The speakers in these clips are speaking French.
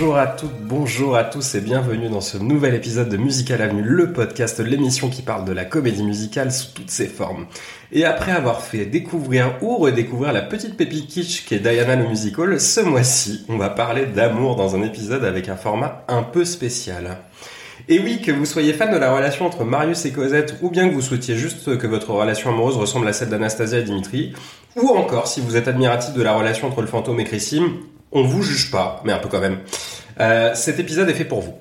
Bonjour à toutes, bonjour à tous et bienvenue dans ce nouvel épisode de Musical Avenue, le podcast, l'émission qui parle de la comédie musicale sous toutes ses formes. Et après avoir fait découvrir ou redécouvrir la petite pépite kitsch qui est Diana le Musical, ce mois-ci, on va parler d'amour dans un épisode avec un format un peu spécial. Et oui, que vous soyez fan de la relation entre Marius et Cosette, ou bien que vous souhaitiez juste que votre relation amoureuse ressemble à celle d'Anastasia et Dimitri, ou encore si vous êtes admiratif de la relation entre le fantôme et Christine, on vous juge pas, mais un peu quand même. Euh, cet épisode est fait pour vous.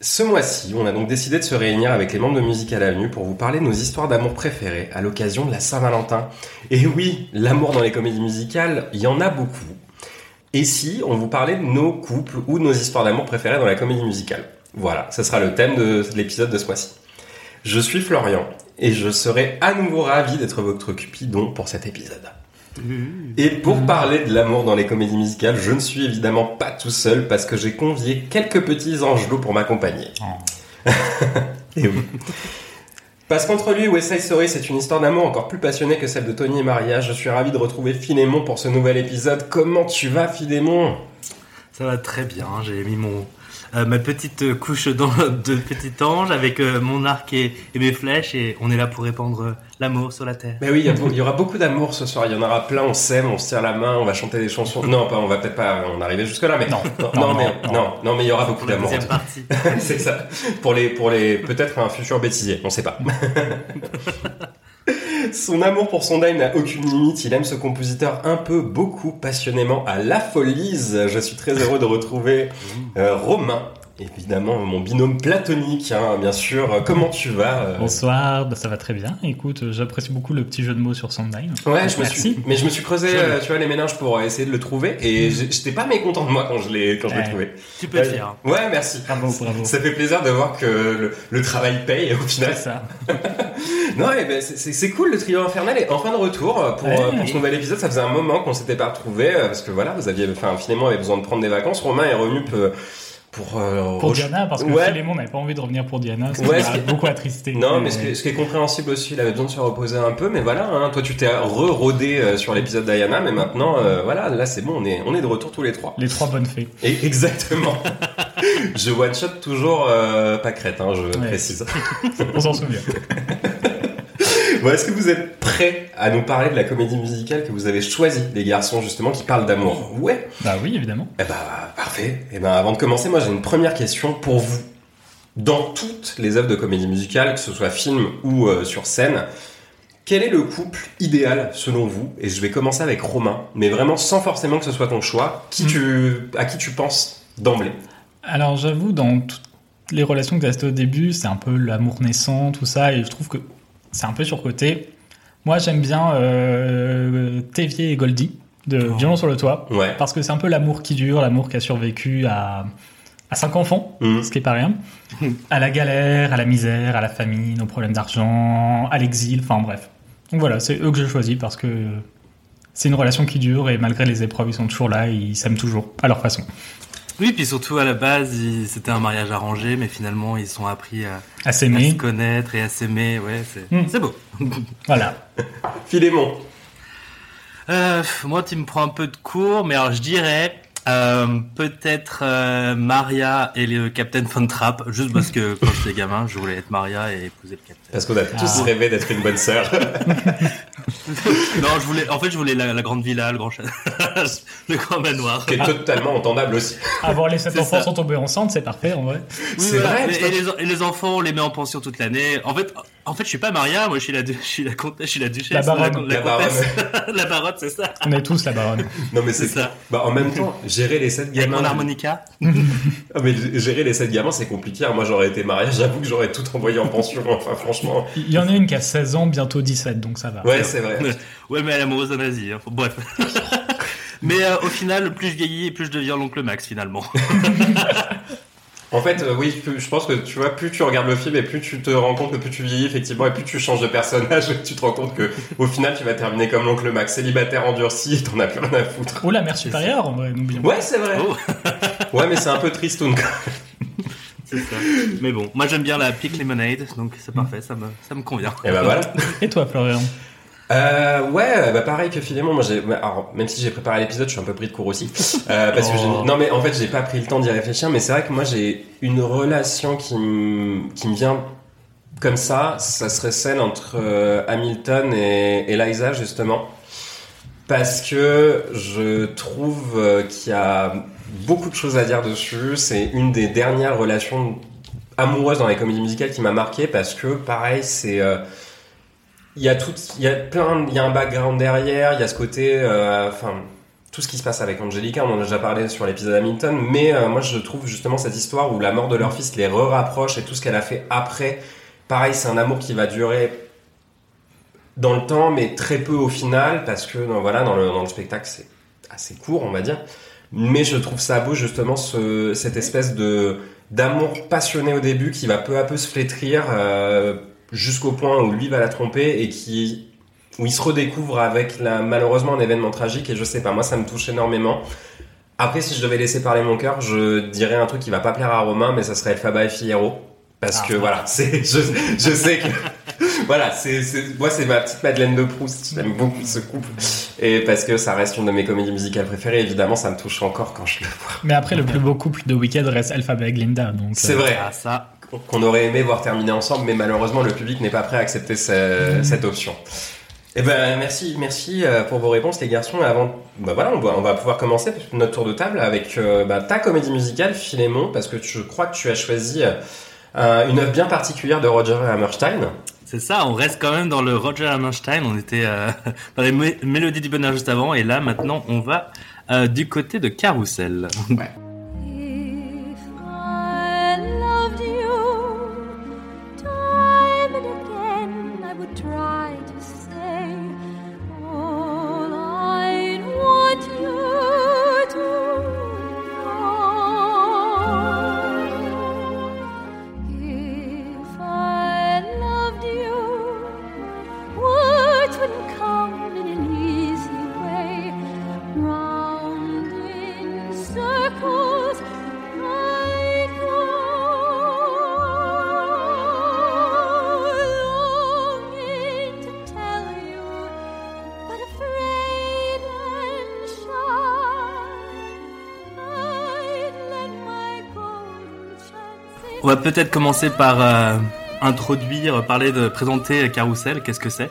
Ce mois-ci, on a donc décidé de se réunir avec les membres de Musical Avenue pour vous parler de nos histoires d'amour préférées à l'occasion de la Saint-Valentin. Et oui, l'amour dans les comédies musicales, il y en a beaucoup. Et si on vous parlait de nos couples ou de nos histoires d'amour préférées dans la comédie musicale? Voilà, ce sera le thème de l'épisode de ce mois-ci. Je suis Florian et je serai à nouveau ravi d'être votre cupidon pour cet épisode. Et pour parler de l'amour dans les comédies musicales, je ne suis évidemment pas tout seul parce que j'ai convié quelques petits angelots pour m'accompagner. Oh. et oui. Parce qu'entre lui et West Side Story, c'est une histoire d'amour encore plus passionnée que celle de Tony et Maria. Je suis ravi de retrouver Philémon pour ce nouvel épisode. Comment tu vas, Philémon? Ça va très bien. J'ai mis mon euh, ma petite couche de petit ange avec euh, mon arc et, mes flèches et on est là pour répandre euh, l'amour sur la terre. Mais oui, il y, aura beaucoup d'amour ce soir. Il y en aura plein. On s'aime, on se tire la main, on va chanter des chansons. Non, pas, on va peut-être pas en arriver jusque là, mais non, non, mais non, non, mais il y aura beaucoup d'amour. C'est ça. Pour les, pour les, peut-être un futur bêtisier. On sait pas. Son amour pour son dame n'a aucune limite. Il aime ce compositeur un peu, beaucoup, passionnément à la folise. Je suis très heureux de retrouver euh, Romain. Évidemment, mon binôme platonique, hein, bien sûr. Comment tu vas euh Bonsoir, bah, ça va très bien. Écoute, euh, j'apprécie beaucoup le petit jeu de mots sur Sondheim. Ouais, je me suis, mais je me suis creusé, tu vois, les méninges pour essayer de le trouver, et j'étais pas mécontent de moi quand je l'ai, quand je l'ai trouvé. Tu peux le faire. Ouais, merci. Bravo, bravo. Ça fait plaisir de voir que le, travail paye au final. C'est ça. non, ben, c'est cool, le trio infernal est en fin de retour pour, pour ce nouvel épisode. Ça faisait un moment qu'on s'était pas retrouvé parce que voilà, vous aviez, enfin, finalement, avait besoin de prendre des vacances. Romain est revenu pour euh, pour Diana parce que ouais. Philémon n'avait pas envie de revenir pour Diana ça ouais, m'a beaucoup attristé. Non mais ce qui, est, ce qui, est compréhensible aussi il avait besoin de se reposer un peu mais voilà hein, toi tu t'es re-rodé euh, sur l'épisode Diana mais maintenant euh, voilà là c'est bon on est on est de retour tous les trois. Les trois bonnes fées. Et exactement. Je one shot toujours pas crête hein, je précise. On s'en souvient Bon, Est-ce que vous êtes prêts à nous parler de la comédie musicale que vous avez choisie, les garçons, justement, qui parlent d'amour? Ouais. Bah oui, évidemment. Eh bah, parfait. Eh ben, avant de commencer, moi, j'ai une première question pour vous. Dans toutes les œuvres de comédie musicale, que ce soit film ou euh, sur scène, quel est le couple idéal selon vous? Et je vais commencer avec Romain, mais vraiment sans forcément que ce soit ton choix. Qui hmm. tu, à qui tu penses d'emblée? Alors j'avoue, dans toutes les relations que tu as au début, c'est un peu l'amour naissant, tout ça, et je trouve que c'est un peu surcoté. Moi, j'aime bien euh, Tévier et Goldie de oh. Violon sur le toit. Parce que c'est un peu l'amour qui dure, l'amour qui a survécu à, à cinq enfants, mm. ce qui est pas rien. à la galère, à la misère, à la famine, aux problèmes d'argent, à l'exil, enfin bref. Donc voilà, c'est eux que je choisis parce que c'est une relation qui dure et malgré les épreuves, ils sont toujours là et ils s'aiment toujours à leur façon. Oui, puis surtout à la base, c'était un mariage arrangé, mais finalement ils sont appris à, à s'aimer, se connaître et à s'aimer. Ouais, c'est hmm. beau. voilà. Philémon. Euh, moi, tu me prends un peu de cours, mais alors je dirais euh, peut-être euh, Maria et le Captain Von Trapp, juste parce que quand j'étais gamin, je voulais être Maria et épouser le Captain. Parce qu'on a tous ah. rêvé d'être une bonne sœur. non, je voulais, en fait, je voulais la, grande villa, le grand, le grand manoir. Qui est totalement entendable aussi. Avoir les sept enfants sont tombés ensemble, c'est parfait en vrai. c'est vrai. Et, les, et, les, enfants, on les met en pension toute l'année. En fait, en fait, je suis pas Maria, moi je suis la, je suis la comtesse, je suis la duchesse. La baronne. La, la, la baronne, c'est ça. On est tous la baronne. Non mais c'est ça. Bah, en même temps, gérer les sept gamins. Avec mon harmonica. ah, mais gérer les sept gamins, c'est compliqué. Moi, j'aurais été Maria, j'avoue que j'aurais tout envoyé en pension. Enfin, franchement. Il y en a une qui a 16 ans, bientôt 17, donc ça va. Ouais, c'est vrai. ouais, mais elle est amoureuse d'un nazi. Hein. Bref. mais euh, au final, plus je vieillis et plus je deviens l'oncle Max finalement. En fait, euh, oui, je pense que tu vois, plus tu regardes le film et plus tu te rends compte que plus tu vieillis effectivement et plus tu changes de personnage, tu te rends compte que au final tu vas terminer comme l'oncle Max, célibataire endurci et t'en as plus rien à foutre. Ou la mère supérieure, en vrai, Ouais, c'est vrai. Oh. ouais, mais c'est un peu triste C'est ça. Mais bon, moi j'aime bien la Pink Lemonade, donc c'est parfait, ça me, ça me convient. Et bah voilà. Et toi, Florian? Euh, ouais, bah pareil que Philémon. Moi, j'ai, alors, même si j'ai préparé l'épisode, je suis un peu pris de court aussi, euh, parce que j'ai- Oh. non, mais en fait, j'ai pas pris le temps d'y réfléchir. Mais c'est vrai que moi, j'ai une relation qui me qui me vient comme ça. Ça serait celle entre euh, Hamilton et Eliza justement, parce que je trouve euh, qu'il y a beaucoup de choses à dire dessus. C'est une des dernières relations amoureuses dans les comédies musicales qui m'a marqué parce que pareil, c'est euh, il y a tout, il y a plein, il y a un background derrière, il y a ce côté, euh, enfin, tout ce qui se passe avec Angelica, on en a déjà parlé sur l'épisode Hamilton, mais euh, moi je trouve justement cette histoire où la mort de leur fils les re-rapproche et tout ce qu'elle a fait après, pareil, c'est un amour qui va durer dans le temps, mais très peu au final, parce que dans, voilà, dans le, dans le spectacle c'est assez court, on va dire. Mais je trouve ça beau justement ce, cette espèce de d'amour passionné au début qui va peu à peu se flétrir euh, jusqu'au point où lui va la tromper et qui où il se redécouvre avec la, malheureusement un événement tragique et je sais pas moi ça me touche énormément. Après si je devais laisser parler mon cœur, je dirais un truc qui va pas plaire à Romain mais ça serait Elphaba et Figaro parce Ah. que voilà, c'est je, je sais que voilà, c'est c'est moi c'est ma petite Madeleine de Proust, j'aime beaucoup ce couple et parce que ça reste une de mes comédies musicales préférées, évidemment ça me touche encore quand je le vois. Mais après, le plus beau couple de week-end reste Alphabet et Glinda. Donc, C'est euh, vrai. Ah, ça. Qu'on aurait aimé voir terminer ensemble, mais malheureusement le public n'est pas prêt à accepter ce- cette option. Eh ben merci, merci euh, pour vos réponses les garçons. Avant, bah voilà, on va, on va pouvoir commencer notre tour de table avec euh, bah, ta comédie musicale Philémon, parce que je crois que tu as choisi euh, une œuvre bien particulière de Roger Hammerstein. C'est ça, on reste quand même dans le Roger Hammerstein. On était euh, dans les mé- mélodies du bonheur juste avant, et là maintenant on va euh, du côté de Carousel. Peut-être commencer par euh, introduire, parler de présenter Carousel. Qu'est-ce que c'est?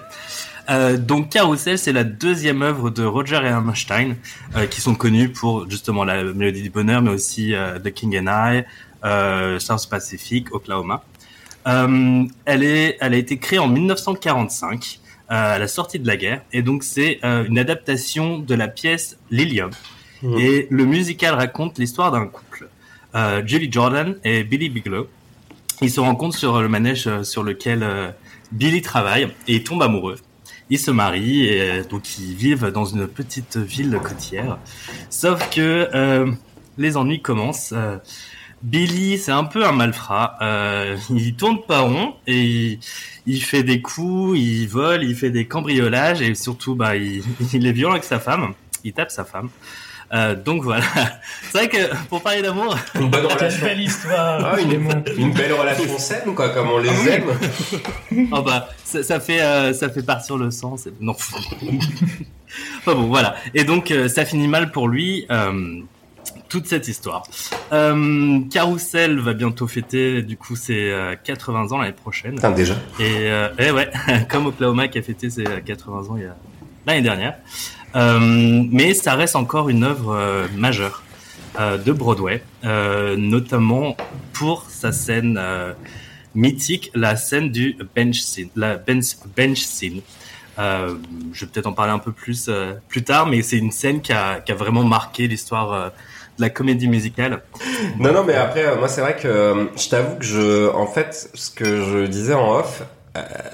Euh, donc Carousel, c'est la deuxième œuvre de Roger et Hammerstein, euh, qui sont connus pour justement la mélodie du bonheur, mais aussi euh, The King and I, South Pacific, Oklahoma. Elle est, elle a été créée en 1945, euh, à la sortie de la guerre, et donc c'est une adaptation de la pièce Lilium. Mhm. Et le musical raconte l'histoire d'un couple, Julie Jordan et Billy Bigelow. Ils se rencontrent sur le manège euh, sur lequel euh, Billy travaille et ils tombent amoureux. Ils se marient et euh, donc ils vivent dans une petite ville côtière. Sauf que euh, les ennuis commencent. Euh, Billy, c'est un peu un malfrat. Euh, il tourne pas rond et il, il fait des coups, il vole, il fait des cambriolages et surtout, bah, il, il est violent avec sa femme. Il tape sa femme. Euh, donc voilà. C'est vrai que pour parler d'amour, Une bonne Quelle relation. belle histoire, Ah, une, belle relation saine, quoi, comme on les aime. oh bah, ça, ça fait euh, ça fait partir le sang. c'est- Non. enfin bon, voilà. Et donc euh, ça finit mal pour lui. euh, toute cette histoire. Euh, Carousel va bientôt fêter du coup ses euh, 80 ans l'année prochaine. Putain, déjà. Et, euh, eh ouais, comme Oklahoma qui a fêté ses 80 ans il y a l'année dernière. Euh, mais ça reste encore une œuvre euh, majeure euh, de Broadway, notamment pour sa scène mythique, la scène du bench scene, la bench, bench scene. Euh, je vais peut-être en parler un peu plus euh, plus tard, mais c'est une scène qui a, qui a vraiment marqué l'histoire euh, de la comédie musicale. Non, non, mais après, moi, c'est vrai que je t'avoue que je, en fait, ce que je disais en off,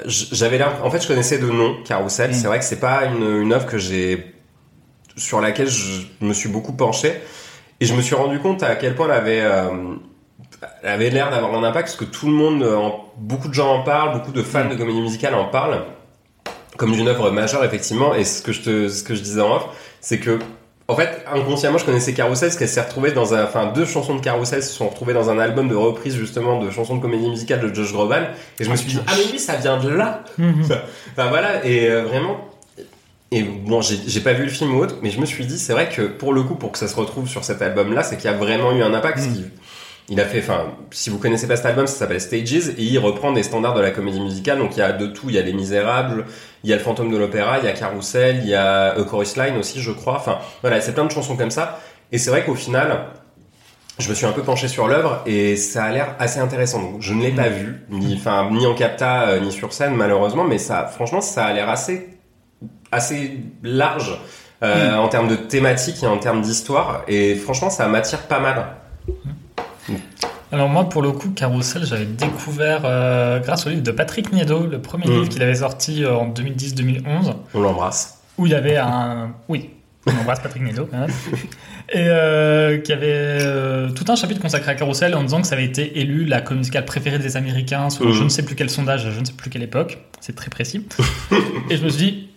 j'avais l'air, en fait, je connaissais de nom Carousel. Mm. C'est vrai que c'est pas une, une œuvre que j'ai, sur laquelle je me suis beaucoup penché. Et je me suis rendu compte à quel point elle avait, euh, elle avait l'air d'avoir un impact, parce que tout le monde, euh, en- beaucoup de gens en parlent, beaucoup de fans de comédie musicale en parlent, comme d'une œuvre majeure, effectivement. Et ce que je te, ce que je disais en off, c'est que, en fait, inconsciemment, je connaissais Carousel parce qu'elle s'est retrouvée dans un, enfin, deux chansons de Carousel se sont retrouvées dans un album de reprise, justement, de chansons de comédie musicale de Josh Groban. Et je me suis dit, ah, mais oui, ça vient de là! Mhm. Enfin, voilà. Et euh, vraiment, Et bon, j'ai pas vu le film ou autre, mais je me suis dit, c'est vrai que pour le coup, pour que ça se retrouve sur cet album-là, c'est qu'il y a vraiment eu un impact. Mm. Il, il a fait, enfin, si vous connaissez pas cet album, ça s'appelle Stages, et il reprend des standards de la comédie musicale. Donc il y a de tout, il y a Les Misérables, il y a Le Fantôme de l'Opéra, il y a Carousel, il y a A Chorus Line aussi, je crois. Enfin, voilà, c'est plein de chansons comme ça. Et c'est vrai qu'au final, je me suis un peu penché sur l'œuvre et ça a l'air assez intéressant. Donc je ne l'ai pas vu, ni, enfin, ni en capta, euh, ni sur scène malheureusement, mais ça, franchement, ça a l'air assez, assez large euh, en termes de thématique et en termes d'histoire. Et franchement, ça m'attire pas mal. Alors moi, pour le coup, Carousel, j'avais découvert euh, grâce au livre de Patrick Niedo, le premier Mm. livre qu'il avait sorti euh, en 2010-2011, On l'embrasse. où il y avait un... Oui, on embrasse Patrick Niedo quand même. Et euh, qui avait tout un chapitre consacré à Carousel en disant que ça avait été élu la comédie musicale préférée des Américains sur Mhm. je ne sais plus quel sondage, je ne sais plus quelle époque. C'est très précis. Et je me suis dit,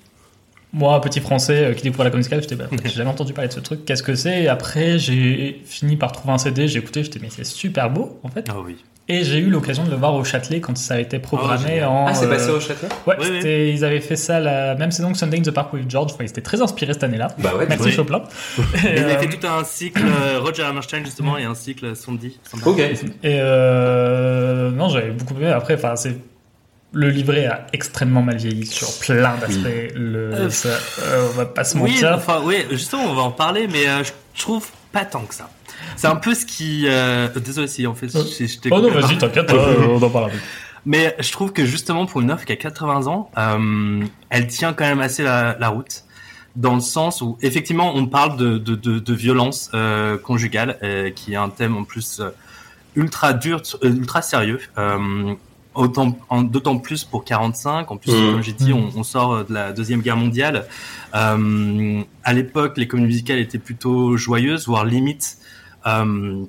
moi, petit français euh, qui découvre la comédie musicale, j'étais, bah, j'ai jamais entendu parler de ce truc, qu'est-ce que c'est? Et après, j'ai fini par trouver un CD, j'ai écouté, j'étais, mais c'est super beau en fait. Ah oui. Et j'ai eu l'occasion de le voir au Châtelet quand ça a été programmé Oh, génial. en. Ah, c'est euh, passé au château Ouais, Oui, ils avaient fait ça la même saison que Sunday in the Park with George. Enfin, ils étaient très inspirés cette année-là. Bah ouais, Merci oui. Chopin. Et Et, il a euh, fait tout un cycle euh, Roger Hammerstein justement et un cycle Sandy. Ok. et, euh, non, j'avais beaucoup aimé. Après, enfin, c'est le livret a extrêmement mal vieilli sur plein d'aspects. Le, Euh, ça, euh, on va pas se Oui, mentir. enfin, oui, justement, on va en parler, mais euh, je trouve pas tant que ça. C'est un peu ce qui. euh, Désolé si en fait, je, je t'ai Oh non, vas-y, t'inquiète, euh, on en parle. Mais je trouve que justement pour une œuvre qui a 80 ans, euh, elle tient quand même assez la, la route. Dans le sens où effectivement on parle de, de, de, de violence euh, conjugale, euh, qui est un thème en plus ultra dur, ultra sérieux. Euh, autant, d'autant plus pour 45. En plus, Mhm. comme j'ai dit, on, on sort de la deuxième guerre mondiale. Euh, à l'époque, les comédies musicales étaient plutôt joyeuses, voire limite. Euh,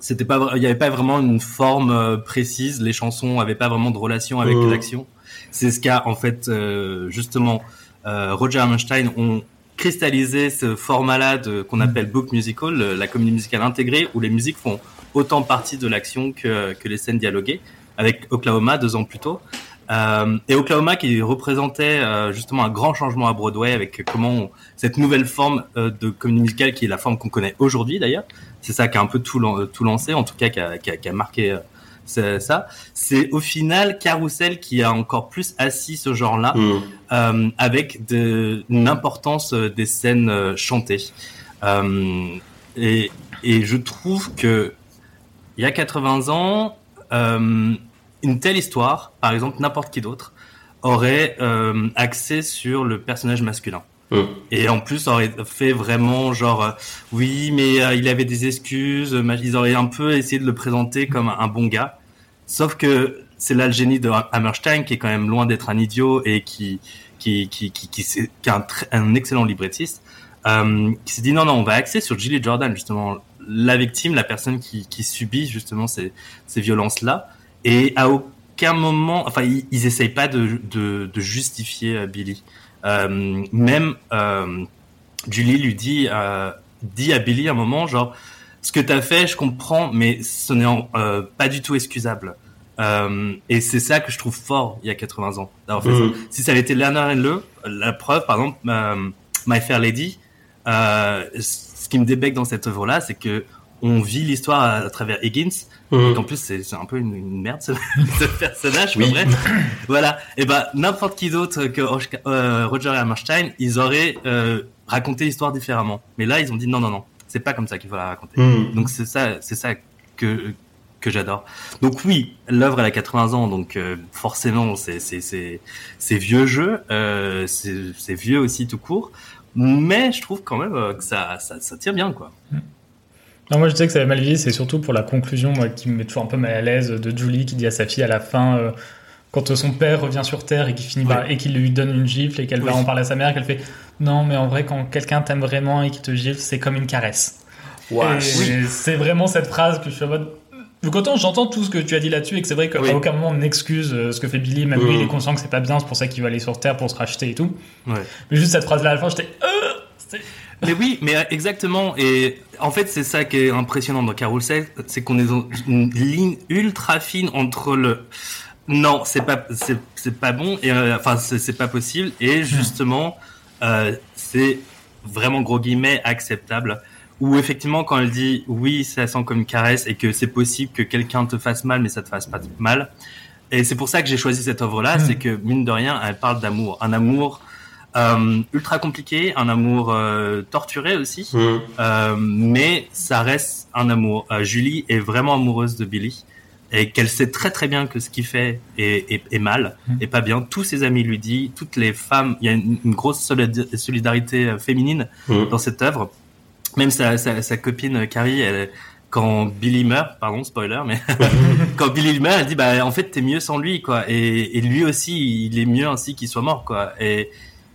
c'était pas, il n'y avait pas vraiment une forme euh, précise. Les chansons avaient pas vraiment de relation avec Mhm. l'action. C'est ce qu'a en fait euh, justement euh, Roger Hammerstein ont cristallisé ce format-là qu'on appelle book musical, la comédie musicale intégrée, où les musiques font autant partie de l'action que, que les scènes dialoguées, avec Oklahoma deux ans plus tôt. Euh, et Oklahoma qui représentait euh, justement un grand changement à Broadway avec comment on- cette nouvelle forme euh, de comédie musicale qui est la forme qu'on connaît aujourd'hui d'ailleurs. C'est ça qui a un peu tout, lan- tout lancé, en tout cas qui a, qui a, qui a marqué ça. C'est au final Carousel qui a encore plus assis ce genre-là euh, avec de, une importance des scènes chantées. Et, et je trouve que il y a 80 ans, euh, une telle histoire, par exemple n'importe qui d'autre, aurait euh, axé sur le personnage masculin. Hmm. Et en plus, aurait fait vraiment genre, euh, oui, mais euh, il avait des excuses, ils auraient un peu essayé de le présenter comme un, un bon gars. Sauf que c'est là le génie de Hammerstein qui est quand même loin d'être un idiot et qui qui qui qui, qui, sait- qui est un, excellent librettiste, qui s'est dit non non, on va axer sur Gilly Jordan justement la victime, la personne qui qui subit justement ces ces violences là. Et à aucun moment, enfin ils, ils essayent pas de de, de justifier euh, Billy. Euh, même euh, Julie lui dit euh, dit à Billy un moment genre ce que t'as fait je comprends mais ce n'est pas du tout excusable et c'est ça que je trouve fort il y a 80 ans fait ça. si ça avait été Leonard Henle la preuve par exemple My Fair Lady ce qui me débecte dans cette œuvre là c'est que on vit l'histoire à, à travers Higgins et en plus, c'est un peu une, une merde ce, ce personnage. Oui. bref, voilà. Et ben n'importe qui d'autre que euh, Roger et Hammerstein, ils auraient euh, raconté l'histoire différemment. Mais là, ils ont dit non, non, non, c'est pas comme ça qu'il faut la raconter. Hmm. Donc c'est ça, c'est ça que que j'adore. Donc oui, l'œuvre elle a 80 ans, donc euh, forcément c'est c'est vieux jeu, euh, c'est vieux aussi tout court. Mais je trouve quand même que ça, ça ça tient bien quoi. Non, moi je sais que ça avait mal vieilli, c'est surtout pour la conclusion moi, qui me met toujours un peu mal à l'aise de Julie qui dit à sa fille à la fin, euh, quand son père revient sur Terre et qu'il finit par- et qu'il lui donne une gifle et qu'elle va en parler à sa mère, qu'elle fait Non, mais en vrai, quand quelqu'un t'aime vraiment et qu'il te gifle, c'est comme une caresse. Oui. c'est vraiment cette phrase que je suis en mode. Autant j'entends tout ce que tu as dit là-dessus et que c'est vrai qu'à Oui. aucun moment on n'excuse euh, ce que fait Billy, même lui il est conscient que c'est pas bien, c'est pour ça qu'il va aller sur Terre pour se racheter et tout. Ouais. Mais juste cette phrase-là à la fin, j'étais. Euh, Mais oui, mais euh, exactement. Et en fait, c'est ça qui est impressionnant dans Carousel, c'est qu'on est dans une ligne ultra fine entre le non, c'est pas c'est c'est pas bon et euh, enfin c'est pas possible et justement euh, c'est vraiment gros guillemets acceptable. Ou effectivement, quand elle dit oui, ça sent comme une caresse et que c'est possible que quelqu'un te fasse mal, mais ça te fasse pas mal. Et c'est pour ça que j'ai choisi cette œuvre-là, Mm. c'est que mine de rien, elle parle d'amour, un amour euh, ultra compliqué, un amour euh, torturé aussi. Mhm. Euh, mais ça reste un amour. Euh, Julie est vraiment amoureuse de Billy et qu'elle sait très très bien que ce qu'il fait est, est, est mal Mm. et pas bien. Tous ses amis lui disent, toutes les femmes, il y a une, une grosse solid- solidarité féminine Mhm. dans cette œuvre. Même sa, sa, sa copine Carrie, elle, quand Billy meurt, pardon spoiler, mais quand Billy meurt, elle dit bah en fait t'es mieux sans lui quoi. Et, et lui aussi, il est mieux ainsi qu'il soit mort quoi. Et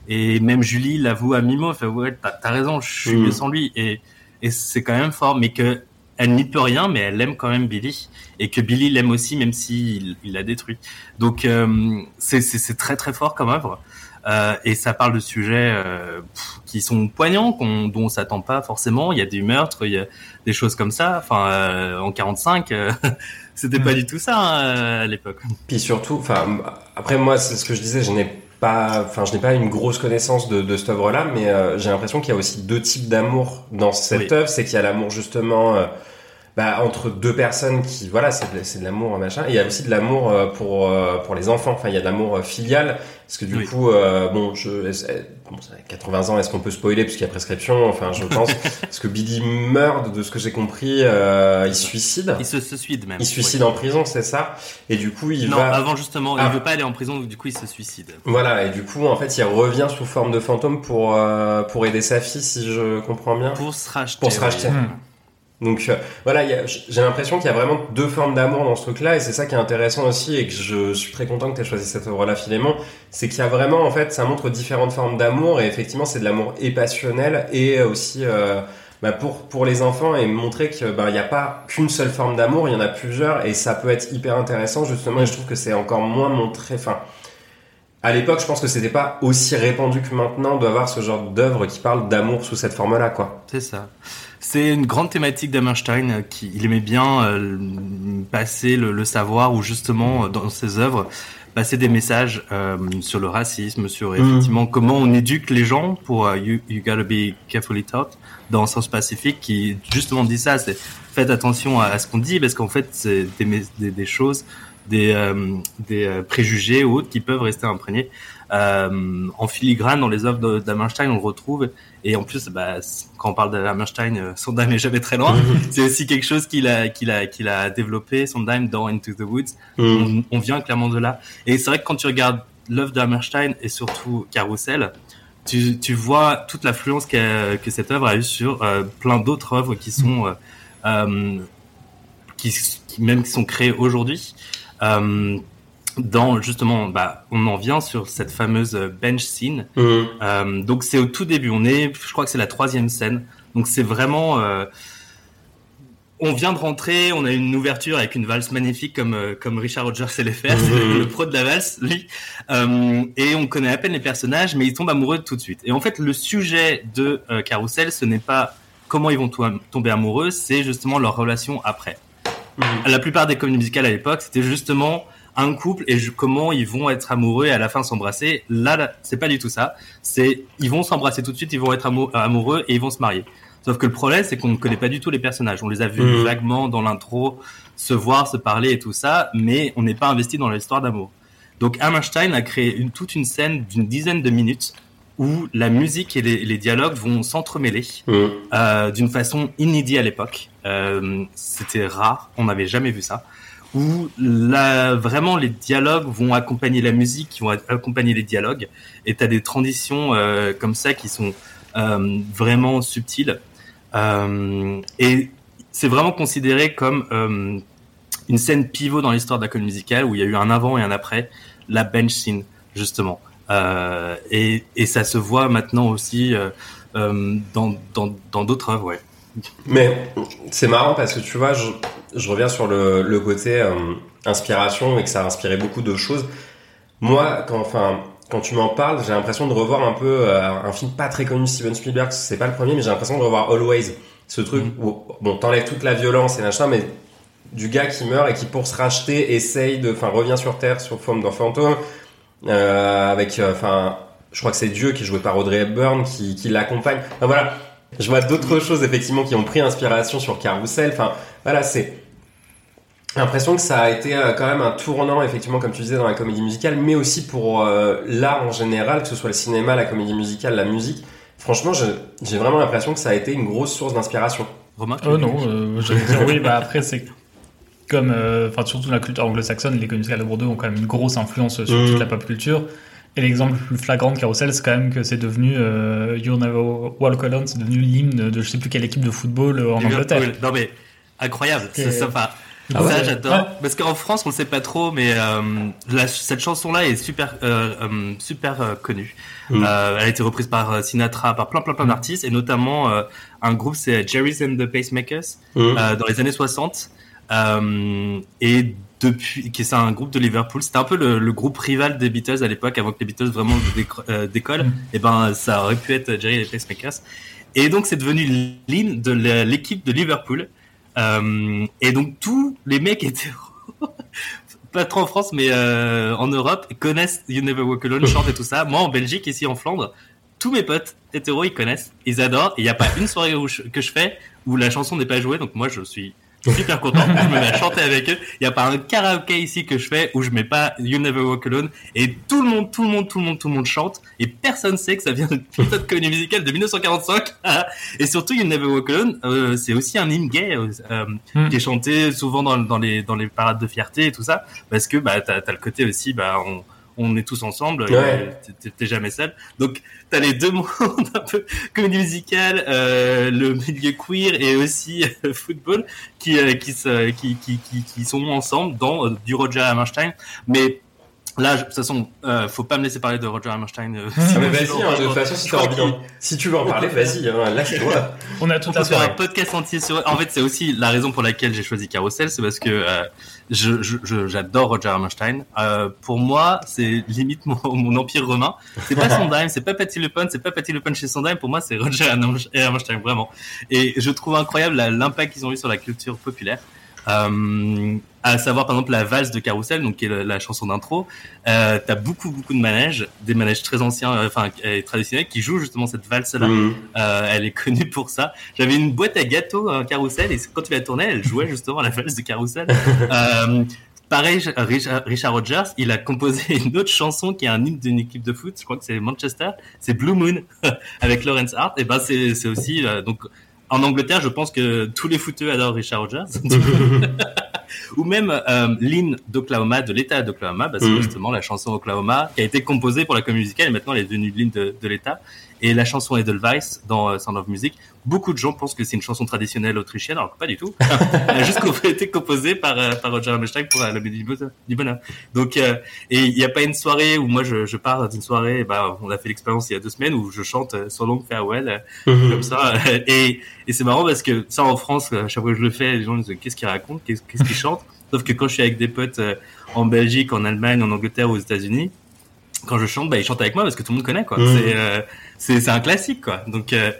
et même Julie l'avoue à Mimo, elle fait ouais t'as as raison, je suis Mhm. mieux sans lui. Et et c'est quand même fort, mais que elle n'y peut rien, mais elle aime quand même Billy et que Billy l'aime aussi, même s'il il l'a détruit. Donc euh, c'est très très fort comme œuvre. Euh, et ça parle de sujets euh, pff, qui sont poignants, qu'on, dont on s'attend pas forcément. Il y a des meurtres, il y a des choses comme ça. Enfin, euh, en 45, euh, c'était pas Mm. du tout ça hein, à l'époque. Puis surtout, enfin, après moi, c'est ce que je disais, je n'ai pas, enfin, je n'ai pas une grosse connaissance de, de cette œuvre-là, mais euh, j'ai l'impression qu'il y a aussi deux types d'amour dans cette Oui. œuvre. C'est qu'il y a l'amour justement, euh, bah, entre deux personnes qui, voilà, c'est de, c'est de l'amour machin. Et il y a aussi de l'amour euh, pour euh, pour les enfants. Enfin, il y a de l'amour euh, filial, parce que du Oui. coup, euh, bon, je, bon, ça fait 80 ans, est-ce qu'on peut spoiler? Puisqu'il y a prescription Enfin, je pense, parce que Billy meurt, de, ce que j'ai compris, euh, il se suicide. Il se, se suicide même. Il se suicide Oui. en prison, c'est ça. Et du coup, il Non, va. avant justement, Ah. il veut pas aller en prison, donc du coup il se suicide. Voilà, et du coup, en fait, il revient sous forme de fantôme pour, euh, pour aider sa fille, si je comprends bien. Pour se racheter. Pour se oui. racheter. Hmm. Donc euh, voilà, j'ai l'impression qu'il y a vraiment deux formes d'amour dans ce truc-là, et c'est ça qui est intéressant aussi, et que je suis très content que tu choisi cette œuvre-là, Philémon, c'est qu'il y a vraiment, en fait, ça montre différentes formes d'amour, et effectivement, c'est de l'amour et passionnel, et aussi euh, bah, pour, pour les enfants, et montrer qu'il bah, n'y a pas qu'une seule forme d'amour, il y en a plusieurs, et ça peut être hyper intéressant, justement, et je trouve que c'est encore moins montré, enfin... À l'époque, je pense que c'était pas aussi répandu que maintenant d'avoir ce genre d'œuvre qui parle d'amour sous cette forme-là, quoi. C'est ça. C'est une grande thématique d'Hammerstein euh, qui il aimait bien euh, passer le, le savoir ou justement euh, dans ses œuvres passer des messages euh, sur le racisme, sur Mhm. effectivement comment on éduque les gens pour euh, you, you gotta be carefully taught dans Sens Pacifique qui justement dit ça, c'est faites attention à, à ce qu'on dit parce qu'en fait c'est des, des, des choses, des, euh, des préjugés ou autres qui peuvent rester imprégnés. Euh, en filigrane dans les œuvres d'Hammerstein on le retrouve et en plus, bah, quand on parle de Hammerstein, euh, Sondheim est jamais très loin. c'est aussi quelque chose qu'il a, qu'il a, qu'il a développé, Sondheim, dans Into the Woods. On, on vient clairement de là. Et c'est vrai que quand tu regardes l'œuvre de Hammerstein et surtout Carousel, tu, tu vois toute l'affluence que cette œuvre a eu sur euh, plein d'autres œuvres qui sont, euh, euh, qui, qui même qui sont créées aujourd'hui. Euh, dans justement, bah, on en vient sur cette fameuse bench scene Mhm. euh, donc c'est au tout début. On est, je crois que c'est la troisième scène. Donc c'est vraiment, euh, on vient de rentrer, on a une ouverture avec une valse magnifique comme euh, comme Richard Rogers sait les faire, Mhm. le pro de la valse, lui. Euh, et on connaît à peine les personnages, mais ils tombent amoureux tout de suite. Et en fait, le sujet de euh, Carousel, ce n'est pas comment ils vont to- tomber amoureux, c'est justement leur relation après. Mhm. La plupart des comédies musicales à l'époque, c'était justement un couple et comment ils vont être amoureux et à la fin s'embrasser. Là, là, c'est pas du tout ça. C'est ils vont s'embrasser tout de suite, ils vont être amou- amoureux et ils vont se marier. Sauf que le problème, c'est qu'on ne connaît pas du tout les personnages. On les a vus Mhm. vaguement dans l'intro, se voir, se parler et tout ça, mais on n'est pas investi dans l'histoire d'amour. Donc Hammerstein a créé une, toute une scène d'une dizaine de minutes où la musique et les, les dialogues vont s'entremêler Mhm. euh, d'une façon inédite à l'époque. Euh, C'était rare, on n'avait jamais vu ça. Où là, vraiment les dialogues vont accompagner la musique, qui vont accompagner les dialogues, et t'as des transitions euh, comme ça qui sont euh, vraiment subtiles. Euh, et c'est vraiment considéré comme euh, une scène pivot dans l'histoire de la comédie musicale où il y a eu un avant et un après, la bench scene justement. Euh, et, et ça se voit maintenant aussi euh, dans dans dans d'autres œuvres, ouais. Mais c'est marrant parce que tu vois, je, je reviens sur le, le côté euh, inspiration et que ça a inspiré beaucoup de choses. Moi, quand, enfin, quand tu m'en parles, j'ai l'impression de revoir un peu euh, un film pas très connu de Steven Spielberg. C'est pas le premier, mais j'ai l'impression de revoir Always. Ce truc Mhm. où, bon, t'enlèves toute la violence et machin, mais du gars qui meurt et qui, pour se racheter, essaye de, enfin, revient sur Terre sous forme d'un fantôme, euh, avec, enfin, je crois que c'est Dieu qui est joué par Audrey Hepburn qui, qui l'accompagne. Enfin voilà, je vois d'autres choses effectivement qui ont pris inspiration sur Carousel. Enfin voilà, c'est l'impression que ça a été euh, quand même un tournant effectivement comme tu disais dans la comédie musicale, mais aussi pour euh, l'art en général, que ce soit le cinéma, la comédie musicale, la musique. Franchement, je- j'ai vraiment l'impression que ça a été une grosse source d'inspiration. Romain Oh non, euh, j'allais dire oui, bah après c'est comme, euh, enfin surtout dans la culture anglo-saxonne, les comédies musicales de Bordeaux ont quand même une grosse influence sur Mhm. toute la pop culture. Et l'exemple le plus flagrant de Carousel, c'est quand même que c'est devenu euh, You Never Walk Alone, c'est devenu l'hymne de je sais plus quelle équipe de football euh, en Liverpool. Angleterre. Non mais incroyable, c'est sympa. Ah ça j'adore. Ouais. Parce qu'en France on le sait pas trop, mais euh, la- cette chanson-là est super euh, super euh, connue. Mm. Euh, elle a été reprise par euh, Sinatra, par plein plein plein d'artistes, et notamment euh, un groupe c'est Jerry's and the Pacemakers euh, dans les années 60. Euh, et depuis, qui c'est un groupe de Liverpool, c'était un peu le, le groupe rival des Beatles à l'époque, avant que les Beatles vraiment euh, décollent. Mm. Et ben, ça aurait pu être Jerry et les Pacemakers. Et donc, c'est devenu l'hymne de l'équipe de Liverpool. Euh, et donc, tous les mecs hétéros, pas trop en France, mais euh, en Europe, connaissent You Never Walk Alone, chantent et tout ça. Moi, en Belgique, ici en Flandre, tous mes potes hétéros, ils connaissent, ils adorent. Il n'y a pas une soirée où je- que je fais où la chanson n'est pas jouée. Donc, moi, je suis super content. je me mets à chanter avec eux. Il n'y a pas un karaoké ici que je fais où je mets pas You Never Walk Alone. Et tout le monde, tout le monde, tout le monde, tout le monde chante. Et personne sait que ça vient d'une putain de comédie musicale de 1945. et surtout, You Never Walk Alone, euh, c'est aussi un hymne gay euh, euh, Mm. qui est chanté souvent dans, dans les dans les parades de fierté et tout ça, parce que bah t'as as le côté aussi bah on on est tous ensemble, Ouais. t'es- jamais seul. Donc t'as les deux mondes un peu comédie musicale, euh, le milieu queer et aussi euh, football qui euh, qui, se, qui qui qui qui sont ensemble dans euh, du Roger Hammerstein, mais Là, je- de toute façon, euh, faut pas me laisser parler de Roger Hammerstein. euh, Ah, mais vas-y, hein, de toute façon, si crois envie, si tu veux en parler, vas-y, hein, lâche-toi. On a peut la faire un podcast entier sur. En fait, c'est aussi la raison pour laquelle j'ai choisi Carousel, c'est parce que euh, je je- je- j'adore Roger Hammerstein. Euh, pour moi, c'est limite mon, mon empire romain. C'est pas Sondheim, c'est pas Patty LePun, c'est pas Patty LePun chez Sondheim. Pour moi, c'est Roger Hammerstein vraiment. Et je trouve incroyable l'impact qu'ils ont eu sur la culture populaire. Euh, à savoir par exemple la valse de Carousel, donc qui est la, la chanson d'intro. Euh, T'as beaucoup beaucoup de manèges, des manèges très anciens, euh, enfin euh, traditionnels, qui jouent justement cette valse là. Mhm. Euh, elle est connue pour ça. J'avais une boîte à gâteaux, un carrousel, et quand tu la tournais, elle jouait justement à la valse de carrousel. euh, pareil, Richard, Richard Rogers, il a composé une autre chanson qui est un hymne d'une équipe de foot. Je crois que c'est Manchester. C'est Blue Moon avec Lawrence Hart. Et ben c'est aussi donc en Angleterre, je pense que tous les footeux adorent Richard Rogers. Ou même euh, l'hymne d'Oklahoma, de l'État d'Oklahoma, bah, c'est Mhm. justement la chanson Oklahoma qui a été composée pour la comédie musicale et maintenant elle est devenue l'hymne de, de l'État. Et la chanson Edelweiss dans euh, Sound of Music, beaucoup de gens pensent que c'est une chanson traditionnelle autrichienne, alors que pas du tout. Elle a juste été composée par, euh, par Roger Hammerstein pour euh, la mélodie du bonheur-. Donc, euh, et il n'y a pas une soirée où moi je, je pars d'une soirée, bah, on a fait l'expérience il y a deux semaines où je chante So Long Farewell, Mhm. comme ça. Et, et c'est marrant parce que ça en France, chaque fois que je le fais, les gens me disent qu'est-ce qu'ils racontent, qu'est-ce qu'ils chantent. Sauf que quand je suis avec des potes en Belgique, en Allemagne, en Angleterre aux États-Unis, quand je chante, bah, ils chantent avec moi parce que tout le monde connaît, quoi. Mhm. C'est, euh, c'est, c'est un classique, quoi. Donc, euh,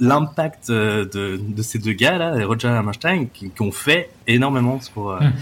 l'impact euh, de, de ces deux gars-là, Roger et Hammerstein, qui, qui ont fait énormément pour euh, Mhm.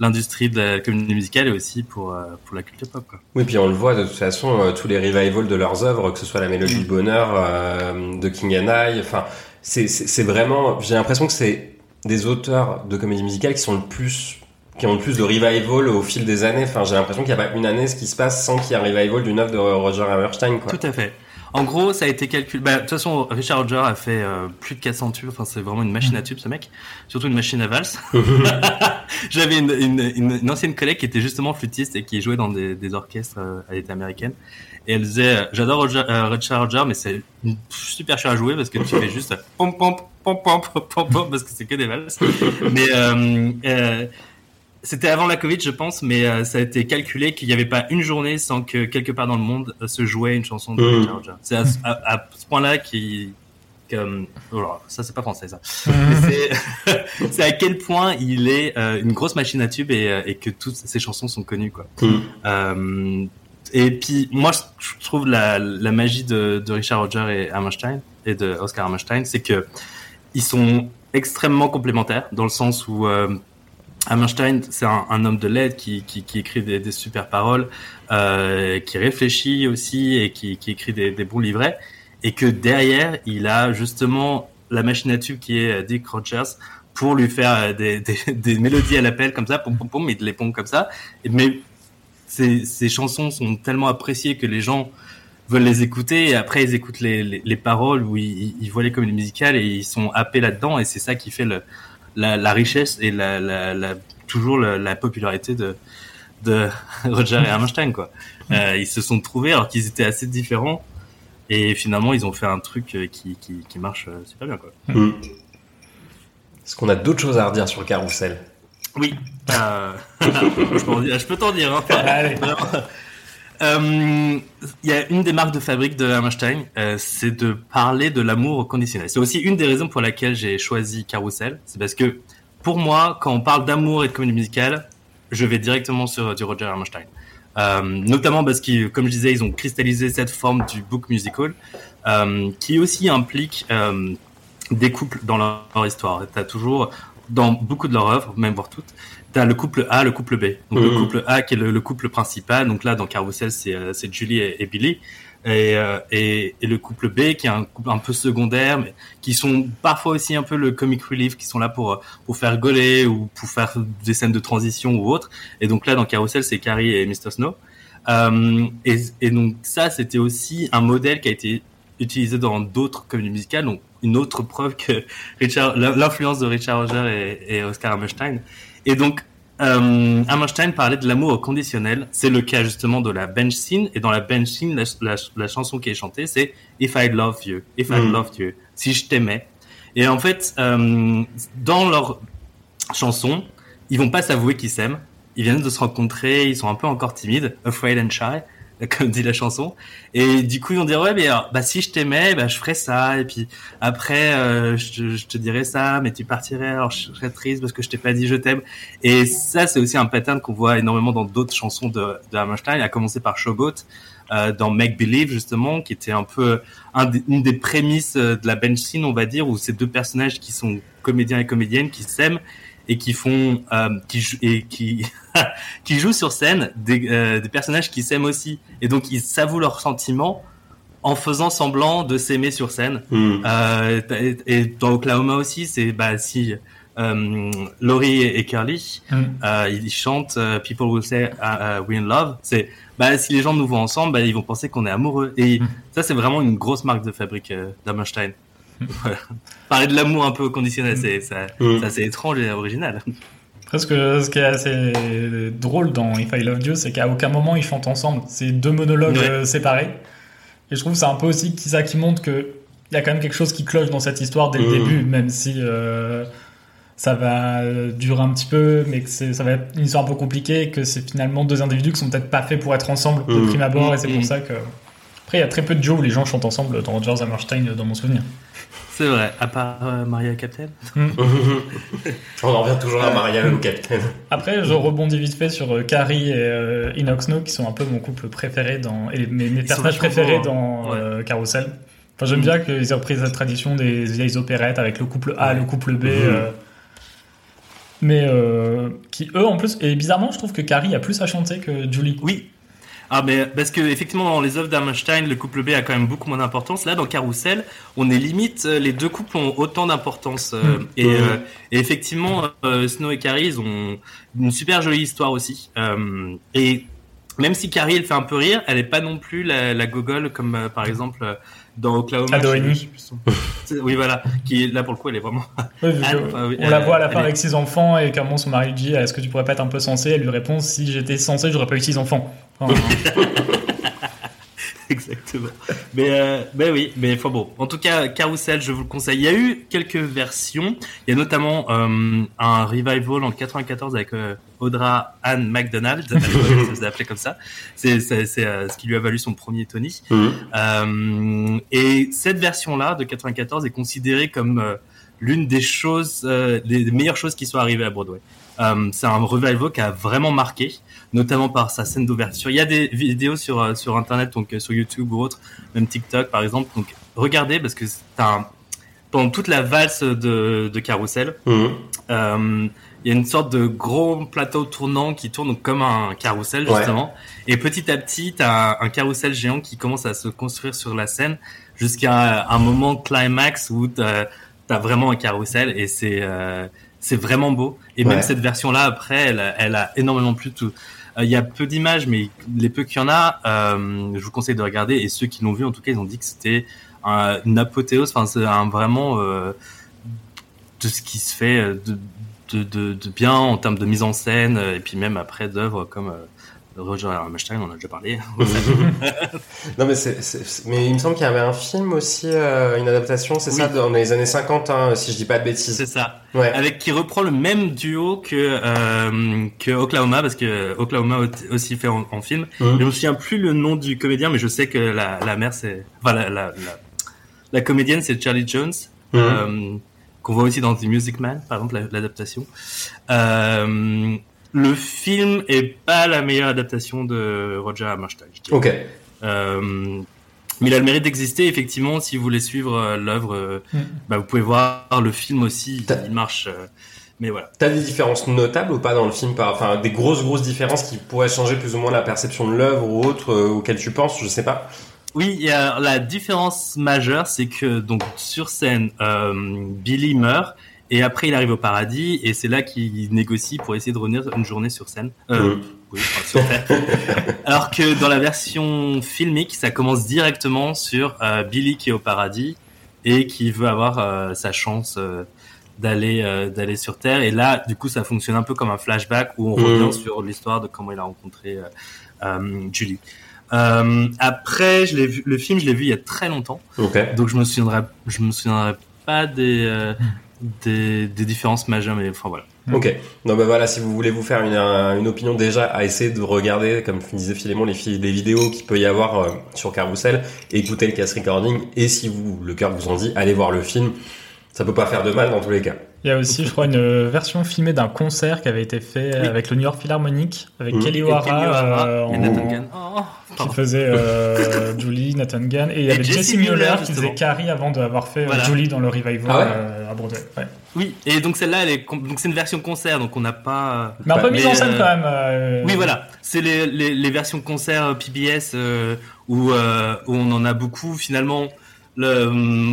l'industrie de la communauté musicale et aussi pour, euh, pour la culture pop, quoi. Oui, puis on le voit de toute façon, euh, tous les revivals de leurs œuvres, que ce soit la Mélodie du Bonheur euh, de King and I, enfin, c'est- c'est c'est vraiment, j'ai l'impression que c'est des auteurs de comédie musicale qui sont le plus, qui ont le plus de revival au fil des années. Enfin, j'ai l'impression qu'il n'y a pas une année ce qui se passe sans qu'il y ait un revival d'une œuvre de Roger Hammerstein, quoi. Tout à fait. En gros, ça a été calculé. Bah, de toute façon, Richard Roger a fait euh, plus de 400 tubes. Enfin, c'est vraiment une machine à tubes, ce mec. Surtout une machine à valse. J'avais une, une, une, une ancienne collègue qui était justement flûtiste et qui jouait dans des, des orchestres euh, à l'état américaine. Et elle disait, euh, j'adore euh, Richard Roger, mais c'est super cher à jouer parce que tu fais juste pom pom pom pom pom pom pom parce que c'est que des valses. Mais euh, euh, c'était avant la Covid, je pense, mais euh, ça a été calculé qu'il n'y avait pas une journée sans que quelque part dans le monde euh, se jouait une chanson de. Richard Roger. C'est à, à- à ce point-là qui, oh là, ça c'est pas français ça. Mais c'est- à quel point il est euh, une grosse machine à tubes et, et que toutes ses chansons sont connues quoi. Euh, et puis moi je trouve la, la magie de, de Richard Roger et Hammerstein et de Oscar Hammerstein, c'est que ils sont extrêmement complémentaires dans le sens où Hammerstein, c'est un, homme de lettres qui, écrit des, super paroles, euh, qui réfléchit aussi et qui, écrit des, bons livrets, et que derrière, il a justement la machine à tube qui est euh, Dick Rogers pour lui faire euh, des, mélodies à l'appel comme ça, pom pom pom, il les pompe comme ça. Mais ces, chansons sont tellement appréciées que les gens veulent les écouter et après ils écoutent les, les, les paroles où ils, ils voient les comédies musicales et ils sont happés là-dedans et c'est ça qui fait le, la, la richesse et la, la, la toujours la, la popularité de, de Roger et Hammerstein quoi. Euh, ils se sont trouvés alors qu'ils étaient assez différents et finalement ils ont fait un truc euh, qui, qui, qui marche euh, super bien quoi. Mm. Est-ce qu'on a d'autres choses à redire sur le carrousel? Oui. Euh, je peux t'en dire. hein. Allez. Vraiment. Euh, Il y a une des marques de fabrique de Hammerstein, euh, c'est de parler de l'amour conditionnel. C'est aussi une des raisons pour laquelle j'ai choisi Carousel. C'est parce que pour moi, quand on parle d'amour et de comédie musicale, je vais directement sur du Roger Hammerstein. Euh, notamment parce que, comme je disais, ils ont cristallisé cette forme du book musical, qui aussi implique des couples dans leur, histoire. T'as toujours, dans beaucoup de leurs œuvres, même voire toutes, t'as le couple A, le couple B. Donc le Mhm. couple A qui est le, le couple principal. Donc là, dans Carousel, c'est euh, Julie et, et Billy. Et, euh, et, et le couple B qui est un couple un peu secondaire, mais qui sont parfois aussi un peu le comic relief, qui sont là pour euh, pour faire rigoler ou pour faire des scènes de transition ou autre. Et donc là, dans Carousel, c'est Carrie et Mr. Snow. Euh, et, et donc ça, c'était aussi un modèle qui a été utilisé dans d'autres comédies musicales. Donc une autre preuve que Richard, l'influence de Richard Roger et Oscar Hammerstein. Et donc euh, Hammerstein parlait de l'amour conditionnel. C'est le cas justement de la bench scene. Et dans la bench scene, la, la, la chanson qui est chantée, c'est If I Love You, If I Mm. Loved You, si je t'aimais. Et en fait, euh, dans leur chanson, ils vont pas s'avouer qu'ils s'aiment. Ils viennent de se rencontrer, ils sont un peu encore timides, afraid and shy, comme dit la chanson. Et du coup, ils vont dire ouais, mais alors, bah si je t'aimais, bah je ferais ça. Et puis après, euh, je, te- je te dirais ça, mais tu partirais, alors je serais triste parce que je t'ai pas dit je t'aime. Et ça, c'est aussi un pattern qu'on voit énormément dans d'autres chansons de, de Hammerstein, à commencer par Showboat, euh, dans Make Believe justement, qui était un peu une des prémices euh, de la bench scene, on va dire, où ces deux personnages qui sont comédiens et comédiennes qui s'aiment et qui font euh, qui et qui qui jouent sur scène des, euh, des personnages qui s'aiment aussi et donc ils s'avouent leurs sentiments en faisant semblant de s'aimer sur scène Mm. euh, et, et dans Oklahoma aussi c'est bah si euh, Laurie et, et Curly Mm. euh, ils chantent euh, People Will Say uh, uh, We in Love c'est bah si les gens nous voient ensemble bah, ils vont penser qu'on est amoureux et Mm. ça c'est vraiment une grosse marque de fabrique euh, Voilà. parler de l'amour un peu conditionnel c'est ça, Mm. c'est assez étrange et original Après, ce, que, ce qui est assez drôle dans If I Love You, c'est qu'à aucun moment ils chantent ensemble. C'est deux monologues Ouais. euh, séparés. Et je trouve que c'est un peu aussi ça qui montre que il y a quand même quelque chose qui cloche dans cette histoire dès le Mhm. début, même si euh, ça va euh, durer un petit peu, mais que c'est- ça va être une histoire un peu compliquée, et que c'est finalement deux individus qui sont peut-être pas faits pour être ensemble de prime abord, et c'est pour ça que. Après, il y a très peu de Joe où les gens chantent ensemble dans Rogers Hammerstein, dans mon souvenir. c'est vrai à part euh, Maria Captain On en revient toujours à Maria le Capitaine. Après, je rebondis vite fait sur euh, Carrie et euh, Inox Snow, qui sont un peu mon couple préféré dans, et les- mes, personnages préférés hein. dans Ouais. euh, Carousel. Enfin, j'aime Mm. bien qu'ils aient repris cette tradition des vieilles opérettes avec le couple A, Ouais. le couple B. Euh, mais euh, qui, eux, en plus, et bizarrement, je trouve que Carrie a plus à chanter que Julie. Oui. Ah mais parce que effectivement dans les œuvres d'Hammerstein le couple B a quand même beaucoup moins d'importance. Là dans Carousel on est limite euh, les deux couples ont autant d'importance euh, Mm. et, euh, et effectivement euh, Snow et Carrie ils ont une super jolie histoire aussi. Et même si Carrie elle fait un peu rire, elle est pas non plus la, la gogole comme par exemple dans Oklahoma. Oui voilà, qui là pour le coup elle est vraiment. Ah, ah oui, on la voit à la fin est- avec ses enfants et comment son mari lui dit Est-ce que tu pourrais pas être un peu sensé? Elle lui répond Si j'étais censé, j'aurais pas eu six enfants. Enfin, Exactement. Mais, euh, mais oui, mais enfin bon. En tout cas, Carousel, je vous le conseille. Il y a eu quelques versions. Il y a notamment euh, un revival en 94 avec euh, Audra Anne McDonald. ça se appeler comme ça. C'est euh, ce qui lui a valu son premier Tony. Mm. Euh, et cette version-là de 94 est considérée comme l'une des choses, des meilleures choses qui sont arrivées à Broadway. C'est un revival qui a vraiment marqué, notamment par sa scène d'ouverture. Il y a des vidéos sur euh, sur internet, donc euh, sur YouTube ou autre, même TikTok par exemple. Donc regardez parce que c'est un pendant toute la valse de, de Carousel, Mm. euh, il y a une sorte de gros plateau tournant qui tourne donc comme un carrousel Ouais. justement. Et petit à petit, t'as un, un carrousel géant qui commence à se construire sur la scène jusqu'à un moment climax où t'as as vraiment un carrousel et c'est euh, c'est vraiment beau. Et Ouais. même cette version-là, après, elle, elle a énormément plu. Tout. Euh, Il y a peu d'images, mais les peu qu'il y en a, euh, je vous conseille de regarder. Et ceux qui l'ont vu, en tout cas, ils ont dit que c'était un, une apothéose. Enfin, c'est un vraiment euh, de ce qui se fait de, bien en termes de mise en scène et puis même après d'œuvres comme Roger Hammerstein, on en a déjà parlé. Non, mais, mais il me semble qu'il y avait un film aussi, euh, une adaptation, c'est Oui. ça, dans les années 50, hein, si je dis pas de bêtises. c'est ça. Ouais. Avec qui reprend le même duo que euh, que Oklahoma parce que Oklahoma aussi fait en, en film. Mhm. Je me souviens plus le nom du comédien, mais je sais que la, la mère c'est, enfin la, la, la, la comédienne c'est Charlie Jones, Mhm. euh, qu'on voit aussi dans The Music Man, par exemple la- l'adaptation. Euh, le film est pas la meilleure adaptation de Roger Hammerstein. Ok. Euh, mais il a le mérite d'exister. Effectivement, si vous voulez suivre euh, l'œuvre, euh, Mm. bah, vous pouvez voir le film aussi. Il marche. mais voilà. T'as des différences notables ou pas dans le film enfin, des grosses, grosses différences qui pourraient changer plus ou moins la perception de l'œuvre ou autre euh, auquel tu penses, je sais pas. Oui, il y a la différence majeure, c'est que donc sur scène, euh, Billy meurt et après il arrive au paradis et c'est là qu'il négocie pour essayer de revenir une journée sur scène. Euh, oui, sur. Alors que dans la version filmique, ça commence directement sur euh, Billy qui est au paradis et qui veut avoir euh, sa chance d'aller d'aller sur Terre. Et là, du coup, ça fonctionne un peu comme un flashback où on Mhm. revient sur l'histoire de comment il a rencontré Julie. Après, je l'ai vu, le film, je l'ai vu il y a très longtemps, donc je me souviendrai, je me souviendrai pas des des, des différences majeures, mais enfin voilà. Ok. Non, bah voilà, si vous voulez vous faire une, un- une opinion déjà, à essayer de regarder, comme disait Philémon, les, les vidéos qu'il peut y avoir euh, sur Carousel, écouter le cast recording, et si vous, le cœur vous en dit, allez voir le film. Ça peut pas faire de mal dans tous les cas. Il y a aussi, je crois, une version filmée d'un concert qui avait été fait Oui. avec le New York Philharmonic, avec Mhm. Kelly O'Hara, euh, et en- Nathan Gunn. Oh, qui faisait euh, Julie, Nathan Gunn, et il y avait Jesse Jesse Mueller qui faisait. Carrie avant d'avoir fait euh, Voilà. Julie dans le revival Ah ouais euh, à Broadway. Ouais. Oui, et donc celle-là, elle est donc c'est une version concert, donc on n'a pas. Mais un peu mise en scène euh, quand même. euh, Oui, voilà. C'est les, les, les versions concert PBS euh, où, euh, où on en a beaucoup. Finalement, le,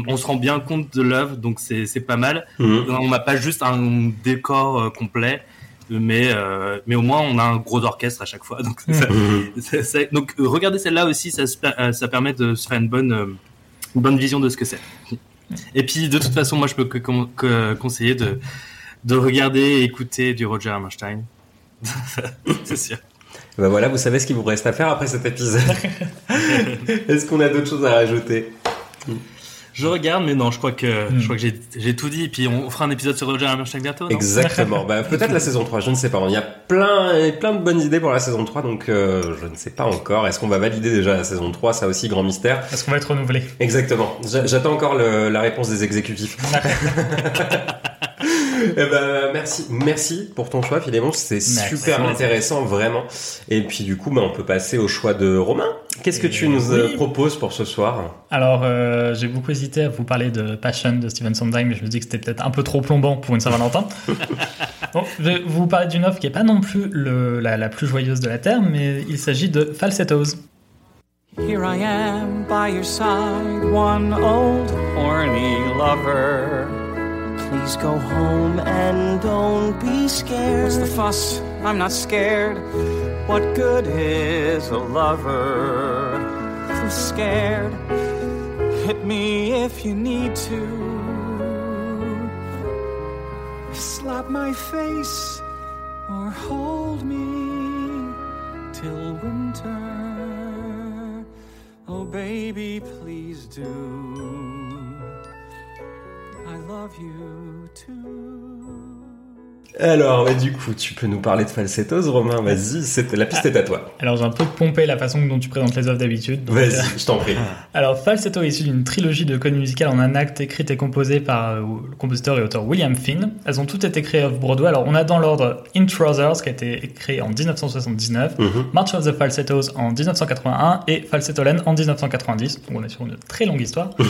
on se rend bien compte de l'œuvre, donc c'est c'est pas mal. Mhm. On n'a pas juste un décor euh, complet, mais euh, mais au moins on a un gros orchestre à chaque fois. Donc ça- ça- ça- donc euh, regardez celle-là aussi, ça, euh, ça permet de se faire une bonne une bonne vision de ce que c'est. Et puis de toute façon, moi je peux que, con- que conseiller de de regarder et écouter du Roger Hammerstein. c'est sûr. Bah voilà, vous savez ce qu'il vous reste à faire après cet épisode. Est-ce qu'on a d'autres choses à rajouter? Je regarde, mais non, je crois que Hmm. je crois que j'ai tout dit. Et puis on fera un épisode sur Roger Hammerstein bientôt. non? Exactement. bah, peut-être la saison 3, je ne sais pas. Il y a plein, plein de bonnes idées pour la saison 3, donc euh, je ne sais pas encore. Est-ce qu'on va valider déjà la saison 3 Ça aussi, grand mystère. Est-ce qu'on va être renouvelé? Exactement. J'a- J'attends encore le- la réponse des exécutifs. Eh ben, merci, merci pour ton choix, Philémon. C'était Merci. super intéressant, vraiment. Et puis du coup, bah, on peut passer au choix de Romain. Qu'est-ce que tu nous euh, Oui. proposes pour ce soir Alors, euh, j'ai beaucoup hésité à vous parler de Passion de Steven Sondheim, mais je me dis que c'était peut-être un peu trop plombant pour une Saint-Valentin. Bon, je vais vous parler d'une œuvre qui n'est pas non plus le- la, la plus joyeuse de la Terre, mais il s'agit de Falsettos. Here I am by your side, one old horny lover. Please go home and don't be scared. What's the fuss? I'm not scared. What good is a lover who's scared? Hit me if you need to. Slap my face or hold me till winter. Oh, baby, please do. I love you too. Alors, bah, du coup, tu peux nous parler de falsettos, Romain. Vas-y, c'est- la piste est à toi. Alors, j'ai un peu pompé la façon dont tu présentes les œuvres d'habitude. donc, euh, Vas-y, je t'en prie. Alors, Falsetto est issu d'une trilogie de comédies musicales en un acte écrite et composée par euh, le compositeur et auteur William Finn. Elles ont toutes été créées off-Broadway. Alors, on a dans l'ordre In Trousers, qui a été créé en 1979, Mhm. March of the Falsettos en 1981 et Falsetto Land en 1990. Donc, on est sur une très longue histoire.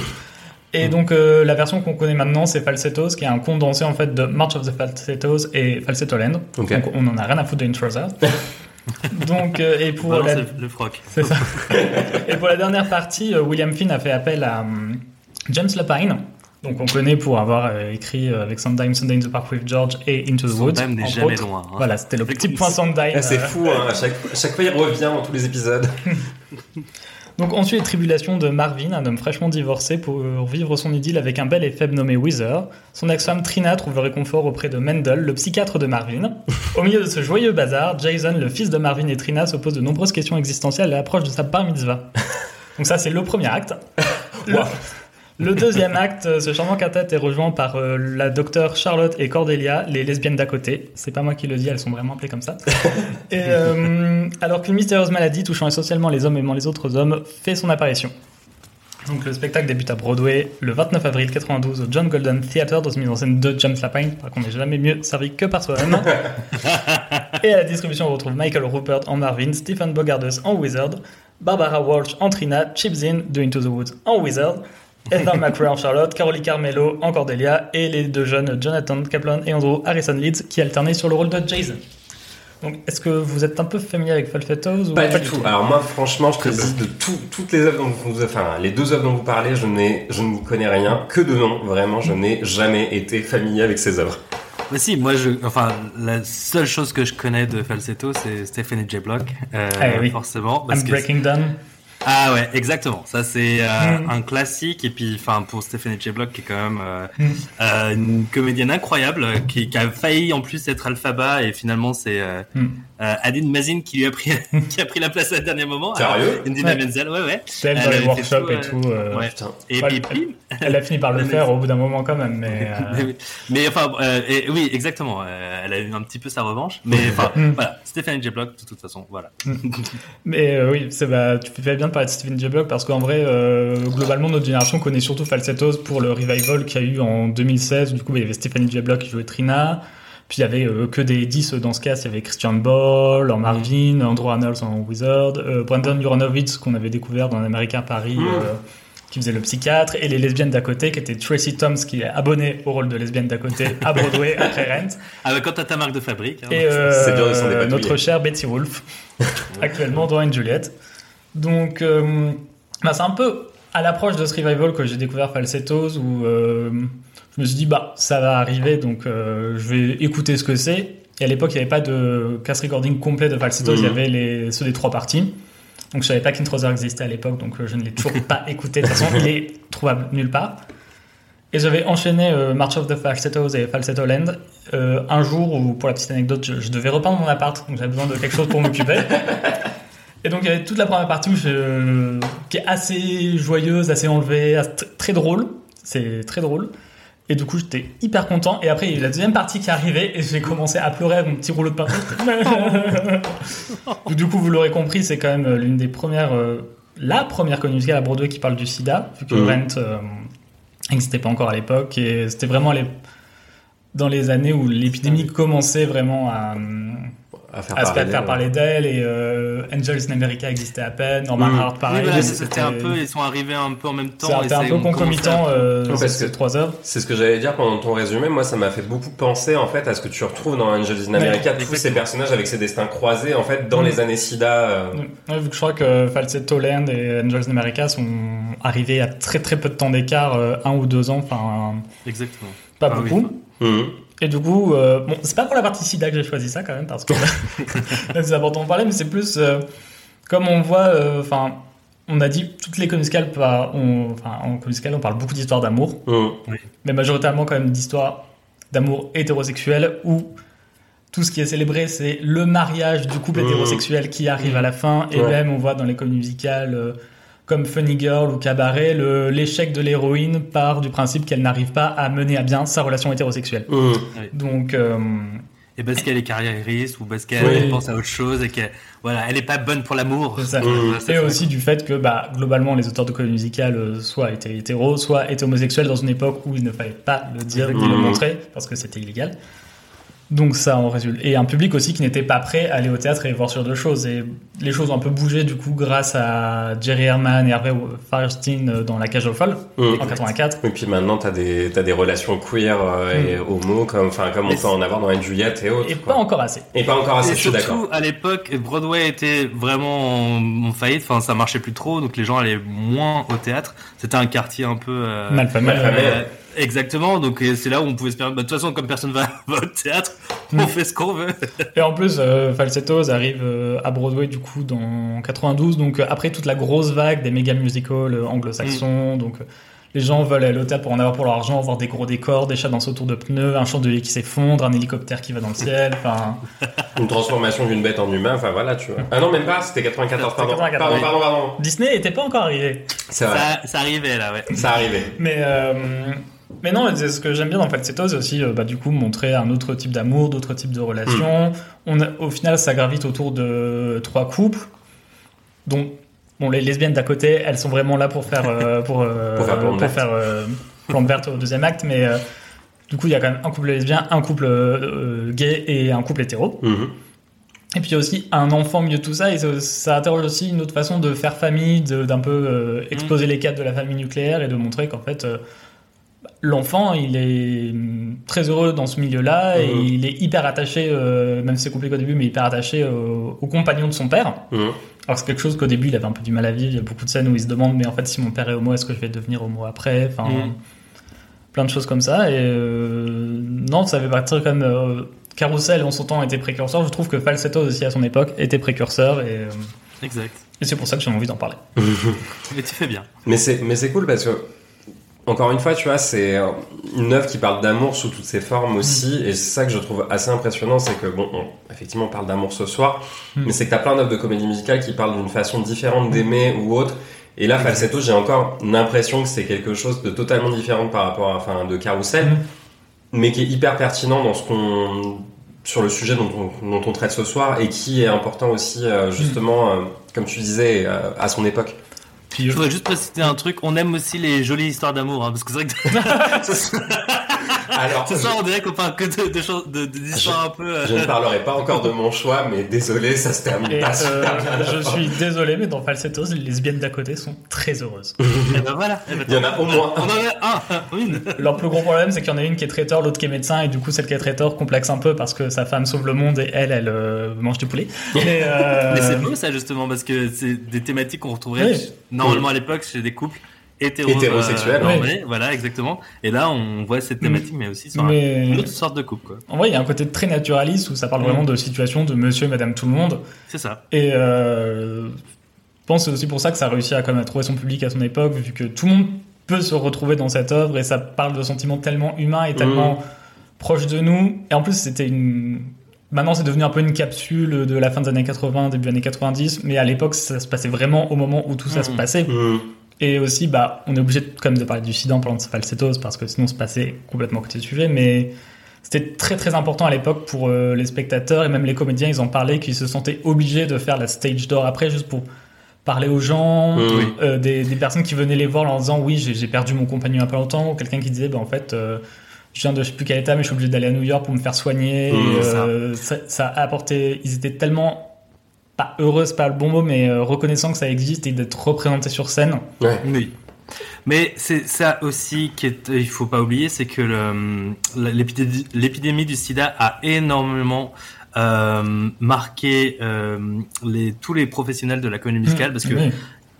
Et donc euh, la version qu'on connaît maintenant, c'est Falsettos, qui est un condensé en fait de March of the Falsettos et Falsetto Land. Donc on en a rien à foutre de Intruder. donc euh, et pour Balance la, le, froc. c'est ça. et pour la dernière partie, euh, William Finn a fait appel à hum, James Lapine. Donc on connaît pour avoir euh, écrit euh, avec Sondheim, Sunday in the Park with George et Into the Woods. Sondheim n'est jamais autres. loin, hein. Voilà, c'était le petit point. Sondheim. Ah, c'est euh, fou, hein, à chaque, à chaque fois il revient dans tous les épisodes. Donc on suit les tribulations de Marvin, un homme fraîchement divorcé pour vivre son idylle avec un bel et faible nommé Weezer. Son ex-femme Trina trouve le réconfort auprès de Mendel, le psychiatre de Marvin. Au milieu de ce joyeux bazar, Jason, le fils de Marvin et Trina, se pose de nombreuses questions existentielles à l'approche de sa bar mitzvah. Donc ça c'est le premier acte. Le, le deuxième acte, euh, ce charmant quintet est rejoint par euh, la docteure Charlotte et Cordelia, les lesbiennes d'à côté. C'est pas moi qui le dis, elles sont vraiment appelées comme ça. Et euh, alors qu'une mystérieuse maladie touchant essentiellement les hommes aimant les autres hommes fait son apparition. Donc le spectacle débute à Broadway le 29 avril 92 au John Golden Theatre dans une mise en scène de James Lapine, par contre on n'est jamais mieux servi que par soi-même. Et à la distribution on retrouve Michael Rupert en Marvin, Stephen Bogardes en Wizard, Barbara Walsh en Trina, Chip Zinn de Into the Woods en Wizard, Heather McRae en Charlotte, Carolee Carmelo en Cordelia et les deux jeunes Jonathan Kaplan et Andrew Harrison Leeds qui alternaient sur le rôle de Jason. Donc, est-ce que vous êtes un peu familier avec Falsettos ou Pas du tout. Alors moi, franchement, je dis de tout- toutes les œuvres dont vous, enfin, les deux œuvres dont vous parlez, je n'ai, je n'y connais rien, que de nom. Vraiment, je n'ai jamais été familier avec ces œuvres. Mais si, moi, je, enfin, la seule chose que je connais de Falsetto, c'est Stephanie J. Block, euh, Ah oui. forcément. Parce I'm que Breaking Down Ah ouais, exactement. Ça c'est euh, Mm. un classique et puis enfin pour Stephanie J. Block qui est quand même euh, Mm. euh, une comédienne incroyable qui, qui a failli en plus être Alphaba et finalement c'est euh, Mm. euh, Adine Mazin qui lui a pris qui a pris la place à dernier moment. Sérieux Indina Ouais. Menzel, ouais ouais. C'est elle Elle dans les workshops tout, et tout. euh. Et puis. Elle a fini par le faire au bout d'un moment quand même, mais... euh, Mais oui. Mais enfin, euh, et, oui, exactement. euh, elle a eu un petit peu sa revanche. Mais enfin, Mm. voilà, Stephanie J. Block, de toute façon, voilà. Mais euh, oui, c'est bah, tu fais bien de parler de Steven J. Block parce qu'en vrai, euh, globalement, notre génération connaît surtout Falsettos pour le revival qu'il y a eu en 2016. Du coup, bah, il y avait Stephanie J. Block qui jouait Trina. Puis il y avait euh, que des 10 dans ce cast. Il y avait Christian Ball en Marvin, Andrew Arnold en Wizard, euh, Brandon Juranovic qu'on avait découvert dans American Paris. Mm. euh, qui faisait le psychiatre, et les lesbiennes d'à côté, qui étaient Tracy Toms, qui est abonnée au rôle de lesbienne d'à côté à Broadway après Rent, Ah, bah, quand t'as ta marque de fabrique. hein. et euh, notre chère Betty Wolf, actuellement dans Une Juliette. Donc, euh, bah, c'est un peu à l'approche de ce revival que j'ai découvert Falsettos, où euh, je me suis dit, bah, ça va arriver, donc euh, je vais écouter ce que c'est. Et à l'époque, il n'y avait pas de cast recording complet de Falsettos, Mhm. il y avait les, ceux des trois parties. Donc, je savais pas qu'Introther existait à l'époque, donc je ne l'ai toujours pas écouté. De toute façon, il est trouvable nulle part. Et j'avais enchaîné euh, March of the Falsettos et Falsetto Land euh, un jour où, pour la petite anecdote, je, je devais repeindre mon appart, donc j'avais besoin de quelque chose pour m'occuper. Et donc il y avait toute la première partie je- qui est assez joyeuse, assez enlevée, très drôle. C'est très drôle. Et du coup, j'étais hyper content. Et après, il y a eu la deuxième partie qui est arrivée et j'ai commencé à pleurer avec mon petit rouleau de peinture. du coup, vous l'aurez compris, c'est quand même l'une des premières, euh, la première comédie musicale à Broadway qui parle du sida, vu que Mhm. Rent euh, n'existait pas encore à l'époque. Et c'était vraiment les, dans les années où l'épidémie commençait vraiment à, À faire à parler faire d'elle, parler d'elle. Et euh, Angels in America existait à peine, Norman Mhm. Hart Oui, pareil. voilà, C'était- c'était un peu, ils sont arrivés un peu en même temps. C'était un peu concomitant euh, parce ces que- trois œuvres. C'est ce que j'allais dire pendant ton résumé. Moi, ça m'a fait beaucoup penser en fait à ce que tu retrouves dans Angels in America, tous ces personnages avec ces destins croisés en fait dans Mm. les années SIDA. euh, Ouais, vu que je crois que Falsetto Land et Angels in America sont arrivés à très très peu de temps d'écart, euh, un ou deux ans, enfin Exactement. pas Ah oui. beaucoup. Et du coup, euh, bon, c'est pas pour la partie SIDA que j'ai choisi ça quand même, parce que c'est important de parler, mais c'est plus euh, comme on voit, euh, enfin, on a dit toutes les comusicales, par- on, enfin, en comusicale, on parle beaucoup d'histoires d'amour, Mhm. mais majoritairement quand même d'histoires d'amour hétérosexuel où tout ce qui est célébré, c'est le mariage du couple Mmh. hétérosexuel qui arrive à la fin, et Ouais. même on voit dans les comédies musicales euh, comme Funny Girl ou Cabaret, le- l'échec de l'héroïne part du principe qu'elle n'arrive pas à mener à bien sa relation hétérosexuelle. Mhm. Donc, euh, Et parce qu'elle est carriériste ou parce qu'elle Oui. pense à autre chose et qu'elle, voilà, elle est pas bonne pour l'amour. C'est ça. Mmh. C'est et ça. aussi du fait que bah, globalement les auteurs de comédies musicales euh, soit étaient hétéros, soit étaient homosexuels dans une époque où il ne fallait pas le dire ni le Mmh. montrer parce que c'était illégal. Donc ça en résulte. Et un public aussi qui n'était pas prêt à aller au théâtre et voir sur deux choses. Et les choses ont un peu bougé du coup grâce à Jerry Herman et Harvey Firestein euh, dans La Cage aux Folles Mm. en 84. Et puis maintenant, t'as des, t'as des relations queer euh, et homo, comme, enfin, comme on peut en avoir dans Anne Juliette et autres. Et quoi. pas encore assez. Et pas encore assez, Et je suis d'accord. surtout, à l'époque, Broadway était vraiment en, en faillite. Enfin, ça marchait plus trop, donc les gens allaient moins au théâtre. C'était un quartier un peu euh, Malfamé. Malfamé. euh, exactement. Donc c'est là où on pouvait se permettre. bah, De toute façon, comme personne va, va au théâtre, on Mm. fait ce qu'on veut. Et en plus, euh, Falsettos arrive euh, à Broadway du coup dans 92, donc euh, après toute la grosse vague des méga musicals euh, anglo-saxons, donc euh, les gens veulent aller au théâtre pour en avoir pour leur argent, voir des gros décors, des chats dansent autour de pneus, un chandelier qui s'effondre, un hélicoptère qui va dans le ciel, enfin... Une transformation d'une bête en humain, enfin voilà, tu vois. Ah non, même pas, c'était 94, pardon. 94, Pardon, oui. pardon, pardon. Disney était pas encore arrivé. C'est vrai, Ça, ça arrivait là, ouais. ça arrivait. Mais, euh, mais non, c'est ce que j'aime bien dans Falsetto, c'est aussi euh, bah, du coup montrer un autre type d'amour, d'autres types de relations. On a- au final, ça gravite autour de trois couples, dont bon, les lesbiennes d'à côté, elles sont vraiment là pour faire euh, pour, euh, Pour faire verte. faire, euh, plante verte au deuxième acte, mais euh, du coup, il y a quand même un couple lesbien, un couple euh, gay et un couple hétéro. Mhm. Et puis il y a aussi un enfant au milieu de tout ça, et ça, ça interroge aussi une autre façon de faire famille, d'un peu euh, exploser les cadres de la famille nucléaire et de montrer qu'en fait, l'enfant, il est très heureux dans ce milieu-là, et Mhm. il est hyper attaché, euh, même si c'est compliqué au début, mais hyper attaché au, au compagnon de son père. Mhm. Alors c'est quelque chose qu'au début, il avait un peu du mal à vivre, il y a beaucoup de scènes où il se demande, mais en fait, si mon père est homo, est-ce que je vais devenir homo après? Enfin, Mhm. plein de choses comme ça, et euh, non, ça fait partir quand même... euh, Carousel en son temps était précurseur. Je trouve que Falsetto aussi à son époque était précurseur et, euh, Exact. et c'est pour ça que j'ai envie d'en parler. Mais tu fais bien. Mais c'est, mais c'est cool parce que, encore une fois, tu vois, c'est euh, une œuvre qui parle d'amour sous toutes ses formes aussi, et c'est ça que je trouve assez impressionnant, c'est que, bon, on- effectivement, on parle d'amour ce soir, Mm. mais c'est que t'as plein d'œuvres de comédie musicale qui parlent d'une façon différente d'aimer ou autre, et là, Falsetto, j'ai encore l'impression que c'est quelque chose de totalement différent par rapport à, enfin, de Carousel, Mm. mais qui est hyper pertinent dans ce qu'on, sur le sujet dont on, dont on traite ce soir, et qui est important aussi, euh, justement, euh, comme tu disais, euh, à son époque. Puis, Je voudrais juste préciser un truc. On aime aussi les jolies histoires d'amour, hein, parce que c'est vrai que Alors, c'est ça, on dirait qu'on parle que de, de choses, de, de- d'histoires un peu. euh, Je ne parlerai pas encore de mon choix, mais désolé, ça se termine et, pas euh, super bien. je suis désolé, mais dans Falsettos, les lesbiennes d'à côté sont très heureuses. eh ben voilà. eh ben, Il y en a au moins On un. en a un, une. Leur plus gros problème, c'est qu'il y en a une qui est traiteur, l'autre qui est médecin, et du coup, celle qui est traiteur complexe un peu parce que sa femme sauve le monde et elle, elle euh, mange du poulet. Mais, euh, Mais c'est beau ça justement parce que c'est des thématiques qu'on retrouverait Oui. normalement à l'époque chez des couples hétéro, Hétérosexuels, euh, voilà exactement. Et là on voit cette thématique mais aussi sur Mais- une autre sorte de couple quoi. En vrai, il y a un côté très naturaliste où ça parle Mm. vraiment de situations de monsieur et madame tout le monde. C'est ça. Et euh, je pense que c'est aussi pour ça que ça a réussi à, quand même, à trouver son public à son époque, vu que tout le monde peut se retrouver dans cette œuvre et ça parle de sentiments tellement humains et tellement proches de nous. Et en plus, c'était une. Maintenant, c'est devenu un peu une capsule de la fin des années 80, début années 90, mais à l'époque, ça se passait vraiment au moment où tout ça se passait. Et aussi, bah, on est obligé de, quand même de parler du sida en parlant de falsettos parce que sinon, on se passait complètement côté du sujet. Mais c'était très très important à l'époque pour euh, les spectateurs et même les comédiens. Ils en parlaient qu'ils se sentaient obligés de faire la stage door après juste pour parler aux gens, euh, des, des personnes qui venaient les voir en disant oui, j'ai perdu mon compagnon il y a pas longtemps, ou quelqu'un qui disait bah, en fait. euh, je viens de je sais plus quel état, mais je suis obligé d'aller à New York pour me faire soigner. Et, euh, ça. ça a apporté. Ils étaient tellement pas heureux, c'est pas le bon mot, mais euh, reconnaissant que ça existe et d'être représenté sur scène. Ouais. Oui. Mais c'est ça aussi qui est, il faut pas oublier, c'est que le- l'épidémie du sida a énormément euh, marqué euh, les, tous les professionnels de la comédie musicale parce que Oui.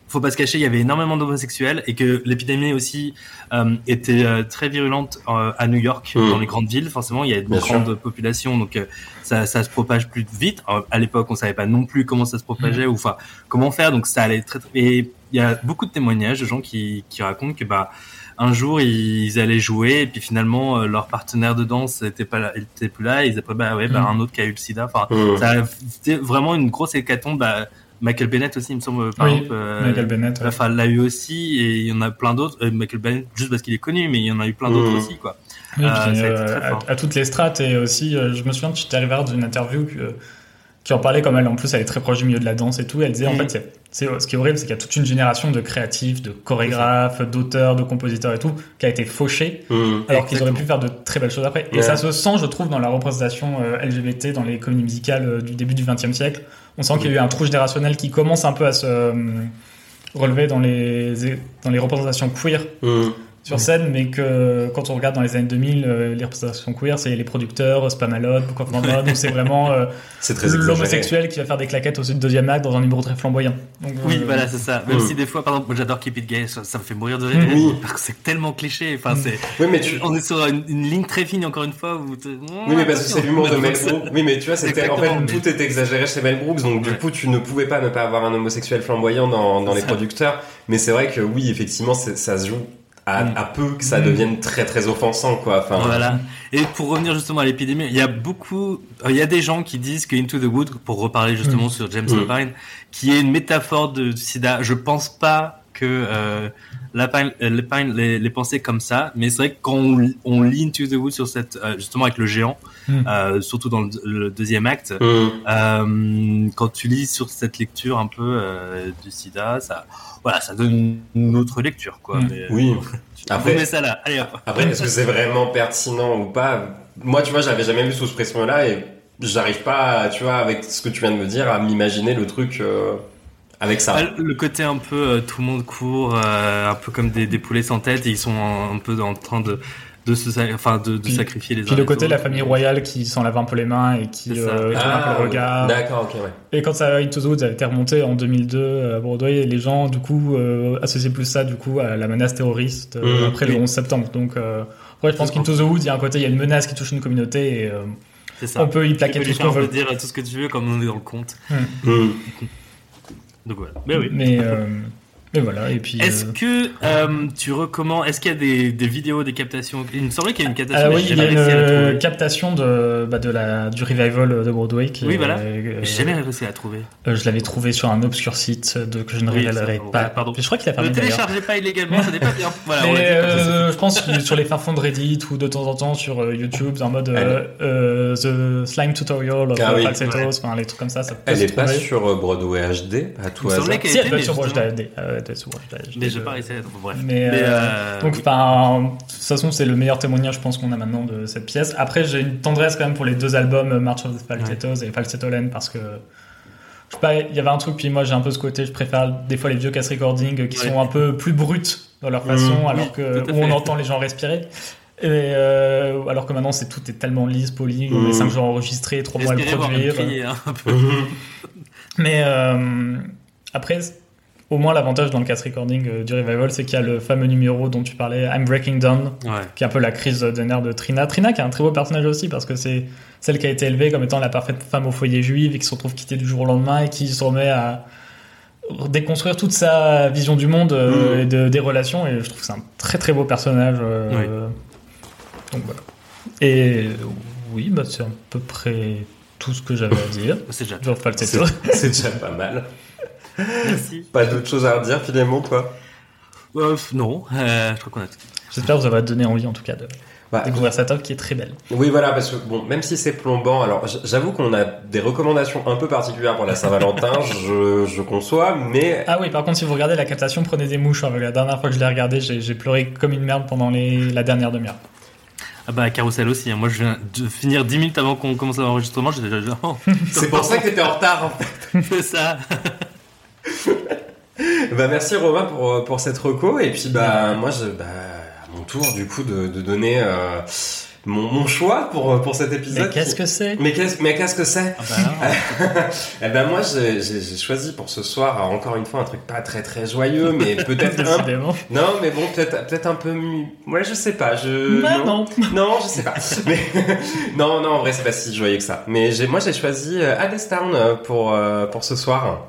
faut pas se cacher, il y avait énormément d'homosexuels et que l'épidémie aussi euh, était euh, très virulente euh, à New York, Mm. dans les grandes villes. Forcément, il y a une Bien grande population, donc euh, ça, ça se propage plus vite. Alors, à l'époque, on savait pas non plus comment ça se propageait ou enfin comment faire, donc ça allait très. très... Et il y a beaucoup de témoignages de gens qui, qui racontent que bah un jour ils allaient jouer et puis finalement euh, leur partenaire de danse était pas là, était plus là. Et ils après bah ouais bah Mm. un autre qui a eu le sida. Enfin ça c'était vraiment une grosse hécatombe. Bah, Michael Bennett aussi, il me semble, par Oui, exemple. euh, Michael Bennett. ouais. Enfin, l'a eu aussi, et il y en a plein d'autres. Euh, Michael Bennett, juste parce qu'il est connu, mais il y en a eu plein d'autres aussi, quoi. Oui, puis, euh, très à, toutes les strates et aussi, euh, je me souviens que j'étais arrivé à voir d'une interview que, qui en parlait comme elle. En plus, elle est très proche du milieu de la danse et tout. Elle disait, en Mhm. fait, c'est, ce qui est horrible, c'est qu'il y a toute une génération de créatifs, de chorégraphes, d'auteurs, de compositeurs et tout, qui a été fauchée, Mmh. alors qu'ils auraient pu faire de très belles choses après. Et ça se sent, je trouve, dans la représentation euh, LGBT dans les comédies musicales euh, du début du XXe siècle. On sent qu'il y a eu un trou générationnel qui commence un peu à se euh, relever dans les, dans les représentations queer Mmh. Sur scène, mais que quand on regarde dans les années 2000, euh, les représentations queer, c'est les producteurs, Spamalot, Book of Mormon, où c'est vraiment euh, C'est l'homosexuel qui va faire des claquettes au deuxième acte dans un numéro très flamboyant. Donc, Oui, euh, voilà, c'est ça. Même Mm. si des fois, par exemple, moi j'adore Keep It Gay, ça, ça me fait mourir de rire. Mm. Oui. Parce que c'est tellement cliché. Enfin, c'est. Oui, mais tu. On est sur une, une ligne très fine, encore une fois. Où te- Oui, mais parce que c'est l'humour de Mel Brooks. Oui, mais tu vois, c'était en fait tout est exagéré chez Mel Brooks, donc du coup, tu ne pouvais pas ne pas avoir un homosexuel flamboyant dans, dans C'est les producteurs. Mais c'est vrai que oui, effectivement, c'est- ça se joue à, Mm. à peu que ça Mm. devienne très très offensant, quoi. Enfin, Voilà. Et pour revenir justement à l'épidémie, il y a beaucoup, euh, il y a des gens qui disent que Into the Wood, pour reparler justement sur James Mm. Lapine, qui est une métaphore de SIDA. Je pense pas que euh, Lapine, euh, Lapine les, les pensait comme ça, mais c'est vrai que quand on, on lit Into the Wood sur cette, euh, justement avec le géant, Mm. euh, surtout dans le, le deuxième acte, Mm. euh, quand tu lis sur cette lecture un peu euh, du SIDA, ça, voilà, ça donne une autre lecture, quoi. Mm. Mais, euh, Oui. Après, met ça là. Allez hop. Après, est-ce que c'est vraiment pertinent ou pas? Moi, tu vois, j'avais jamais vu sous ce pression-là et j'arrive pas, tu vois, avec ce que tu viens de me dire, à m'imaginer le truc euh, avec ça. Ah, Le côté un peu euh, tout le monde court, euh, un peu comme des, des poulets sans tête, et ils sont un, un peu en train de de se enfin de, de Puis- sacrifier les uns Puis le côté de la autres. famille royale qui s'en lave un peu les mains et qui euh, tourne un peu le oui. regard. D'accord, ok, ouais. Et quand ça Into the Woods a été remonté en 2002 euh, à Broadway, les gens du coup euh, associaient plus ça du coup à la menace terroriste euh, Mhm, après oui. le 11 septembre. Donc euh, ouais, je pense qu'Into the Woods, il y a un côté, il y a une menace qui touche une communauté et euh, C'est ça. on peut y Tu plaquer peux tout ce qu'on veut. dire tout ce que tu veux comme on est dans le conte. Mm. Donc voilà. Mais oui. Mais mais voilà et puis. Est-ce euh, que euh, tu recommandes Est-ce qu'il y a des, des vidéos, des captations? Il me semblait qu'il y a une captation. Ah oui, il y a une euh, captation de, bah, de la, du revival de Broadway. Qui, Oui, voilà. euh, J'ai jamais réussi à la trouver. euh, je l'avais trouvé sur un obscur site de, que je ne Oui, révélerai ça, ouais, pas. pardon. Je crois qu'il a Ne fermé d'ailleurs. téléchargez pas illégalement, ce n'est pas bien. Voilà, Mais euh, je pense que sur les fins fonds de Reddit ou de temps en temps sur YouTube, en mode euh, euh, The Slime Tutorial of Ah oui. Falsettos, Ouais. enfin les trucs comme ça, ça peut Elle se est pas sur Broadway HD, à tout Il me hasard. semblait qu'elle Si, elle était, peut être sur justement- HD. Elle peut être sur Watch HD. Mais à la trouver. Bref. Mais, Mais, euh, euh, Donc, enfin, de toute façon, c'est le meilleur témoignage, je pense, qu'on a maintenant de cette pièce. Après, j'ai une tendresse quand même pour les deux albums, euh, March of the Falsettos et Falsetto parce que je sais pas, il y avait un truc, puis moi j'ai un peu ce côté, je préfère des fois les vieux cast recording euh, qui Ouais. sont un peu plus bruts dans leur façon, Mmh. alors que où on entend les gens respirer. Et euh, alors que maintenant, c'est tout est tellement lisse, poli, Mmh. met 5 jours à enregistrer, 3 mois à le produire. crier, hein. Mais euh, après, au moins l'avantage dans le cast recording euh, du revival, c'est qu'il y a le fameux numéro dont tu parlais, I'm Breaking Down, Ouais. qui est un peu la crise de nerfs de Trina. Trina qui est un très beau personnage aussi parce que c'est celle qui a été élevée comme étant la parfaite femme au foyer juive et qui se retrouve quittée du jour au lendemain et qui se remet à déconstruire toute sa vision du monde euh, Mm. et de- des relations et je trouve que c'est un très très beau personnage. euh, Donc voilà. Et oui, bah, c'est à peu près tout ce que j'avais à dire. C'est déjà. C'est déjà pas mal. Merci. Pas d'autre chose à redire, Philémon, toi? Euh, non, euh, je crois qu'on a tout. J'espère que ça va te donner envie en tout cas de Bah, découvrir cette œuvre qui est très belle. Oui, voilà, parce que bon, même si c'est plombant, alors j'avoue qu'on a des recommandations un peu particulières pour la Saint-Valentin, je, je conçois, mais Ah oui, par contre, si vous regardez la captation, prenez des mouches. hein. La dernière fois que je l'ai regardé, j'ai pleuré comme une merde pendant les, la dernière demi-heure. Ah bah, Carousel aussi. hein. Moi, je viens de finir 10 minutes avant qu'on commence l'enregistrement. J'étais déjà genre, oh, c'est pour ça que t'étais en retard. en fait. c'est ça. Bah merci Romain pour, euh, pour cette reco, et puis bah moi, je, bah, à mon tour du coup de, de donner euh, mon, mon choix pour, pour cet épisode. Mais qu'est-ce que c'est? Mais qu'est-ce mais qu'est-ce que c'est? Ah bah, Eh ben moi j'ai choisi pour ce soir euh, encore une fois un truc pas très très joyeux mais peut-être un non mais bon peut-être peut-être un peu ouais je sais pas je Bah non. non je sais pas. Mais non non en vrai c'est pas si joyeux que ça. Mais j'ai moi j'ai choisi euh, Hades Town euh, pour euh, pour ce soir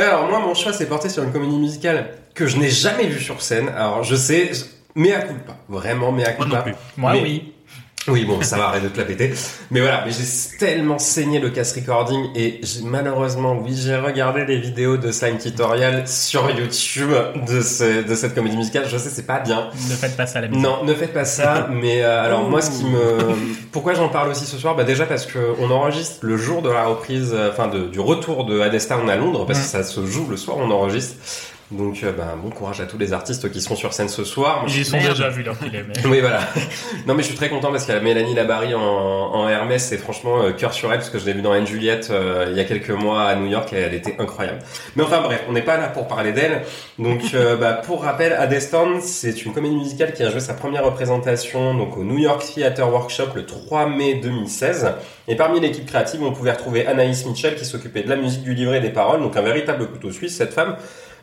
Ouais, alors moi, mon choix s'est porté sur une comédie musicale que je n'ai jamais vue sur scène. Alors, je sais, mais à culpa. Vraiment, mais à non plus. Moi, Mais- oui. Oui, bon, ça va, arrête de te la péter. Mais voilà, mais j'ai tellement saigné le cast recording et j'ai- malheureusement, oui, j'ai regardé les vidéos de Slime Tutorial sur YouTube de, ce, de cette comédie musicale. Je sais, c'est pas bien. Ne faites pas ça à la. Non, ne faites pas ça. Mais euh, alors moi, ce qui me, pourquoi j'en parle aussi ce soir? Bah déjà parce que on enregistre le jour de la reprise, euh, enfin de- du retour de Adestown à Londres, parce que ça se joue le soir on enregistre. Donc, euh, bah, bon courage à tous les artistes qui seront sur scène ce soir. Ils y sont déjà vus leur qu'il oui, voilà. Non, mais je suis très content parce qu'il y a Mélanie Labarry en, en Hermès et franchement, euh, cœur sur elle parce que je l'ai vue dans Anne Juliette euh, il y a quelques mois à New York et elle était incroyable. Mais enfin bref, on n'est pas là pour parler d'elle. Donc, euh, bah, pour rappel, Adestown, c'est une comédie musicale qui a joué sa première représentation donc au New York Theatre Workshop le 3 mai 2016. Et parmi l'équipe créative, on pouvait retrouver Anaïs Mitchell qui s'occupait de la musique, du livret et des paroles, donc un véritable couteau suisse, cette femme.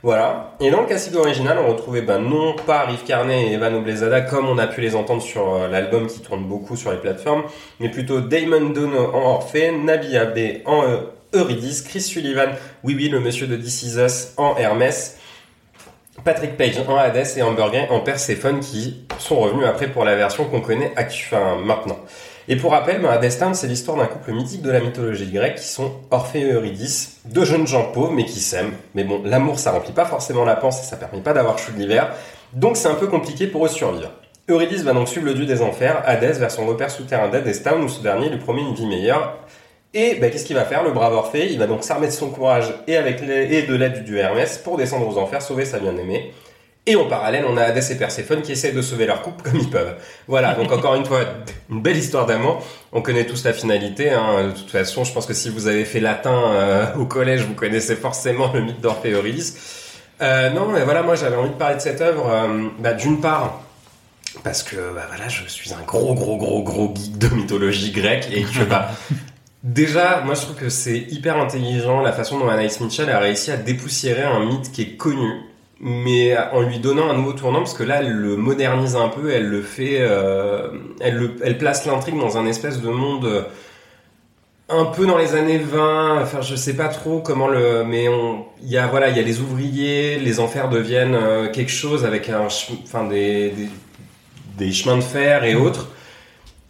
Voilà. Et dans le casting original, on retrouvait ben, non pas Riff Carney et Evan Oblezada comme on a pu les entendre sur euh, l'album qui tourne beaucoup sur les plateformes, mais plutôt Damon Dono en Orphée, Nabi Abe en euh, Eurydice, Chris Sullivan, oui oui le monsieur de This en Hermès, Patrick Page en Hades et Amber en Persephone qui sont revenus après pour la version qu'on connaît actu- enfin, maintenant. Et pour rappel, ben, c'est l'histoire d'un couple mythique de la mythologie grecque qui sont Orphée et Eurydice, deux jeunes gens pauvres mais qui s'aiment. Mais bon, l'amour ça remplit pas forcément la panse et ça permet pas d'avoir chaud de l'hiver, donc c'est un peu compliqué pour eux survivre. Eurydice va donc suivre le dieu des enfers, Hadès, vers son repère souterrain d'Adestown où ce dernier lui promet une vie meilleure. Et ben, qu'est-ce qu'il va faire, le brave Orphée? Il va donc s'armer de son courage et, et de l'aide du dieu Hermès pour descendre aux enfers, sauver sa bien-aimée. Et en parallèle, on a Hadès et Perséphone qui essaient de sauver leur couple comme ils peuvent. Voilà, donc encore une fois, une belle histoire d'amour. On connaît tous la finalité. Hein. De toute façon, je pense que si vous avez fait latin euh, au collège, vous connaissez forcément le mythe d'Orphée et Eurydice. Euh, non, mais voilà, moi j'avais envie de parler de cette œuvre. euh, bah, D'une part, parce que bah, voilà, je suis un gros, gros, gros, gros geek de mythologie grecque et que bah, Déjà, moi je trouve que c'est hyper intelligent la façon dont Anaïs Mitchell a réussi à dépoussiérer un mythe qui est connu, mais en lui donnant un nouveau tournant, parce que là elle le modernise un peu, elle le fait, euh, elle, le, elle place l'intrigue dans un espèce de monde euh, un peu dans les années 20, enfin je sais pas trop comment le, mais on, il y a voilà, il y a les ouvriers, les enfers deviennent euh, quelque chose avec un, enfin des, des chemins de fer et autres.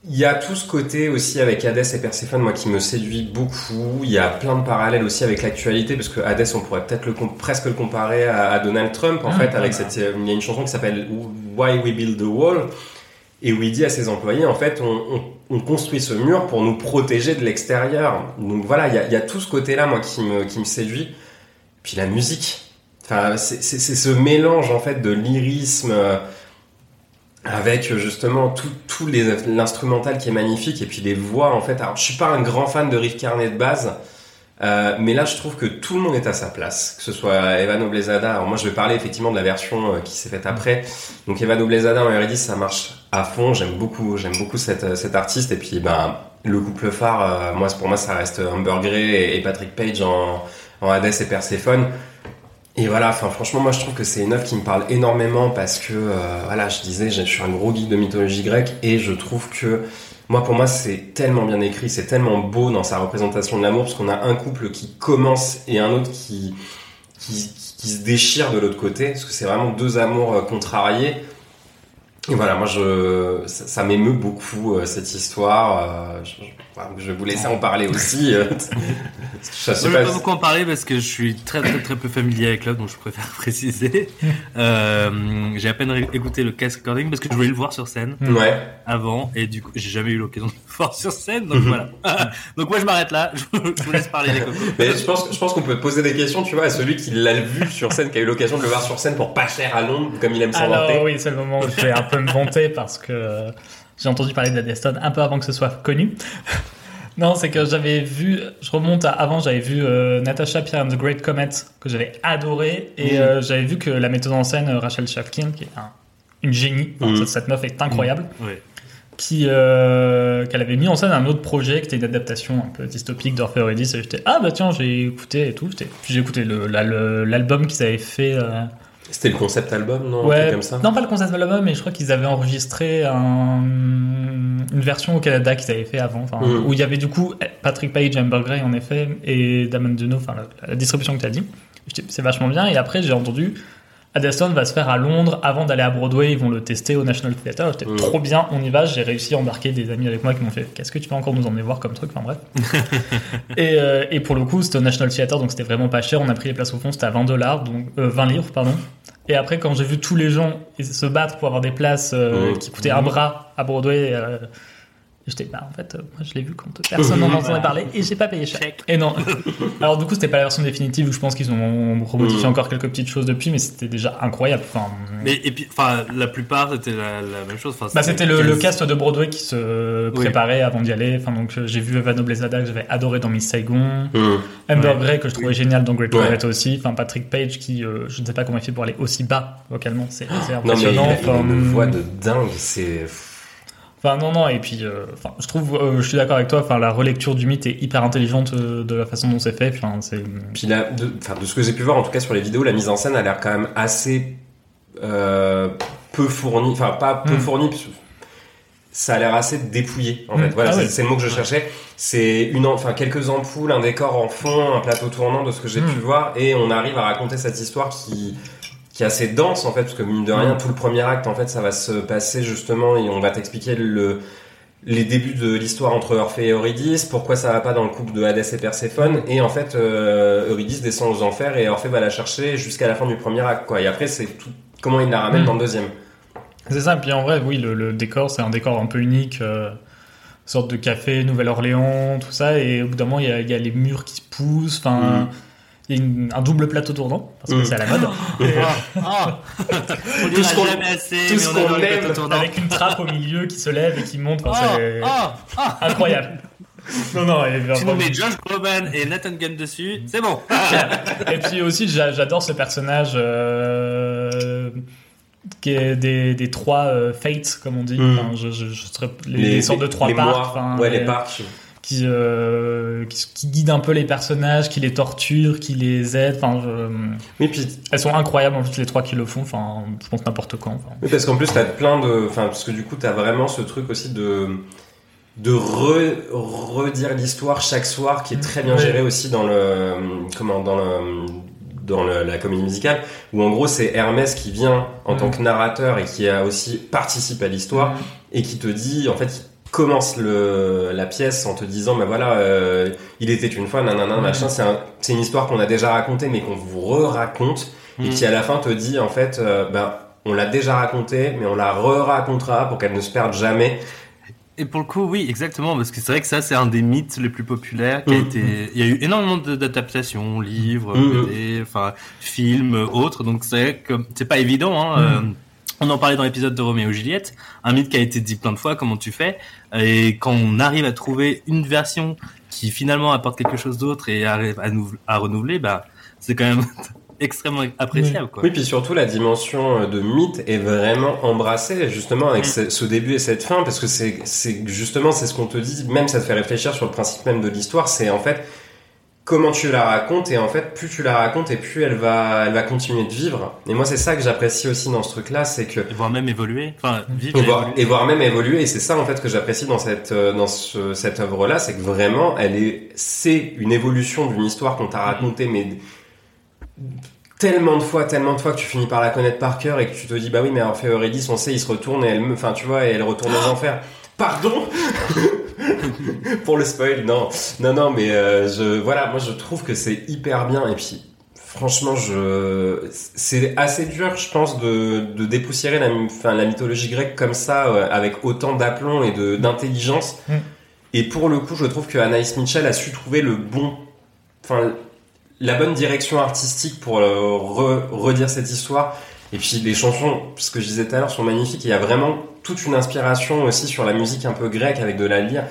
Il y a tout ce côté aussi avec Hadès et Perséphone, moi, qui me séduit beaucoup. Il y a plein de parallèles aussi avec l'actualité, parce que Hadès, on pourrait peut-être le presque le comparer à, à Donald Trump, en Ah, fait, avec cette, euh, il y a une chanson qui s'appelle Why We Build the Wall, et où il dit à ses employés, en fait, on, on- on construit ce mur pour nous protéger de l'extérieur. Donc voilà, il y a, il y a tout ce côté-là, moi, qui me, qui me séduit. Puis la musique. Enfin, c'est ce mélange, en fait, de lyrisme, euh, avec euh, justement tout, tout l'instrumental qui est magnifique et puis les voix en fait. Alors je suis pas un grand fan de Riff Carnet de base, euh, mais là je trouve que tout le monde est à sa place, que ce soit Evan Oblezada. Alors moi je vais parler effectivement de la version euh, qui s'est faite après. Donc Evan Oblezada en Eurydice ça marche à fond. J'aime beaucoup, j'aime beaucoup cette, cet artiste et puis ben le couple phare, euh, moi pour moi ça reste Amber Gray et, et Patrick Page en, en Hades et Perséphone. Et voilà, enfin franchement moi je trouve que c'est une œuvre qui me parle énormément parce que euh, voilà, je disais, je suis un gros geek de mythologie grecque et je trouve que moi pour moi c'est tellement bien écrit, c'est tellement beau dans sa représentation de l'amour parce qu'on a un couple qui commence et un autre qui qui, qui se déchire de l'autre côté parce que c'est vraiment deux amours euh, contrariés. Et voilà, moi je ça, ça m'émeut beaucoup euh, cette histoire. euh, je, je- enfin, je vais vous laisser en parler aussi. euh, je ne vais pas beaucoup en parler parce que je suis très très très peu familier avec l'œuvre, donc je préfère préciser. Euh, j'ai à peine écouté le cast recording parce que je voulais le voir sur scène Ouais. avant et du coup j'ai jamais eu l'occasion de le voir sur scène, donc voilà. donc moi je m'arrête là, je je vous laisse parler les cocos. Mais je pense, je pense qu'on peut poser des questions, tu vois, à celui qui l'a vu sur scène, qui a eu l'occasion de le voir sur scène pour pas cher à Londres, comme il aime s'en Alors vanter. oui, c'est le moment où je vais un peu me vanter parce que j'ai entendu parler de la Deston un peu avant que ce soit connu. non, c'est que j'avais vu, je remonte à avant, j'avais vu euh, Natasha Pierre and the Great Comet que j'avais adoré et euh, j'avais vu que la metteuse en scène euh, Rachel Chavkin, qui est un- une génie, enfin, Mhm. cette, meuf est incroyable, qui euh, qu'elle avait mis en scène un autre projet qui était une adaptation un peu dystopique d'Orphée Eurydice et j'étais ah bah tiens j'ai écouté et tout, j'ai écouté la- l'album qu'ils avaient fait. C'était le concept album, non Ouais, comme ça non pas le concept album, mais je crois qu'ils avaient enregistré un- une version au Canada qu'ils avaient fait avant, Mhm. où il y avait du coup Patrick Page, Amber Gray en effet, et Damon Duno, enfin la, la distribution que tu as dit. C'est vachement bien, et après j'ai entendu Addison va se faire à Londres avant d'aller à Broadway, ils vont le tester au National Theatre. J'étais Mhm. trop bien, on y va, j'ai réussi à embarquer des amis avec moi qui m'ont fait Qu'est-ce que tu peux encore nous emmener voir comme truc? Enfin bref. et, euh, et pour le coup, c'était au National Theatre, donc c'était vraiment pas cher. On a pris les places au fond, c'était à 20 dollars, donc euh, 20 livres, pardon. Et après, quand j'ai vu tous les gens se battre pour avoir des places euh, Mhm. qui coûtaient un bras à Broadway, euh, j'étais bah en fait, euh, moi je l'ai vu quand personne n'en entendait parler et j'ai pas payé cher. Check. Et non. Alors du coup, c'était pas la version définitive où je pense qu'ils ont remodifié encore quelques petites choses depuis, mais c'était déjà incroyable. Enfin, Mais et puis, enfin, la plupart c'était la, la même chose. Enfin, bah, c'était le, le 15 cast de Broadway qui se Oui. préparait avant d'y aller. Enfin, donc j'ai vu Evano Blezada que j'avais adoré dans Miss Saigon. Hmm. Amber Ouais. Gray que je trouvais génial dans Great Ouais. Loretta aussi. Enfin, Patrick Page qui, euh, je ne sais pas comment il fait pour aller aussi bas vocalement. C'est c'est Non, mais il impressionnant. a, il a une voix de dingue, c'est. Enfin, non, non, et puis, euh, enfin, je trouve, euh, je suis d'accord avec toi, enfin, la relecture du mythe est hyper intelligente euh, de la façon dont c'est fait, enfin, c'est... Puis là, de, enfin, de ce que j'ai pu voir, en tout cas sur les vidéos, la mise en scène a l'air quand même assez peu fournie. Enfin, pas peu Mm. fournie, ça a l'air assez dépouillé. En Mm. fait, voilà, Ah c'est le mot que je cherchais. C'est une, en- enfin, quelques ampoules, un décor en fond, un plateau tournant de ce que j'ai Mm. pu voir, et on arrive à raconter cette histoire qui qui est assez dense en fait, parce que mine de rien, Mm. tout le premier acte, en fait, ça va se passer justement, et on va t'expliquer le les débuts de l'histoire entre Orphée et Eurydice, pourquoi ça va pas dans le couple de Hadès et Perséphone, et en fait euh, Eurydice descend aux enfers et Orphée va la chercher jusqu'à la fin du premier acte, quoi. Et après c'est tout comment il la ramène Mm. dans le deuxième. C'est ça, et puis en vrai, oui, le, le décor, c'est un décor un peu unique, euh, sorte de café, Nouvelle-Orléans, tout ça, et au bout d'un moment, il y a, il y a les murs qui se poussent, enfin... Mm. Il y a une- un double plateau tournant, parce que Mm. c'est à la mode, ah. On Tout ce qu'on- assez, tout mais ce on qu'on aime avec une trappe au milieu qui se lève et qui monte, enfin, Ah, c'est incroyable. Non, non, Tu nous mets Josh Groban et Nathan Gunn dessus, c'est bon. Et puis aussi, j'a- j'adore ce personnage euh, qui est des, des trois euh, fates, comme on dit. Mm. Enfin, je, je, je les, les sortes de trois les parcs. mois, enfin, ouais, les les- parcs. Qui, euh, qui, qui guident un peu les personnages, qui les torturent, qui les aident. Enfin, je- Oui, puis elles sont incroyables en plus les trois qui le font. Enfin, je pense n'importe quand. Enfin. Oui, parce qu'en plus, t'as plein de. Enfin, parce que du coup, t'as vraiment ce truc aussi de. de re- redire l'histoire chaque soir qui est très bien géré aussi dans le. comment Dans le. dans le- la comédie musicale où en gros c'est Hermès qui vient en Mm. tant que narrateur et qui a aussi participé à l'histoire et qui te dit en fait commence le, la pièce en te disant ben voilà euh, il était une fois nanana Mm. machin c'est un- c'est une histoire qu'on a déjà racontée mais qu'on vous re-raconte et Mm. qui à la fin te dit en fait euh, ben on l'a déjà racontée mais on la re-racontera pour qu'elle ne se perde jamais Et pour le coup, oui, exactement, parce que c'est vrai que ça, c'est un des mythes les plus populaires qui a Mhm. été. Il y a eu énormément d'adaptations, livres. BD, enfin films, autres. Donc c'est vrai que c'est pas évident. Hein, euh, on en parlait dans l'épisode de Roméo et Juliette, un mythe qui a été dit plein de fois. Comment tu fais? Et quand on arrive à trouver une version qui finalement apporte quelque chose d'autre et arrive à, nou- à renouveler, bah c'est quand même extrêmement appréciable. Quoi. Oui, puis surtout la dimension euh, de mythe est vraiment embrassée justement avec ce, ce début et cette fin parce que c'est c'est justement c'est ce qu'on te dit même ça te fait réfléchir sur le principe même de l'histoire c'est en fait comment tu la racontes et en fait plus tu la racontes et plus elle va elle va continuer de vivre. Et moi c'est ça que j'apprécie aussi dans ce truc là c'est que Et voire même évoluer. Enfin, vivre et voir, et même évoluer et c'est ça en fait que j'apprécie dans cette euh, dans ce, cette œuvre là c'est que vraiment elle est c'est une évolution d'une histoire qu'on t'a racontée mais tellement de fois tellement de fois que tu finis par la connaître par cœur et que tu te dis bah oui mais Orphée Eurydice on sait il se retourne et elle me enfin tu vois et elle retourne aux enfers. Pardon? pour le spoil non. Non non mais euh, je voilà moi je trouve que c'est hyper bien. Et puis franchement je c'est assez dur je pense de, de dépoussiérer la, enfin, la mythologie grecque comme ça euh, avec autant d'aplomb et de d'intelligence. Mm. et pour le coup je trouve que Anaïs Mitchell a su trouver le bon enfin la bonne direction artistique pour euh, re- redire cette histoire. Et puis les chansons ce que je disais tout à l'heure sont magnifiques. Il y a vraiment toute une inspiration aussi sur la musique un peu grecque avec de la lyre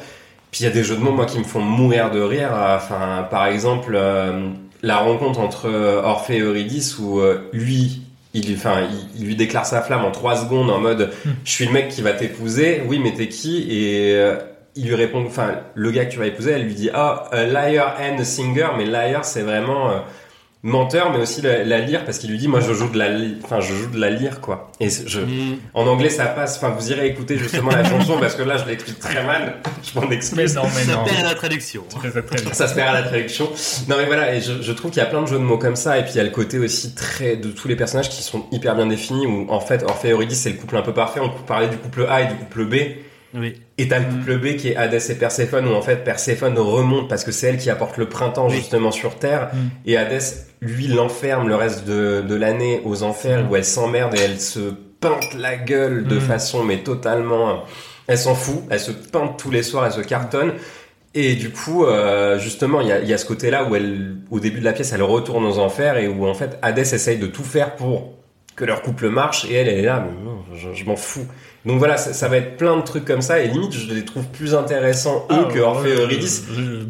puis il y a des jeux de mots moi qui me font mourir de rire. Enfin par exemple euh, la rencontre entre euh, Orphée et Eurydice où euh, lui il, enfin, il, il lui déclare sa flamme en trois secondes en mode Mm. je suis le mec qui va t'épouser. Oui mais t'es qui? Et euh, il lui répond enfin le gars que tu vas épouser elle lui dit ah a liar and a singer mais liar c'est vraiment menteur, mais aussi la, la lyre, parce qu'il lui dit, moi, je joue de la, enfin, je joue de la lyre, quoi. Et je, Mm. en anglais, ça passe. Enfin, vous irez écouter justement la chanson, parce que là, je l'écris très mal. Je m'en Mais excuse. non, mais Ça non. perd à la traduction. Fais ça. Ça se perd à la traduction. Non mais voilà, et je, je trouve qu'il y a plein de jeux de mots comme ça, et puis il y a le côté aussi très de tous les personnages qui sont hyper bien définis, où en fait Orphée et Eurydice c'est le couple un peu parfait, on parlait du couple A et du couple B, Oui. et t'as le Mm. couple B qui est Hadès et Perséphone, où en fait Perséphone remonte parce que c'est elle qui apporte le printemps Oui. justement sur Terre, Mm. et Hadès lui l'enferme le reste de, de l'année aux enfers, Mm. où elle s'emmerde et elle se peinte la gueule de Mm. façon mais totalement... Elle s'en fout, elle se peinte tous les soirs, elle se cartonne. Et du coup, euh, justement, il y a, il y a ce côté-là où elle, au début de la pièce, elle retourne aux enfers et où en fait Hadès essaye de tout faire pour que leur couple marche et elle, elle est là, mais je m'en fous. Donc voilà, ça, ça va être plein de trucs comme ça et limite, je les trouve plus intéressants eux Ah, que Orphée Eurydice.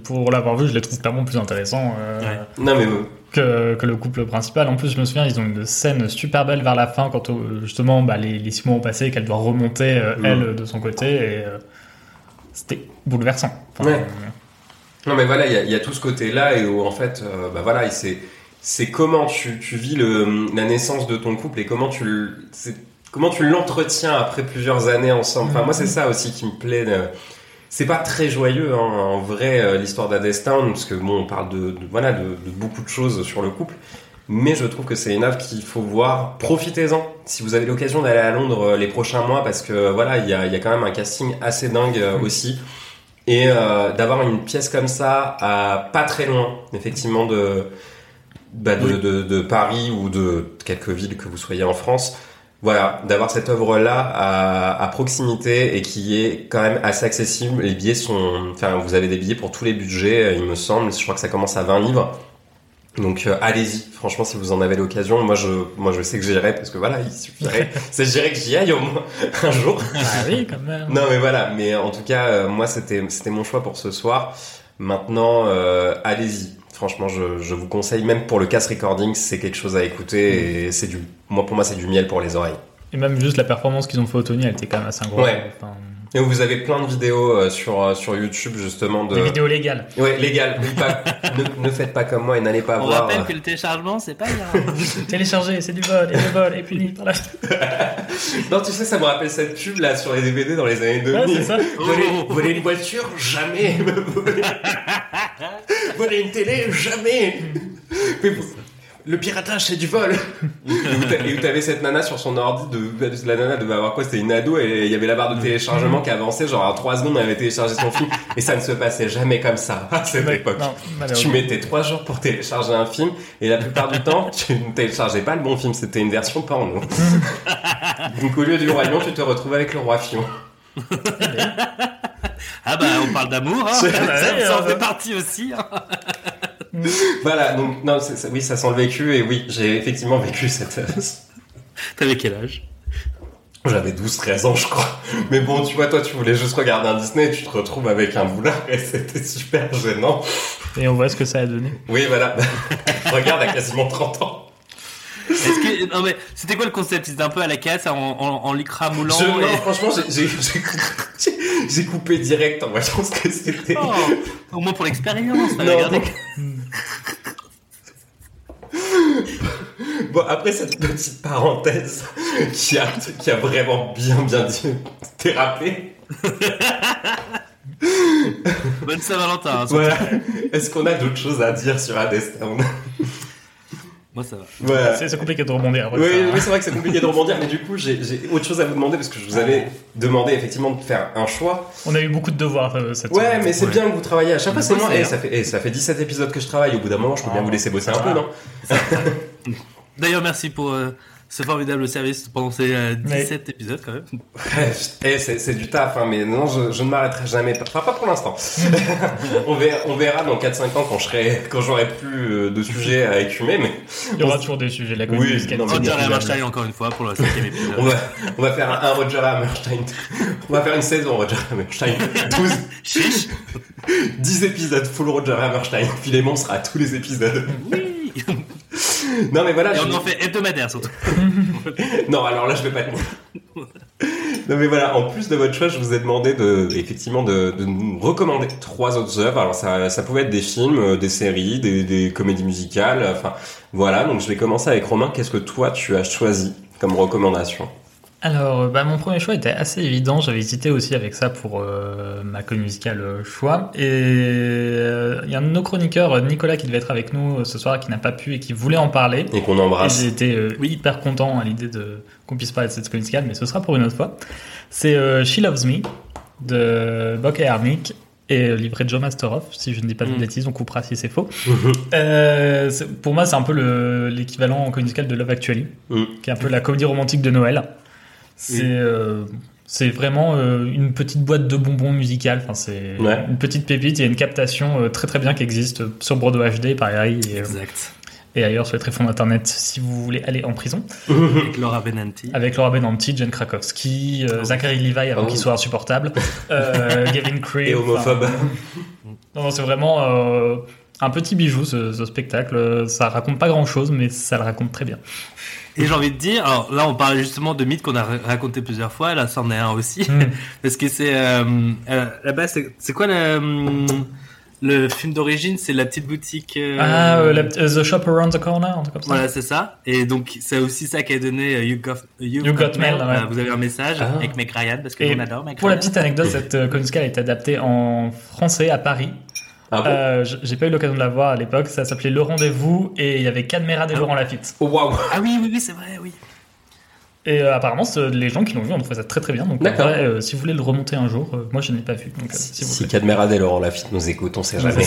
Pour l'avoir vu, je les trouve clairement plus intéressants euh, Ouais. Non mais euh, que, que le couple principal. En plus, je me souviens, ils ont une scène super belle vers la fin quand euh, justement bah, les, les six mois ont passé et qu'elle doit remonter euh, Mm. elle de son côté et euh, c'était bouleversant. Enfin, Ouais. euh, Non mais voilà, il y a, il y a tout ce côté-là et où en fait, euh, bah voilà, c'est c'est comment tu, tu vis le, la naissance de ton couple et comment tu le- comment tu l'entretiens après plusieurs années ensemble. Enfin moi c'est ça aussi qui me plaît. C'est pas très joyeux hein, en vrai euh, l'histoire d'Adestown parce que bon on parle de, de- voilà de, de beaucoup de choses sur le couple. Mais je trouve que c'est une œuvre qu'il faut voir. Profitez-en si vous avez l'occasion d'aller à Londres euh, les prochains mois parce que voilà il y a, il y a quand même un casting assez dingue euh, aussi et euh, d'avoir une pièce comme ça à pas très loin effectivement de bah, de, Oui. de, de Paris ou de quelques villes que vous soyez en France voilà d'avoir cette œuvre là à, à proximité et qui est quand même assez accessible les billets sont enfin vous avez des billets pour tous les budgets euh, il me semble je crois que ça commence à 20 livres donc euh, allez-y, franchement si vous en avez l'occasion, moi je moi je sais que j'irai parce que voilà, il suffirait, je dirais que j'y aille au moins un jour. Ah oui, quand même. Non mais voilà, mais en tout cas, euh, moi c'était c'était mon choix pour ce soir. Maintenant, euh, allez-y. Franchement, je, je vous conseille, même pour le cast recording, c'est quelque chose à écouter et c'est du, moi pour moi c'est du miel pour les oreilles. Et même juste la performance qu'ils ont fait au Tony, elle était quand même assez incroyable. Ouais. Enfin, Et vous avez plein de vidéos euh, sur euh, sur YouTube justement de, Des vidéos légales. ouais légal. Oui, pas- ne, ne faites pas comme moi et n'allez pas On voir. rappelle euh, que le téléchargement, c'est pas grave. Télécharger, c'est du vol, et le vol est puni par la. Non, tu sais, ça me rappelle cette pub là sur les DVD dans les années 2000. Ouais, c'est ça. Voler, voler une voiture, jamais. voler... voler une télé, jamais. Mais bon, le piratage, c'est du vol. et où t'avais cette nana sur son ordi, de, la nana devait avoir quoi C'était une ado et il y avait la barre de téléchargement qui avançait, genre en 3 secondes, elle avait téléchargé son film. Et ça ne se passait jamais comme ça à cette époque. Non, Tu mettais 3 jours pour télécharger un film et la plupart du temps, tu ne téléchargeais pas le bon film, c'était une version porno. Donc au lieu du roi lion, tu te retrouves avec le roi fion. Ah bah, on parle d'amour, hein. Ça, en euh, fait partie aussi. hein. Voilà, donc non, c'est- c'est- oui, ça sent le vécu et oui, j'ai effectivement vécu cette. T'avais quel âge? J'avais 12-13 ans, je crois. Mais bon, tu vois, toi, tu voulais juste regarder un Disney et tu te retrouves avec un boulard et c'était super gênant. Et on voit ce que ça a donné. Oui, voilà. je regarde à quasiment 30 ans. Est-ce que non mais c'était quoi le concept? C'était un peu à la casse en, en, en lycra moulant. Je- et- non, franchement, j'ai- j'ai j'ai- j'ai- j'ai coupé direct en voyant ce que c'était. Oh, au moins pour l'expérience. non. Bon, après cette petite parenthèse qui a, qui a vraiment bien, bien dit, dérapé. Bonne Saint-Valentin. hein, Voilà. Est-ce qu'on a d'autres choses à dire sur Adestown Moi ça va. Voilà. C'est compliqué de rebondir. après Oui, c'est vrai que c'est compliqué de rebondir, mais du coup, j'ai autre chose à vous demander parce que je vous avais demandé effectivement de faire un choix. On a eu beaucoup de devoirs euh, cette Ouais, semaine. mais c'est Ouais. bien que vous travaillez à chaque fois. C'est Ouais, moi. Et bien. ça fait, et ça fait 17 épisodes que je travaille. Au bout d'un moment, je peux bien Ah, vous laisser bosser un peu, non? D'ailleurs merci pour euh, ce formidable service pendant ces euh, 17 épisodes quand même. Ouais, eh, c'est c'est du taf, hein, mais non, je, je ne m'arrêterai jamais. Enfin, pas pour l'instant. on, verra, on verra dans 4-5 ans quand j'aurai plus euh, de sujets à écumer, mais Il y aura toujours des sujets. La Oui, non, c'est Roger. Hammerstein encore une fois pour le cinquième épisode. on va, on va faire un, un Roger Hammerstein. On va faire une saison Roger Hammerstein. 12, Chiche. 10 épisodes full Roger Hammerstein. Philémon sera à tous les épisodes. Oui. Non, mais voilà. Et je- on en fait hebdomadaire surtout. Non, alors là, je vais pas être. Non mais voilà, en plus de votre choix, je vous ai demandé de, effectivement de, de nous recommander trois autres œuvres. Alors ça, ça pouvait être des films, euh, des séries, des, des comédies musicales. Enfin voilà, donc je vais commencer avec Romain. Qu'est-ce que toi tu as choisi comme recommandation? Alors, euh, bah, mon premier choix était assez évident. J'avais hésité aussi avec ça pour euh, ma comédie musicale euh, choix. Et euh, il y a un de nos chroniqueurs, Nicolas, qui devait être avec nous ce soir, qui n'a pas pu et qui voulait en parler. Et qu'on embrasse. été euh, hyper content à l'idée de qu'on puisse parler de cette comédie musicale, mais ce sera pour une autre fois. C'est euh, She Loves Me de Bok et Harmick et euh, livré de Joe Masteroff. Si je ne dis pas de Mm. bêtises, on coupera si c'est faux. Euh, pour moi, c'est un peu le- l'équivalent en comédie musicale de Love Actually, Mm. qui est un peu la comédie romantique de Noël. C'est euh, c'est vraiment euh, une petite boîte de bonbons musicales. Enfin, c'est Ouais. une petite pépite. Il y a une captation euh, très très bien qui existe sur Broadway HD, pareil, et, euh, Exact. et ailleurs sur les tréfonds d'internet si vous voulez aller en prison. Avec Laura Benanti. Avec Laura Benanti, Jen Krakowski, euh, Zachary Levi avant Oh. qu'il soit insupportable, euh, Gavin Craig. Et homophobe. enfin, non, non, c'est vraiment euh, un petit bijou ce, ce spectacle. Ça raconte pas grand chose, mais ça le raconte très bien. Et j'ai envie de dire, alors là on parlait justement de mythes qu'on a ra- raconté plusieurs fois, là c'en est un aussi, Mm. parce que c'est euh, euh, là-bas c'est c'est quoi le, le film d'origine, c'est la petite boutique. euh, Ah, euh, la- euh, The Shop Around the Corner, un truc comme ça. Voilà, c'est ça. Et donc, c'est aussi ça qui a donné You Got, you You Got Mail, ouais. Vous avez un message Ah. avec Meg Ryan, parce que on adore Meg Pour la petite anecdote, cette musicale est adaptée en français à Paris. Ah bon Euh, J'ai pas eu l'occasion de la voir à l'époque. Ça s'appelait Le Rendez-vous et il y avait Cadmerade et Ah. Laurent Lafitte. Oh, Waouh. Ah oui, oui, oui, c'est vrai, oui. Et euh, apparemment, les gens qui l'ont vu ont trouvé ça très très bien. Donc, vrai, euh, si vous voulez le remonter un jour, euh, moi je ne l'ai pas vu. Donc, Si, vous si. Cadmerade et Laurent Lafitte nous écoutent, on sait jamais.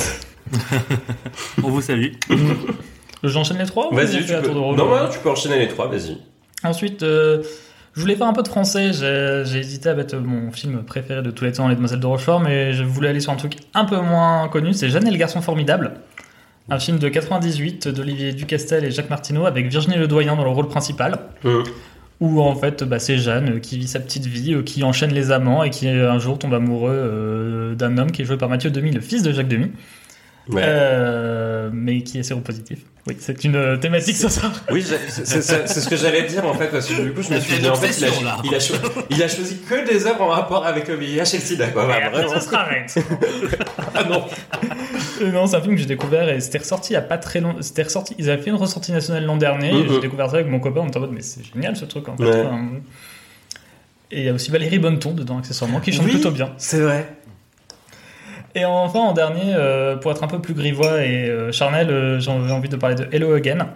On vous salue. J'enchaîne les trois Vas-y, tu peux. tour de rôle Non, non, tu peux enchaîner les trois, vas-y. Ensuite, euh, je voulais faire un peu de français. J'ai hésité à mettre mon film préféré de tous les temps, Les Demoiselles de Rochefort, mais je voulais aller sur un truc un peu moins connu. C'est Jeanne et le garçon formidable. Un film de 98 d'Olivier Ducastel et Jacques Martineau avec Virginie Ledoyen dans le rôle principal. Mm. Où en fait, bah, c'est Jeanne qui vit sa petite vie, euh, qui enchaîne les amants et qui euh, un jour tombe amoureux euh, d'un homme qui est joué par Mathieu Demy, le fils de Jacques Demy, Ouais. euh, mais qui est séropositif. Oui, c'est une euh, thématique ce soir. Oui, c'est ce que j'allais dire en fait, parce que du coup, je me suis dit, en fait, il a, obsession, là. il, a cho- il a choisi que des œuvres en rapport avec le VIH et le sida, quoi. Voilà, après, ça se arrête. Ah non. Euh, non, c'est un film que j'ai découvert et c'était ressorti il y a pas très longtemps. C'était ressorti. Ils avaient fait une ressortie nationale l'an dernier. et Mhm. J'ai découvert ça avec mon copain. On était en mode, mais c'est génial ce truc en fait. Ouais. Enfin, et il y a aussi Valérie Bonneton dedans accessoirement qui chante Oui. plutôt bien. C'est vrai. Et enfin en dernier, euh, pour être un peu plus grivois et euh, charnel, euh, j'avais envie de parler de Hello Again,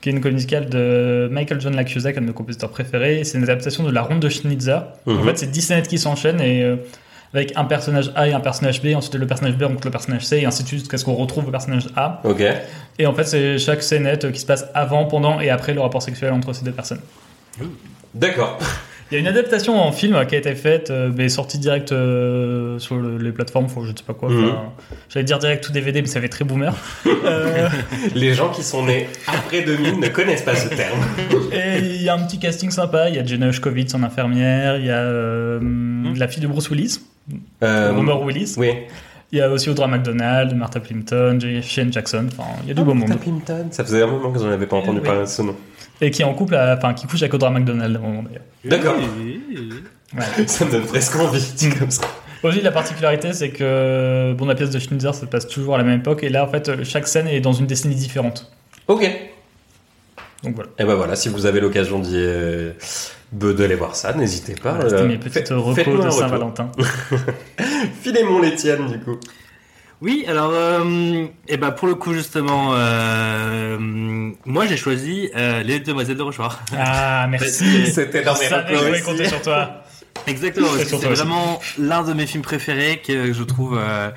qui est une comédie musicale de Michael John Lacusac, un de mes compositeurs préférés. C'est une adaptation de La Ronde de Schnitzer. En Mhm. fait, c'est 10 scénettes qui s'enchaînent et euh, avec un personnage A et un personnage B, ensuite le personnage B rencontre le personnage C et ainsi de suite jusqu'à ce qu'on retrouve le personnage A. Ok. Et en fait, c'est chaque scénette qui se passe avant, pendant et après le rapport sexuel entre ces deux personnes. D'accord. Il y a une adaptation en film qui a été faite, euh, mais sortie direct euh, sur le- les plateformes, faut, je sais pas quoi. Mhm. J'allais dire direct ou DVD, mais ça fait très boomer. Euh, Les gens qui sont nés après 2000 ne connaissent pas ce terme. et il y a un petit casting sympa. Il y a Jenna Ushkovitz en infirmière. Il y a euh, la fille de Bruce Willis, Homer Willis. Oui. Il y a aussi Audra McDonald, Martha Plimpton, Shane Jackson. Enfin, il y a du beau monde. Pimpton. Ça faisait un moment que j'en avais pas entendu Oui. parler de ce nom. Et qui est en couple, à- enfin, qui couche avec Audra McDonald à un moment d'ailleurs. D'accord. Ouais. Ça me donne presque envie, dit comme ça. Aussi, la particularité, c'est que bon, la pièce de Schnitzer ça se passe toujours à la même époque, et là, en fait, chaque scène est dans une décennie différente. Ok. Donc voilà. Et ben voilà, si vous avez l'occasion d'y euh, de- d'aller voir ça, n'hésitez pas. Voilà, C'était Euh, mes petites fait- recos faites-nous un de retour. Saint-Valentin. Filez-mon les tiennes, du coup. Oui, alors, euh, et ben pour le coup justement, euh, moi j'ai choisi euh, les Demoiselles de Rochefort. Ah, merci. C'était dans mes je compter sur toi. Exactement, c'est vraiment l'un de mes films préférés que je trouve. euh,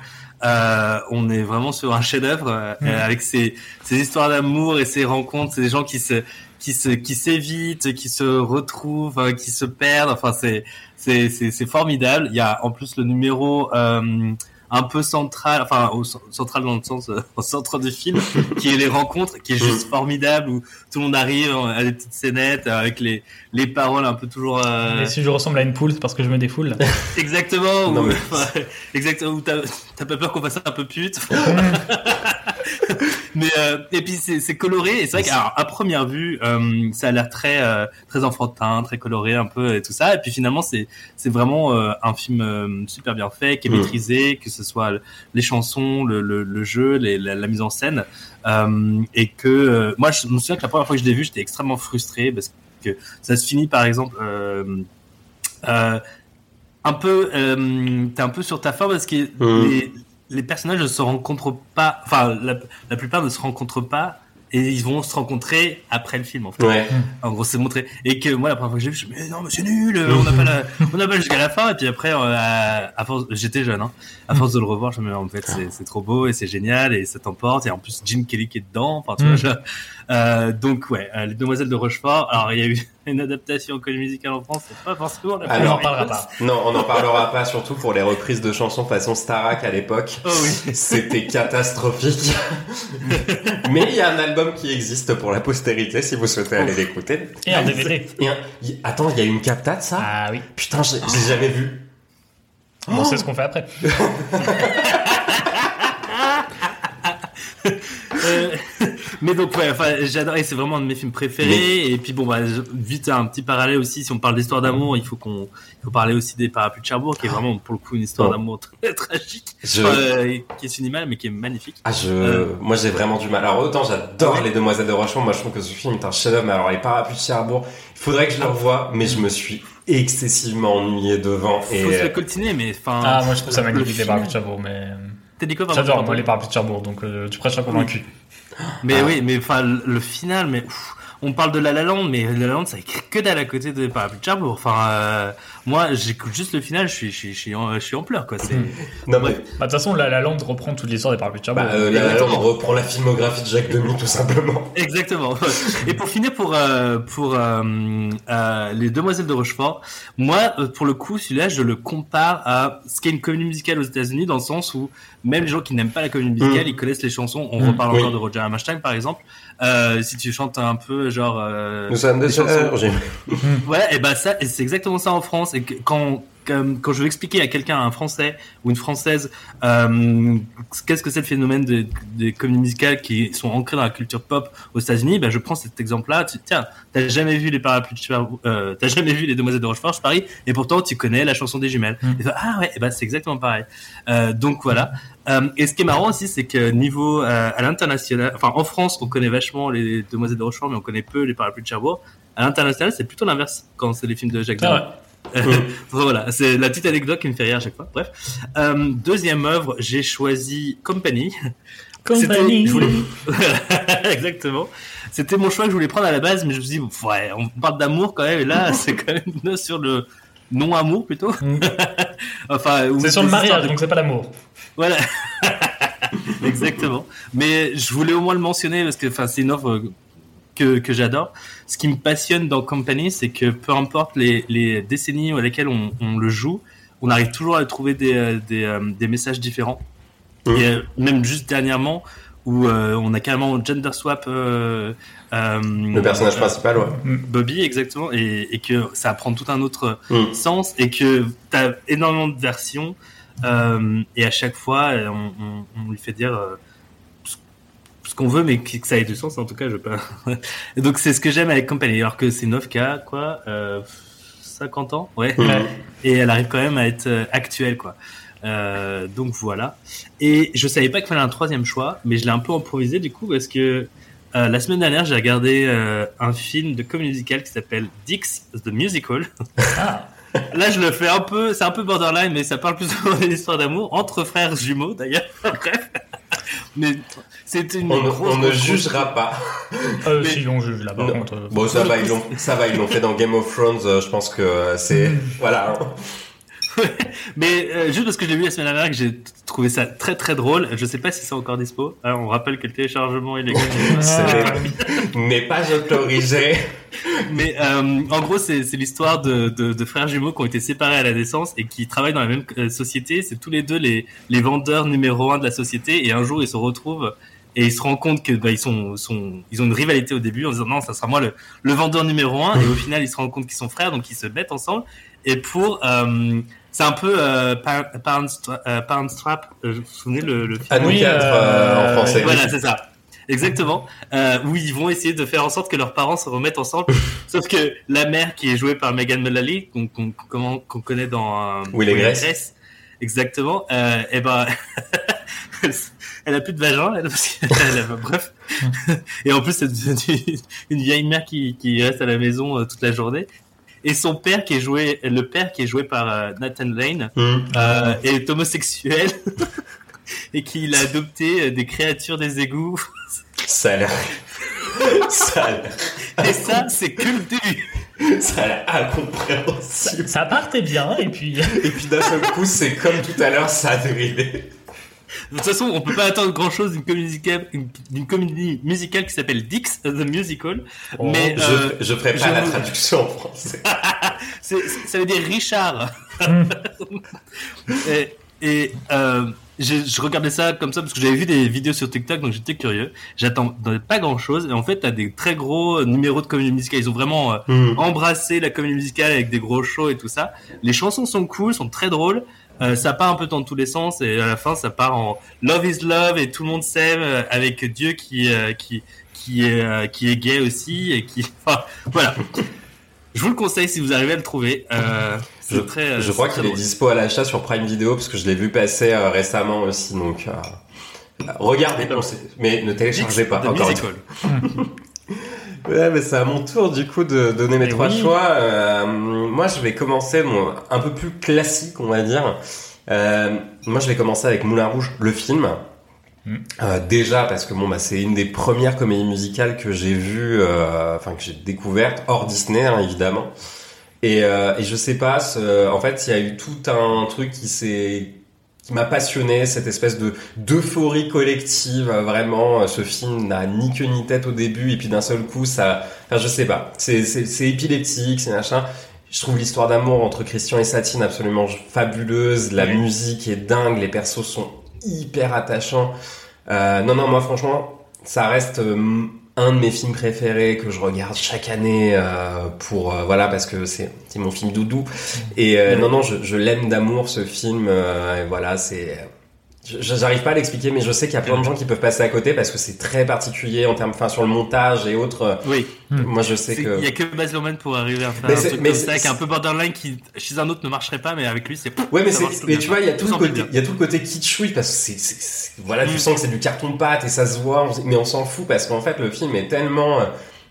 euh, on est vraiment sur un chef-d'œuvre euh, Mm. avec ces, histoires d'amour et ces rencontres. C'est des gens qui se qui se qui s'évitent, qui se retrouvent, qui se perdent. Enfin, c'est c'est c'est c'est formidable. Il y a en plus le numéro. Euh, un peu central, enfin au cen- central dans le sens euh, au centre du film, qui est les rencontres, qui est juste formidable où tout le monde arrive euh, à des petites scénettes euh, avec les les paroles un peu toujours euh, Et si je ressemble à une poule, c'est parce que je me défoule. Exactement. Non, ou- mais- ouais, exactement. Où t'as pas peur qu'on fasse un peu pute Mais euh, et puis c'est coloré et c'est vrai qu'à première vue euh, ça a l'air très euh, très enfantin, très coloré un peu et tout ça. Et puis finalement c'est c'est vraiment euh, un film euh, super bien fait, qui est Mm. maîtrisé, que ce soit le- les chansons, le, le, le jeu, les- la, la mise en scène. Euh, et que euh, moi je me souviens que la première fois que je l'ai vu j'étais extrêmement frustré parce que ça se finit par exemple euh, euh, un peu euh, t'es un peu sur ta fin parce que Mhm. les, les personnages ne se rencontrent pas enfin la, la plupart ne se rencontrent pas et ils vont se rencontrer après le film en fait Ouais. en gros c'est montré et que moi la première fois que j'ai vu je me suis dit, mais non mais c'est nul on n'a pas la, on n'a pas jusqu'à la fin et puis après euh, à, à force j'étais jeune hein, à force de le revoir je me dis en fait c'est, c'est trop beau et c'est génial et ça t'emporte et en plus Jim Kelly qui est dedans enfin tu Mm. vois je- euh, donc ouais euh, les Demoiselles de Rochefort alors il y a eu une adaptation en comédie musicale en France c'est pas forcément la Alors, on en parlera pas. Non, on n'en parlera pas, surtout pour les reprises de chansons façon Starac à l'époque. oh oui C'était catastrophique. Mais il y a un album qui existe pour la postérité si vous souhaitez aller l'écouter. Et un DVD. Et un- y- Attends, il y a une captate ça? Ah oui. Putain, j'ai jamais vu. Bon, c'est ce qu'on fait après. Euh, mais donc ouais, enfin j'adore et c'est vraiment un de mes films préférés et puis bon bah vite un petit parallèle aussi si on parle d'histoire d'amour il faut qu'on il faut parler aussi des parapluies de Cherbourg qui est vraiment pour le coup une histoire Oh. d'amour très tragique Je- euh, qui est cinéma mais qui est magnifique Ah, je, Euh. moi j'ai vraiment du mal. Alors autant j'adore Ouais. les Demoiselles de Rochefort, moi je trouve que ce film est un chef-d'œuvre. Mais alors les Parapluies de Cherbourg, il faudrait que je le revoie, mais je me suis excessivement ennuyé devant. Et faut se le coltiner mais enfin Ah, moi je trouve ça magnifique les parapluies de Cherbourg, mais. euh, t'as dit quoi J'adore, moi, les parapluies de Cherbourg, donc euh, tu prêches un convaincu. Mais Ah. oui mais enfin le, final mais on parle de La La Land mais La La Land ça écrit que dalle à côté des parapluies de Cherbourg enfin euh, moi j'écoute juste le final je suis je suis je suis en, je suis en pleurs quoi c'est non mais Ouais. Bah, de toute façon, la, la lande reprend toute l'histoire des parapluies de Cherbourg. bah, euh, on Exactement. reprend la filmographie de Jacques Demy tout simplement. Exactement. Et pour finir, pour euh, pour euh, euh, les Demoiselles de Rochefort, moi, pour le coup, celui-là, je le compare à ce qu'est une comédie musicale aux États-Unis, dans le sens où même les gens qui n'aiment pas la comédie musicale, Mm. ils connaissent les chansons. On reparle Oui. encore de Roger Hammerstein, par exemple. Euh, si tu chantes un peu, genre. euh, Nous sommes des chansons. Ouais, et ben ça, c'est exactement ça en France. Quand je veux expliquer à quelqu'un, à un Français ou une Française, euh, qu'est-ce que c'est le phénomène des, des comédies musicales qui sont ancrées dans la culture pop aux États-Unis, ben je prends cet exemple-là. Tu, tiens, t'as jamais vu les parapluies de euh, t'as jamais vu les Demoiselles de Rochefort, je parie, et pourtant tu connais la chanson des jumelles. Mm. Et ah ouais, et ben c'est exactement pareil. Euh, donc voilà. Euh, et ce qui est marrant aussi, c'est que niveau à l'international, enfin en France, on connaît vachement les Demoiselles de Rochefort, mais on connaît peu les parapluies de Cherbourg. À l'international, c'est plutôt l'inverse quand c'est les films de Jacques Ah voilà, c'est la petite anecdote qui me fait rire à chaque fois. Bref, euh, deuxième œuvre, j'ai choisi Company. Company. je voulais- Exactement. C'était mon choix que je voulais prendre à la base, mais je me suis dit, ouais, on parle d'amour quand même, et là, c'est quand même sur le non-amour plutôt. Mm. enfin, C'est sur le mariage, de- donc c'est pas l'amour. Voilà. Exactement. Mais je voulais au moins le mentionner parce que, c'est une offre que, que j'adore. Ce qui me passionne dans Company, c'est que peu importe les, les décennies à lesquelles on, on le joue, on arrive toujours à trouver des, euh, des, euh, des messages différents. Mhm. Et euh, même juste dernièrement, où euh, on a carrément gender swap euh, euh, Le personnage principal, ouais. Bobby, exactement, et, et que ça prend tout un autre Mm. sens et que tu as énormément de versions et à chaque fois on, on- on lui fait dire qu'on veut mais que ça ait du sens en tout cas je et donc c'est ce que j'aime avec Company. Alors que c'est une offre qui a quoi euh, 50 ans ouais. Et elle arrive quand même à être euh, actuelle quoi. Euh, donc voilà. Et je savais pas qu'il fallait un troisième choix mais je l'ai un peu improvisé du coup parce que euh, la semaine dernière, j'ai regardé euh, un film de comédie musicale qui s'appelle Dix the Musical. Ah, Là, je le fais un peu, c'est un peu borderline, mais ça parle plus souvent d'une histoire d'amour entre frères jumeaux d'ailleurs. Bref, mais c'est une On, grosse, on ne grosse, grosse- jugera pas. euh, Mais- si on juge là, par contre. Bon, ça va, ils l'ont, ça va, ils l'ont fait dans Game of Thrones. euh, Je pense que euh, c'est, voilà. Mais euh, juste parce que je l'ai vu la semaine dernière, que j'ai trouvé ça très très drôle. Je sais pas si c'est encore dispo. Alors, on rappelle que le téléchargement est illégal. Ce Ah, n'est- pas autorisé. Mais euh, en gros, c'est c'est l'histoire de, de, de frères jumeaux qui ont été séparés à la naissance et qui travaillent dans la même euh, société. C'est tous les deux les, les vendeurs numéro un de la société. Et un jour, ils se retrouvent et ils se rendent compte que bah, ils sont, sont ils ont une rivalité au début en disant non, ça sera moi le, le vendeur numéro un. Et au final, ils se rendent compte qu'ils sont frères, donc ils se mettent ensemble. Et pour euh, C'est un peu euh, Tra- euh, Parents Trap. euh, Vous vous souvenez le, le film? À nous Oui, quatre euh, euh, en français. Voilà, c'est ça. Exactement. Euh, où ils vont essayer de faire en sorte que leurs parents se remettent ensemble. Sauf que la mère qui est jouée par Megan Mullally, qu'on connaît dans Will et Grace. exactement. Euh, et ben, elle a plus de vagin. Elle, parce qu'elle a- bref. et en plus, c'est une vieille mère qui, qui reste à la maison toute la journée. Et son père qui est joué, le père qui est joué par euh, Nathan Lane, Hmm. euh, est homosexuel et qu'il a adopté euh, des créatures des égouts. Ça a l'air. ça a l'air. Et ça, c'est que le début. Ça a l'air incompréhensible. Ça partait bien, et puis. Et puis d'un seul coup, c'est comme tout à l'heure, ça a dérivé. De toute façon, on peut pas attendre grand chose d'une comédie musicale, d'une comédie musicale qui s'appelle Dix The Musical. mais je, euh, je ferai pas je la traduction en français. ça veut dire Richard. et et, euh, je regardais ça comme ça parce que j'avais vu des vidéos sur TikTok, donc j'étais curieux. J'attendais pas grand chose. Et en fait, t'as des très gros numéros de comédie musicale. Ils ont vraiment euh, Hmm. embrasser la comédie musicale avec des gros shows et tout ça. Les chansons sont cool, sont très drôles. Euh, ça part un peu dans tous les sens et à la fin ça part en Love is Love et tout le monde s'aime euh, avec Dieu qui euh, qui qui est qui est gay aussi et qui enfin voilà. Je vous le conseille si vous arrivez à le trouver. Je, très. je crois qu'il est dispo à l'achat sur Prime Video parce que je l'ai vu passer récemment aussi. Donc, regardez, mais ne téléchargez pas. Encore. Ouais, mais c'est à mon tour du coup de donner mes Mais trois oui. choix. Euh, moi, je vais commencer bon, un peu plus classique, on va dire. Euh, moi, je vais commencer avec Moulin Rouge, le film. Mm. Euh, déjà parce que bon bah c'est une des premières comédies musicales que j'ai vues, enfin que j'ai découvertes hors Disney hein, évidemment. Et, et je sais pas, en fait il y a eu tout un truc qui s'est qui m'a passionné, cette espèce de d'euphorie collective. euh, Vraiment, euh, ce film n'a ni queue ni tête au début, et puis d'un seul coup, ça, enfin, je sais pas, c'est c'est c'est épileptique, c'est machin. Je trouve l'histoire d'amour entre Christian et Satine absolument fabuleuse. La Oui. musique est dingue, les persos sont hyper attachants. Euh, non, non, moi franchement, ça reste euh, un de mes films préférés que je regarde chaque année euh, pour euh, voilà parce que c'est c'est mon film doudou. Et euh, non, non, je, je l'aime d'amour ce film. euh, et voilà, c'est J'arrive pas à l'expliquer, mais je sais qu'il y a plein de gens qui peuvent passer à côté parce que c'est très particulier en termes, enfin, sur le montage et autres. Oui. Moi, je sais que. Il y a que Baz Luhrmann pour arriver à faire Mais un truc mais comme c'est- ça, qui est un peu borderline, qui chez un autre ne marcherait pas, mais avec lui c'est. Ouais, mais c'est, mais tu vois, il y a tout le côté, il y a tout le côté kitschoui parce que c'est, c'est- c'est- voilà, tu Mm. sens que c'est du carton pâte et ça se voit, mais on s'en fout parce qu'en fait, le film est tellement, euh,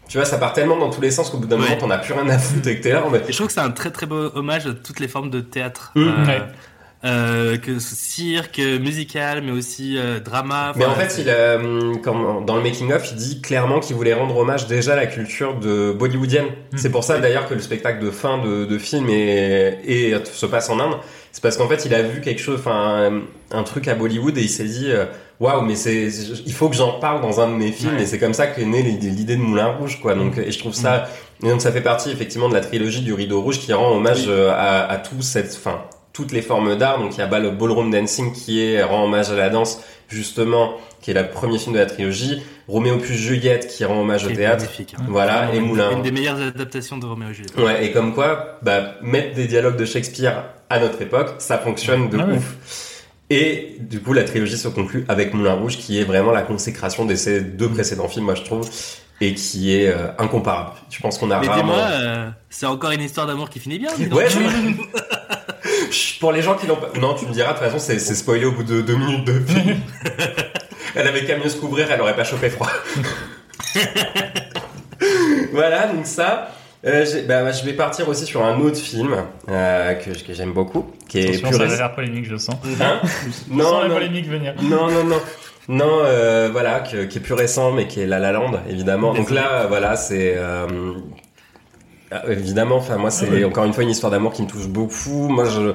tu vois, ça part tellement dans tous les sens qu'au bout d'un Ouais. moment, t'en as plus rien à foutre et que t'es là, en mode, Et je trouve que c'est un très très beau hommage à toutes les formes de théâtre. Mmh. Euh, Ouais. Euh, que cirque, musical, mais aussi euh, drama. Mais en fait, il, euh, dans le making of, il dit clairement qu'il voulait rendre hommage déjà à la culture de bollywoodienne. Mm. C'est pour ça d'ailleurs que le spectacle de fin de, de film est, se passe en Inde. C'est parce qu'en fait, il a vu quelque chose, enfin, un truc à Bollywood et il s'est dit, waouh, mais c'est, il faut que j'en parle dans un de mes films. Ouais. Et c'est comme ça qu'est née l'idée de Moulin Rouge, quoi. Donc, et je trouve ça, et donc ça fait partie effectivement de la trilogie du Rideau Rouge qui rend hommage Oui. à, à tout cette, enfin, toutes les formes d'art. Donc il y a bah, le ballroom dancing qui est rend hommage à la danse justement, qui est le premier film de la trilogie. Roméo plus Juliette qui rend hommage au théâtre. magnifique, hein. Voilà, et Moulin. Une des meilleures adaptations de Roméo et Juliette. Ouais, et comme quoi, bah, mettre des dialogues de Shakespeare à notre époque, ça fonctionne de Ah ouais. ouf. Et du coup, la trilogie se conclut avec Moulin Rouge, qui est vraiment la consécration de ces deux précédents films, moi je trouve, et qui est euh, incomparable. Je pense qu'on a Mais rarement... dis-moi, euh, c'est encore une histoire d'amour qui finit bien. Ouais, je- Pour les gens qui l'ont pas... Non, tu me diras, de toute façon, c'est spoilé au bout de deux minutes de film. elle avait qu'à mieux se couvrir, elle aurait pas chopé froid. voilà, donc ça... euh, bah, je vais partir aussi sur un autre film euh, que, que j'aime beaucoup, qui est Attention, plus ça récent. faire polémique, je sens. Hein Je sens non, la non, polémique venir. non, non, non. Non, euh, voilà, que- qui est plus récent, mais qui est La La Land, évidemment. Donc là, voilà, c'est euh, évidemment. Enfin, moi, c'est Ah encore une fois une histoire d'amour qui me touche beaucoup. Moi, je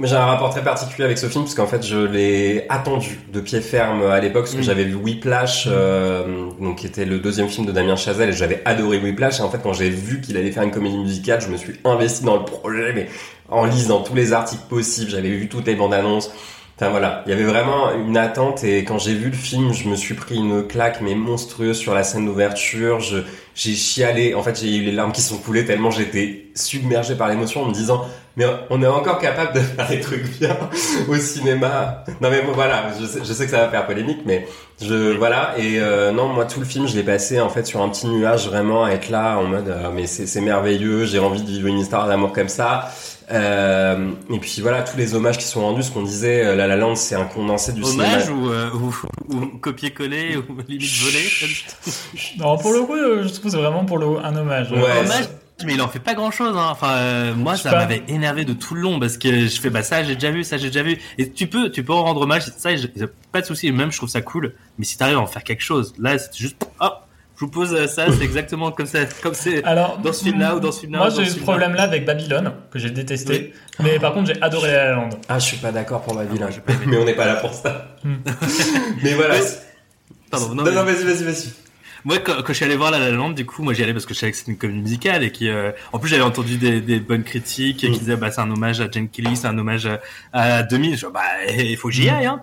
j'ai un rapport très particulier avec ce film parce qu'en fait, je l'ai attendu de pied ferme à l'époque parce que Mm. j'avais vu Whiplash, euh, donc qui était le deuxième film de Damien Chazelle et j'avais adoré Whiplash. Et en fait, quand j'ai vu qu'il allait faire une comédie musicale, je me suis investi dans le projet, mais en lisant tous les articles possibles. J'avais vu toutes les bandes annonces. Enfin voilà, il y avait vraiment une attente et quand j'ai vu le film, je me suis pris une claque mais monstrueuse sur la scène d'ouverture. Je j'ai chialé. En fait, j'ai eu les larmes qui sont coulées tellement j'étais submergé par l'émotion en me disant, mais on est encore capable de faire des trucs bien au cinéma. Non mais bon, voilà, je sais, que ça va faire polémique, mais je voilà. Et euh, non, moi tout le film, je l'ai passé en fait sur un petit nuage, vraiment à être là en mode, euh, mais c'est merveilleux. J'ai envie de vivre une histoire d'amour comme ça. Euh, et puis voilà, tous les hommages qui sont rendus, ce qu'on disait, euh, La La Land, c'est un condensé du Hommage cinéma. ou, euh, ou, ou copier-coller ou limite voler Non, pour le coup, euh, je trouve que c'est vraiment pour le, un hommage. Ouais, Hommage, mais il en fait pas grand chose. Hein. Enfin, euh, moi, ça m'avait énervé de tout le long parce que je fais bah ça, j'ai déjà vu, ça, j'ai déjà vu. Et tu peux, tu peux en rendre hommage. Ça, pas de souci. Même, je trouve ça cool. Mais si t'arrives à en faire quelque chose, là, c'est juste, hop, je vous pose euh, ça. C'est exactement comme ça, comme c'est. Alors, Dans ce film-là ou dans ce film-là Moi, j'ai eu ce problème-là avec Babylone, que j'ai détesté. Mais par contre, j'ai adoré La La Land. Ah, je suis pas d'accord pour ma vie là. moi, j'ai pas aimé. Mais on n'est pas là pour ça. Hmm. mais voilà. Pardon, non, non, mais- non, vas-y, vas-y, vas-y. Moi, quand, quand je suis allé voir La La Land, du coup, moi j'y allais parce que je savais que c'était une comédie musicale et qui, euh, en plus, j'avais entendu des, des bonnes critiques Mm. qui disaient bah c'est un hommage à Jane Kelly, c'est un hommage à, à 2000. Je dis, bah il faut que j'y aille. Hein.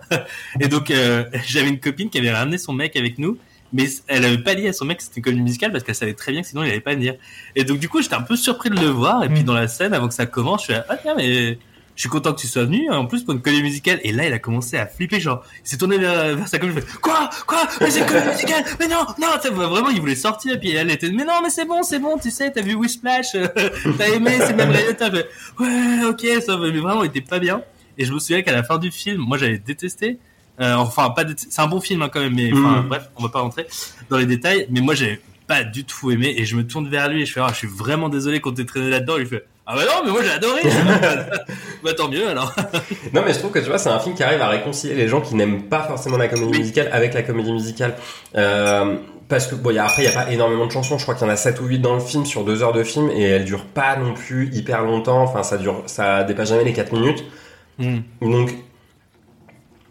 Et donc euh, j'avais une copine qui avait ramené son mec avec nous, mais elle avait pas dit à son mec que c'était une comédie musicale parce qu'elle savait très bien que sinon il allait pas venir. Et donc du coup, j'étais un peu surpris de le voir. Et puis Mm. dans la scène, avant que ça commence, je suis là, ah tiens mais je suis content que tu sois venu, en plus pour une comédie musicale. Et là, il a commencé à flipper, genre, il s'est tourné vers, sa fait, quoi, quoi, mais c'est une comédie musicale, mais non, non, tu sais, vraiment, il voulait sortir, et puis elle était, mais non, mais c'est bon, c'est bon, tu sais, t'as vu Whisplash, euh, t'as aimé, c'est même réalisateur, ouais, ok, ça, mais vraiment, il était pas bien. Et je me souviens qu'à la fin du film, moi, j'avais détesté, euh, enfin, pas, c'est un bon film, hein, quand même, mais, enfin, Mm. bref, on va pas rentrer dans les détails, mais moi, j'avais pas du tout aimé, et je me tourne vers lui, et je fais, ah, je suis vraiment désolé qu'on t'ait traîné là-dedans, il fait, ah bah non, mais moi, j'ai adoré. bah tant mieux, alors. Non, mais je trouve que tu vois, c'est un film qui arrive à réconcilier les gens qui n'aiment pas forcément la comédie Oui. musicale avec la comédie musicale. Euh, parce que bon, il y a, après, il y a pas énormément de chansons. Je crois qu'il y en a 7 ou 8 dans le film sur deux heures de film et elles durent pas non plus hyper longtemps. Enfin, ça dure, ça dépasse jamais les 4 minutes. Donc,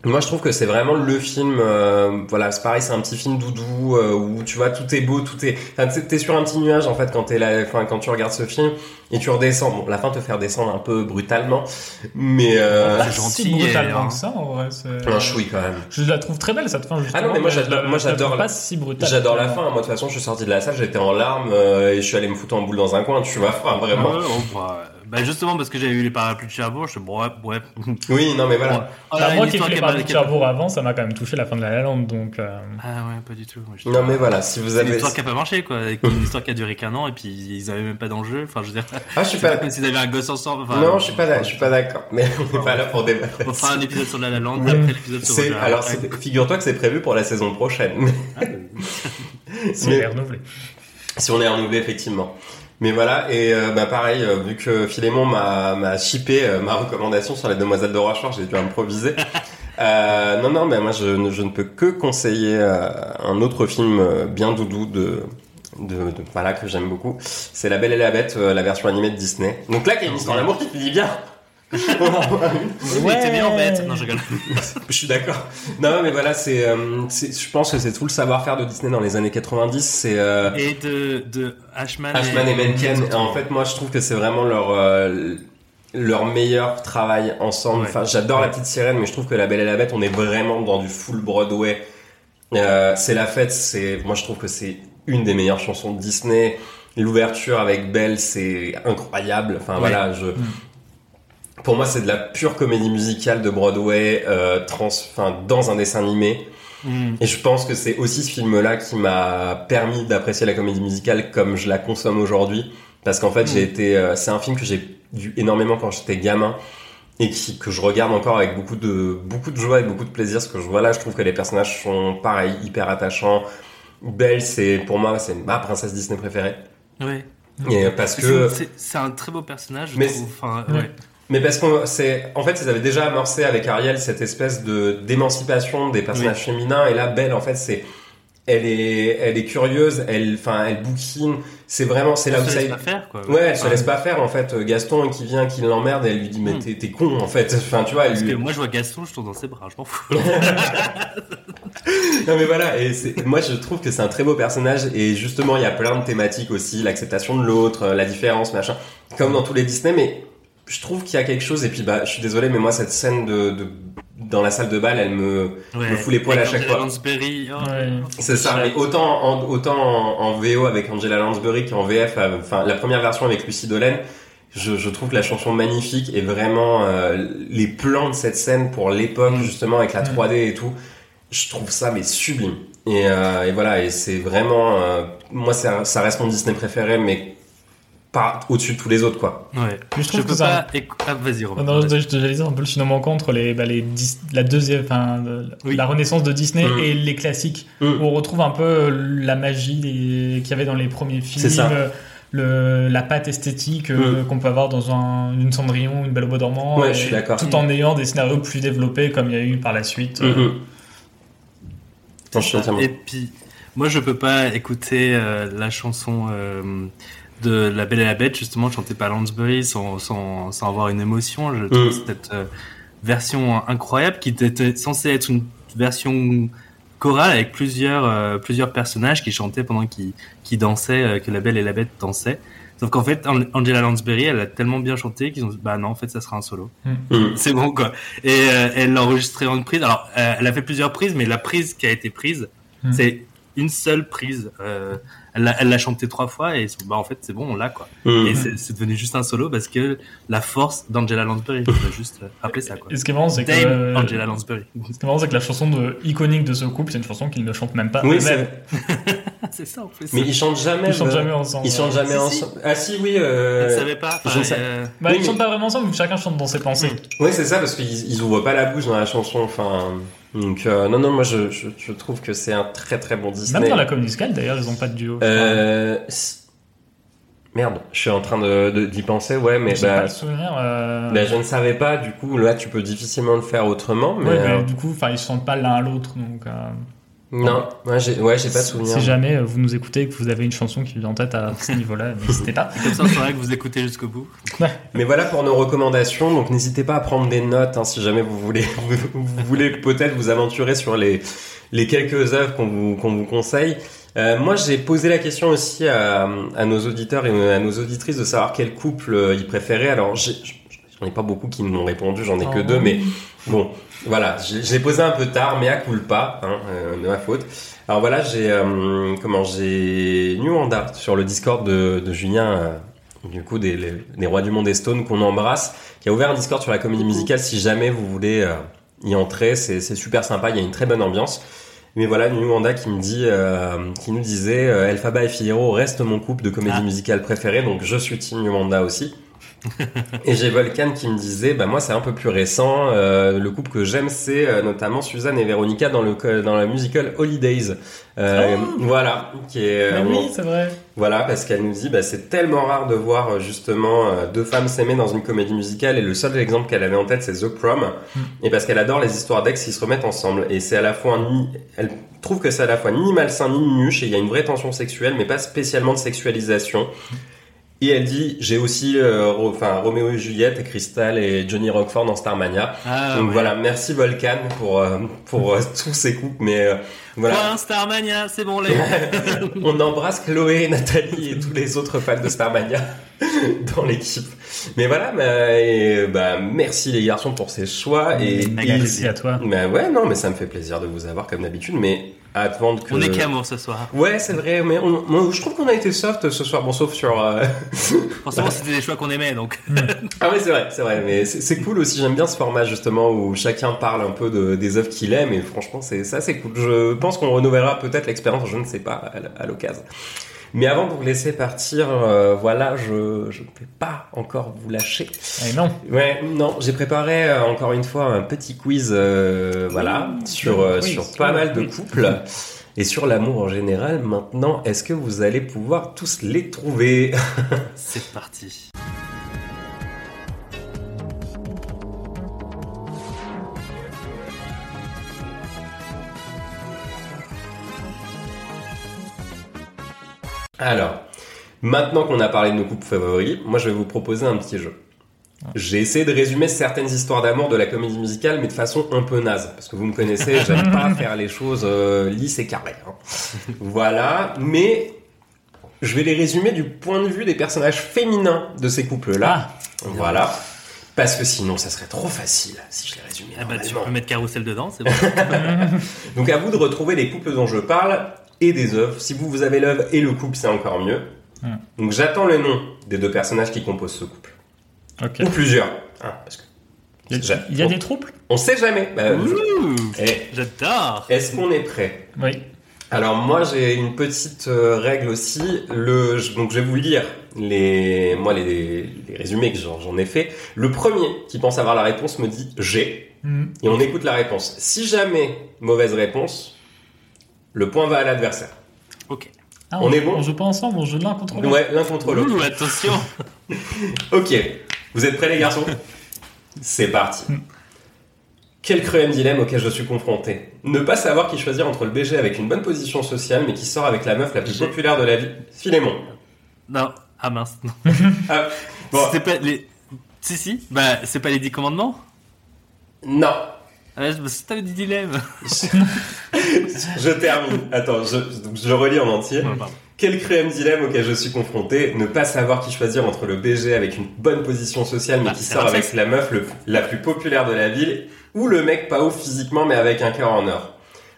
moi, je trouve que c'est vraiment le film. euh, voilà, c'est pareil, c'est un petit film doudou euh, où tu vois tout est beau, tout est. Enfin, t'es- sur un petit nuage en fait quand t'es là, enfin quand tu regardes ce film et tu redescends. Bon, la fin te faire descendre un peu brutalement, mais euh, C'est Si gentil, brutalement hein. que ça, en vrai. c'est- un chouï quand même. Je la trouve très belle cette fin. Justement, Ah non, mais moi, j'adore- moi, j'adore pas si brutale. J'adore la fin. Moi, de toute façon, je suis sorti de la salle, j'étais en larmes euh, et je suis allé me foutre en boule dans un coin. Tu vois, enfin, vraiment. Ouais, bah, bah, justement parce que j'avais eu les parapluies de Cherbourg, je suis bon, ouais, ouais. Oui, non, mais voilà. Oh, moi qui parler est de Cherbourg avant, ça m'a quand même touché la fin de la La Land, donc. euh, Ah ouais, pas du tout. Moi, Non, mais voilà, si vous C'est une avez. histoire qui a pas marché, quoi. Avec une histoire qui a duré qu'un an et puis ils avaient même pas d'enjeu. Enfin, je veux dire, Ah, je suis pas pas. comme s'ils avaient un gosse ensemble. Enfin, Non, je suis pas, je suis pas d'accord. Mais on n'est pas là pour débattre. On fera un épisode sur La La Land Oui. après l'épisode sur Roger alors, figure-toi que c'est prévu pour la saison prochaine. si Mais- elle est renouvelée. si on est renouvelé, effectivement. Mais voilà, et euh, bah pareil, euh, vu que Philémon m'a m'a chippé euh, ma recommandation sur les Demoiselles de Rochefort, j'ai dû improviser. Euh, non, non, mais moi je, ne- je ne peux que conseiller euh, un autre film euh, bien doudou de, de, de- voilà que j'aime beaucoup. C'est La Belle et la Bête, euh, la version animée de Disney. Donc là, qu'il y a une histoire d'amour qui te dit bien. Oui, t'es bien en bête. Non, je rigole. Je suis d'accord. Non, mais voilà, c'est, euh, c'est- je pense que c'est tout le savoir-faire de Disney dans les années 90. C'est euh, Et de, de Ashman, Ashman et Menken. En fait, moi, je trouve que c'est vraiment leur euh, leur meilleur travail ensemble. Ouais. Enfin, j'adore la petite sirène, mais je trouve que La Belle et la Bête, on est vraiment dans du full Broadway. Euh, c'est la fête. C'est, moi, je trouve que c'est une des meilleures chansons de Disney. L'ouverture avec Belle, c'est incroyable. Enfin, Ouais. voilà, je. Pour moi, c'est de la pure comédie musicale de Broadway, euh, trans, enfin, dans un dessin animé. Mm. Et je pense que c'est aussi ce film-là qui m'a permis d'apprécier la comédie musicale comme je la consomme aujourd'hui. Parce qu'en fait, j'ai été, euh, c'est un film que j'ai vu énormément quand j'étais gamin et qui, que je regarde encore avec beaucoup de, beaucoup de joie et beaucoup de plaisir. Parce que je, voilà, je trouve que les personnages sont pareil, hyper attachants. Belle, c'est, pour moi, c'est ma princesse Disney préférée. Ouais. Et parce que, c'est- C'est un très beau personnage, je Mais trouve. Enfin, Ouais. ouais. Mais parce qu'on c'est en fait ils avaient déjà amorcé avec Ariel cette espèce de d'émancipation des personnages féminins et là Belle en fait c'est elle est elle est curieuse, elle enfin elle bouquine, c'est vraiment c'est là où ça laisse pas faire, quoi. Ouais, elle se Enfin, laisse pas faire en fait. Gaston qui vient, qui l'emmerde et elle lui dit mais Mm. t'es t'es con en fait. Enfin tu vois, elle Parce lui... que moi, je vois Gaston, je tourne dans ses bras, je m'en fous. Non mais voilà, et c'est- moi je trouve que c'est un très beau personnage et justement il y a plein de thématiques aussi, l'acceptation de l'autre, la différence, machin, comme dans tous les Disney, mais je trouve qu'il y a quelque chose et puis bah je suis désolé mais moi cette scène de, de dans la salle de bal, elle me, Ouais. me fout les poils à chaque Angela fois. Lansbury, oh, Ouais. C'est ça, mais autant en, autant en, en VO avec Angela Lansbury qu'en VF, euh, enfin la première version avec Lucie Dolène, je, je trouve la chanson magnifique et vraiment euh, les plans de cette scène pour l'époque justement avec la Mm. 3D et tout, je trouve ça mais sublime. Et, euh, et voilà, et c'est vraiment, euh, moi ça, ça reste mon Disney préféré, mais pas au-dessus de tous les autres quoi. Ouais. Mais je Je trouve peux que ça. pas. Ah, vas-y, Robin. Non, non, je te dire un peu le manquant entre les, bah, les Dis- la deuxième, enfin, Oui. la renaissance de Disney Mm. et les classiques, Mm. où on retrouve un peu euh, la magie des- qu'il y avait dans les premiers films, C'est ça. euh, le, la patte esthétique euh, qu'on peut avoir dans un, une Cendrillon, une Belle au bois dormant, Ouais, je suis d'accord. tout en ayant des scénarios plus développés comme il y a eu par la suite. euh, Mhm. Non, je suis entièrement- Et puis, moi, je peux pas écouter euh, la chanson euh, de La Belle et la Bête, justement, chantée par Lansbury, sans, sans, sans avoir une émotion. Je trouve Mm. cette euh, version incroyable qui était censée être une version chorale avec plusieurs, euh, plusieurs personnages qui chantaient pendant qu'ils qui dansaient, euh, que La Belle et la Bête dansaient. Sauf qu'en fait, An- Angela Lansbury, elle a tellement bien chanté qu'ils ont dit, bah non, en fait, ça sera un solo. Mhm. C'est bon, quoi. Et euh, elle l'a enregistré en une prise. Alors, euh, elle a fait plusieurs prises, mais la prise qui a été prise, c'est une seule prise. Euh, elle l'a elle l'a chanté trois fois et bah, en fait, c'est bon, on l'a, quoi. Mhm. Et c'est c'est devenu juste un solo parce que la force d'Angela Lansbury, je veux juste euh, rappeler ça, quoi. Et ce qui est marrant, c'est que, euh, Angela Lansbury. ce qui est marrant, c'est que la chanson de, iconique de ce couple, c'est une chanson qu'ils ne chantent même pas Oui, c'est- c'est ça, en plus. mais ils chantent jamais. Ils chantent jamais ensemble. Ils chantent jamais Si, si. ensemble. Ah si, oui. euh, Je ne savais pas. Enfin, sais- euh, Bah, Oui, ils mais- chantent pas vraiment ensemble, mais chacun chante dans ses pensées. Oui, c'est ça, parce qu'ils ils ouvrent pas la bouche dans la chanson. Enfin, donc euh, non, non, moi je, je, je trouve que c'est un très très bon Disney. Même dans la comédie musicale, d'ailleurs, ils ont pas de duo. Euh, Merde, je suis en train de d'y penser, ouais, mais J'ai pas bah, le souvenir. euh, bah, je ne savais pas. Du coup, là, tu peux difficilement le faire autrement, mais ouais, euh, mais du coup, enfin, ils chantent pas l'un à l'autre, donc. Euh, non, ouais, j'ai ouais, j'ai pas de souvenir. Si jamais euh, vous nous écoutez et que vous avez une chanson qui vous vient en tête à ce niveau-là, n'hésitez pas. comme ça, c'est vrai que vous écoutez jusqu'au bout. Mais voilà pour nos recommandations. Donc n'hésitez pas à prendre des notes hein, si jamais vous voulez, vous, voulez peut-être vous aventurer sur les, les quelques œuvres qu'on vous, qu'on vous conseille. Euh, moi, j'ai posé la question aussi à, à nos auditeurs et à nos auditrices de savoir quel couple euh, ils préféraient. Alors, j'ai- j'en ai pas beaucoup qui m'ont répondu, j'en ai que Oh. deux, mais bon, voilà, j'ai j'ai posé un peu tard, mais à culpa, hein, euh, de ma faute. Alors voilà, j'ai euh, comment j'ai Nuanda sur le Discord de, de Julien, euh, du coup des, les- des rois du monde et Stone qu'on embrasse, qui a ouvert un Discord sur la comédie musicale. Si jamais vous voulez euh, y entrer, c'est super sympa, il y a une très bonne ambiance. Mais voilà, Nuanda qui me dit, euh, qui nous disait, euh, Elphaba et Figaro reste mon couple de comédie Ah. musicale préféré, donc je suis Team Nuanda aussi. Et j'ai Volcan qui me disait, bah moi c'est un peu plus récent. euh, le couple que j'aime c'est euh, notamment Suzanne et Véronica dans le dans la musical Holidays. Euh, Oh Voilà, qui est Mais euh, oui, c'est vrai. voilà parce qu'elle nous dit, bah c'est tellement rare de voir euh, justement euh, deux femmes s'aimer dans une comédie musicale et le seul exemple qu'elle avait en tête c'est The Prom Mm. et parce qu'elle adore les histoires d'ex qui se remettent ensemble et c'est à la fois ni elle trouve que c'est à la fois ni malsain ni nuche et il y a une vraie tension sexuelle mais pas spécialement de sexualisation. Et elle dit, j'ai aussi, euh, Ro- enfin, Roméo et Juliette, et Crystal et Johnny Rockford dans Starmania. Ah, Donc ouais. voilà, merci Volcan pour euh, pour euh, tous ces couples, mais euh, voilà. Point Starmania, c'est bon, les. On embrasse Chloé, Nathalie et tous les autres fans de Starmania dans l'équipe. Mais voilà, bah, et, bah, merci les garçons pour ces choix et- Merci à toi. bah ouais, non, mais ça me fait plaisir de vous avoir comme d'habitude, mais que. On est qu'amour ce soir. Ouais, c'est vrai, mais on- je trouve qu'on a été soft ce soir, bon, sauf sur. euh, Forcément, c'était des choix qu'on aimait, donc. Ah oui, c'est vrai, c'est vrai, mais c'est cool aussi. J'aime bien ce format justement où chacun parle un peu de, des œuvres qu'il aime et franchement, c'est ça, c'est cool. Je pense qu'on renouvellera peut-être l'expérience, je ne sais pas, à l'occasion. Mais avant de vous laisser partir, euh, voilà, je je ne vais pas encore vous lâcher. Et non. Ouais, non, j'ai préparé euh, encore une fois un petit quiz, euh, voilà, sur euh, quiz, sur pas oui, mal de couples. Et sur l'amour en général, maintenant, est-ce que vous allez pouvoir tous les trouver? C'est parti. Alors, maintenant qu'on a parlé de nos couples favoris, moi je vais vous proposer un petit jeu. J'ai essayé de résumer certaines histoires d'amour de la comédie musicale, mais de façon un peu naze, parce que vous me connaissez, j'aime pas faire les choses euh, lisses et carrées. hein. Voilà, mais je vais les résumer du point de vue des personnages féminins de ces couples-là. Ah, Voilà. Parce que sinon, ça serait trop facile si je les résumais. Ah bah, tu peux mettre Carousel dedans, c'est bon. Donc à vous de retrouver les couples dont je parle et des œuvres. Si vous, vous avez l'œuvre et le couple, c'est encore mieux. Hmm. Donc j'attends le nom des deux personnages qui composent ce couple. Ou plusieurs. hein, parce que Il y a, il y a bon. des troubles on sait jamais. Bah, eh, J'adore. Est-ce qu'on est prêt? Oui. Alors moi j'ai une petite euh, règle aussi. Le, je- donc je vais vous lire les, moi les, les résumés que j'en j'en ai fait. Le premier qui pense avoir la réponse me dit j'ai Hmm. et on écoute la réponse. Si jamais mauvaise réponse, le point va à l'adversaire. Ok. Ah, On est bon On joue pas ensemble, on joue l'un contre l'autre. Ouais, l'un contre l'autre. Ouh, attention. Ok, vous êtes prêts les garçons? C'est parti. Quel cruel dilemme auquel je suis confronté. Ne pas savoir qui choisir entre le BG avec une bonne position sociale mais qui sort avec la meuf la plus populaire de la ville. Philémon. Non. Ah mince. Non. Ah, bon, C'était pas les. Si si. Bah c'est pas les 10 commandements? non. Ah, ouais, bah, c'est le dilemme. Je termine. Attends, je, donc je relis en entier. Pardon. Quel cruel dilemme auquel je suis confronté. Ne pas savoir qui choisir entre le BG avec une bonne position sociale mais Ah, qui sort avec la meuf le- la plus populaire de la ville ou le mec pas ouf physiquement mais avec un cœur en or.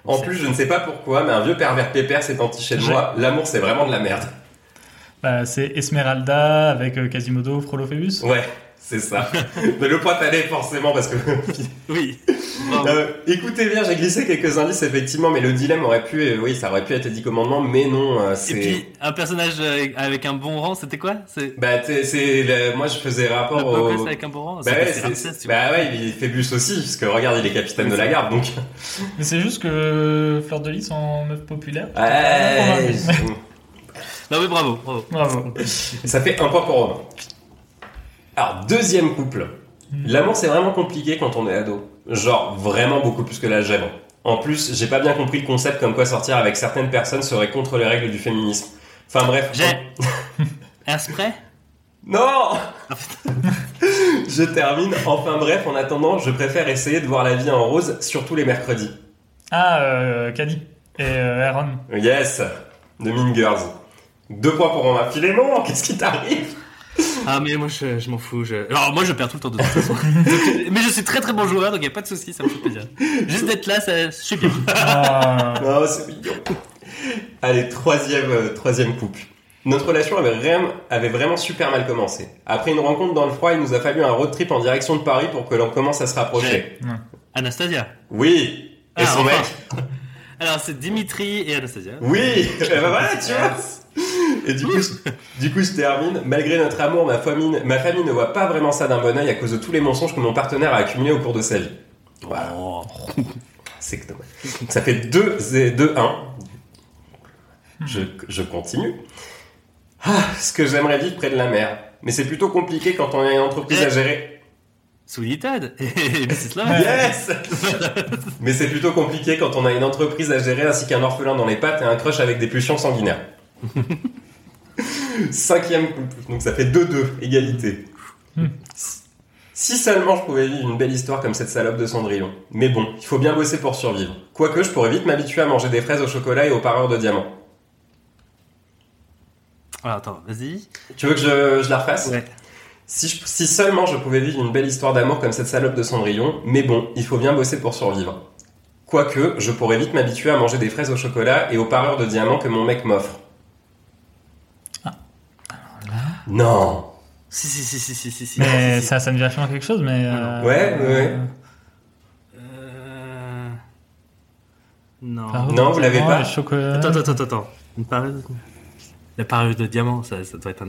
En plus, je ne sais pas pourquoi, mais un vieux pervers pépère s'est entiché de J'ai- moi. L'amour, c'est vraiment de la merde. Bah, c'est Esmeralda avec euh, Quasimodo, Frollo Phoebus. Ouais, c'est ça. mais le point t'allait forcément parce que... Oui. Euh, écoutez bien, j'ai glissé quelques indices effectivement, mais le dilemme aurait pu, euh, oui, ça aurait pu être les 10 commandements, mais non, euh, Et c'est... puis un personnage euh, avec un bon rang, c'était quoi? C'est Bah, t'es- c'est, le- moi je faisais le rapport Pocus au... avec un bon rang. Bah ouais, Ramsès, bah ouais, il fait bus aussi, parce que regarde, il est capitaine de la garde, donc... Mais c'est juste que Fleur de Lys en meuf populaire. Ouais. Non mais bravo, bravo. Bravo. ça fait un point pour Romain. Alors, deuxième couple. L'amour, c'est vraiment compliqué quand on est ado. Genre, vraiment beaucoup plus que l'algèbre. En plus, j'ai pas bien compris le concept comme quoi sortir avec certaines personnes serait contre les règles du féminisme. Enfin bref. J'ai. Un spray? Non Je termine. Enfin bref, en attendant, je préfère essayer de voir la vie en rose, surtout les mercredis. Ah, euh, Caddy et euh, Aaron. Yes De Mean Girls. Deux points pour Romain. Philémon, qu'est-ce qui t'arrive? Ah mais moi je, je m'en fous. Je... Alors moi je perds tout le temps de toute façon. Donc, mais je suis très très bon joueur donc y a pas de souci, ça me fait plaisir. Juste d'être là, ça, je suis bien. Ah, Non, c'est mignon. Allez, troisième, euh, troisième couple. Notre relation avait, vraiment- avait vraiment super mal commencé. Après une rencontre dans le froid, il nous a fallu un road trip en direction de Paris pour que l'on commence à se rapprocher. Anastasia. Oui Et Ah, son enfin. mec Alors c'est Dimitri et Anastasia. Oui Eh ben voilà, tu vois Et du coup, je- du coup, je termine. Malgré notre amour, ma famille, ma famille ne voit pas vraiment ça d'un bon oeil à cause de tous les mensonges que mon partenaire a accumulés au cours de sa vie. Voilà. Oh. C'est que. Ça fait 2-1. Je, je continue. Ah, ce que j'aimerais vivre près de la mer. Mais c'est plutôt compliqué quand on a une entreprise à gérer. Et. Love. Yes Mais c'est plutôt compliqué quand on a une entreprise à gérer ainsi qu'un orphelin dans les pattes et un crush avec des pulsions sanguinaires. Cinquième couple. Donc ça fait 2-2, égalité. Si seulement je pouvais vivre une belle histoire comme cette salope de Cendrillon. Mais bon, il faut bien bosser pour survivre. Quoique, je pourrais vite m'habituer à manger des fraises au chocolat et aux pareurs de diamants. Ah, attends, vas-y. Tu veux que je, je la refasse? Ouais. si, je- si seulement je pouvais vivre une belle histoire d'amour comme cette salope de Cendrillon, mais bon, il faut bien bosser pour survivre. Quoique, je pourrais vite m'habituer à manger des fraises au chocolat et aux pareurs de diamants que mon mec m'offre. Non Si si si si si si si. mais si, si. ça, ça me dit vachement quelque chose, mais. euh, Ouais, ouais, ouais. Euh... Non. Non, vous l'avez pas chocolat. Attends, attends, attends, attends. Une parure de... La parure de diamant, ça, ça doit être un...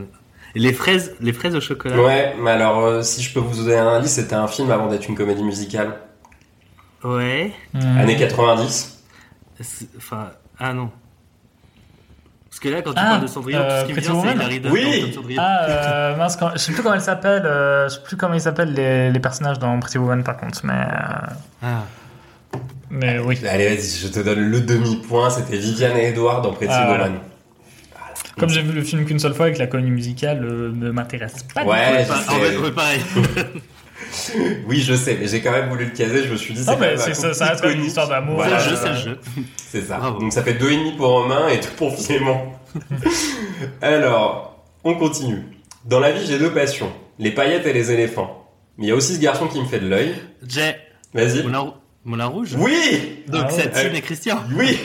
Et les fraises, les fraises au chocolat. Ouais, mais alors, euh, si je peux vous donner un indice, c'était un film avant d'être une comédie musicale. Ouais. Hmm. Années 90. C'est- Enfin, ah non. Parce que là, quand tu Ah, parles de Cendrillon, tout euh, ce qui me Pretty vient, c'est Woman Hilary Duff Oui. Cendrillon. Ah, euh, mince, quand- je sais plus comment elle s'appelle. euh, je sais plus comment ils s'appellent les, les personnages dans Pretty Woman par contre, mais. euh, Ah. mais oui. Allez, vas-y, je te donne le demi-point. C'était Viviane et Edouard dans Pretty Ah, voilà. Woman. Comme j'ai vu le film qu'une seule fois et que la comédie musicale euh, ne m'intéresse pas. du Ouais, Pas- je en fait, pareil. Oui, je sais, mais j'ai quand même voulu le caser. Je me suis dit, c'est mais c'est- ça, reste une histoire d'amour. Voilà, c'est le jeu, c'est c'est le ça. jeu. C'est ça. Bravo. Donc ça fait deux et demi pour Romain et tout pour Philémon. Alors, on continue. Dans la vie, j'ai deux passions, les paillettes et les éléphants. Mais il y a aussi ce garçon qui me fait de l'œil. J'ai Vas-y. Moulin, Moulin Rouge? Oui Donc Ah ouais. Satine Euh, et Christian. Oui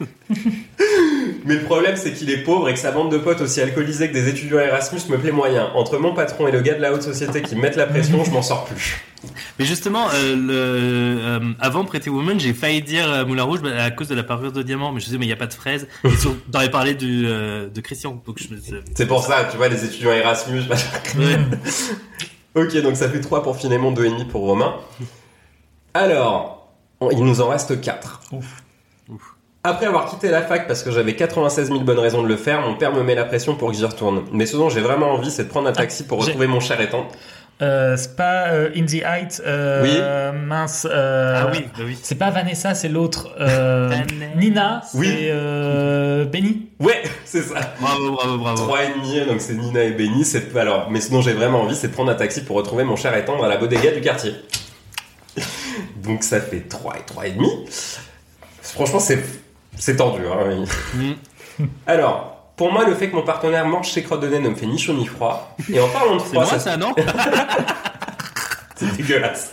Mais le problème, c'est qu'il est pauvre et que sa bande de potes aussi alcoolisés que des étudiants Erasmus me plaît moyen. Entre mon patron et le gars de la haute société qui me mettent la pression, je m'en sors plus. Mais justement, euh, le, euh, avant Pretty Woman, j'ai failli dire euh, Moulin Rouge bah, à cause de la parure de diamant, mais je disais mais il y a pas de fraises. Et sur- T'aurais parlé du, euh, de Christian, me C'est pour ça, tu vois, les étudiants Erasmus. Ouais. ok, donc ça fait 3 pour Philémon, 2,5 pour Romain. Alors, on- il nous en reste 4. Ouf. Après avoir quitté la fac parce que j'avais 96 000 bonnes raisons de le faire, mon père me met la pression pour que j'y retourne. Mais ce dont j'ai vraiment envie, c'est de prendre un taxi pour retrouver mon cher étant. Euh, c'est pas euh, In the Height, euh, Oui. mince. euh, Ah oui, bah oui. C'est pas Vanessa, c'est l'autre. euh, Nina, c'est Oui. euh, Benny. Ouais, c'est ça. Bravo, bravo, bravo. 3,5, donc c'est Nina et Benny. C'est alors, mais ce dont j'ai vraiment envie, c'est de prendre un taxi pour retrouver mon cher étendre à la bodega du quartier. donc ça fait 3 et 3,5. Franchement, c'est c'est tendu. Hein. Mm. Alors, pour moi, le fait que mon partenaire mange ses crottes de nez ne me fait ni chaud ni froid. Et en parlant de C'est froid, moi ça, ça, non c'est dégueulasse.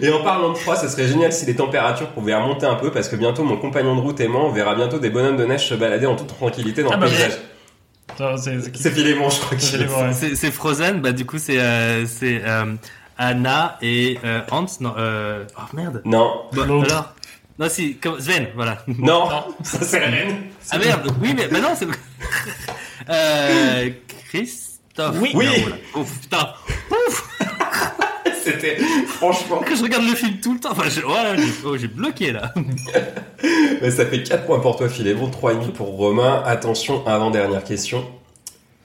Et en parlant de froid, ce serait génial si les températures pouvaient remonter un peu parce que bientôt mon compagnon de route et moi, on verra bientôt des bonhommes de neige se balader en toute tranquillité dans Ah le bah paysage. C'est- c'est C'est Philémon, je crois que C'est. C'est c'est Frozen, bah du coup c'est euh, c'est euh, Anna et euh, Hans, non, euh, oh merde. Non, Bah, alors Non, si, comme Sven, voilà. non, ça c'est la reine. Ah merde, oui, mais bah non, c'est. euh, Christophe. Oui. Oui. Non, voilà. Oh putain, C'était franchement. que je regarde le film tout le temps. Enfin, je- voilà, j'ai oh, j'ai bloqué là. Mais ça fait 4 points pour toi, Philémon, 3,5 pour Romain. Attention, avant-dernière question.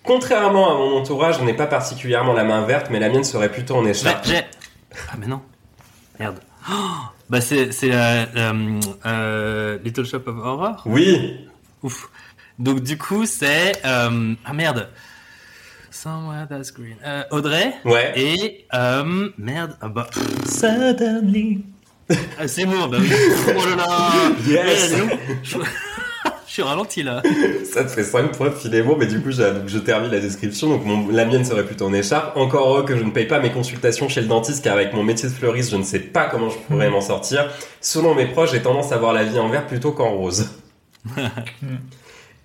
Contrairement à mon entourage, je n'ai pas particulièrement la main verte, mais la mienne serait plutôt en écharpe. Ah, mais non. Merde. Oh, bah, c'est euh, Little Shop of Horror. Oui, Ouf. Donc, du coup, c'est. euh, Ah merde. Somewhere that's green. Euh, Audrey. ouais. Et. Euh, merde. Ah bah. Suddenly. Ah, c'est bon, bah oui. Oh là là. Yes. Je suis ralenti là. Ça te fait 5 points, Philémon, mais du coup, je, donc, je termine la description. Donc, mon- la mienne serait plutôt en écharpe. Encore heureux que je ne paye pas mes consultations chez le dentiste, car avec mon métier de fleuriste, je ne sais pas comment je pourrais m'en sortir. Selon mes proches, j'ai tendance à voir la vie en vert plutôt qu'en rose.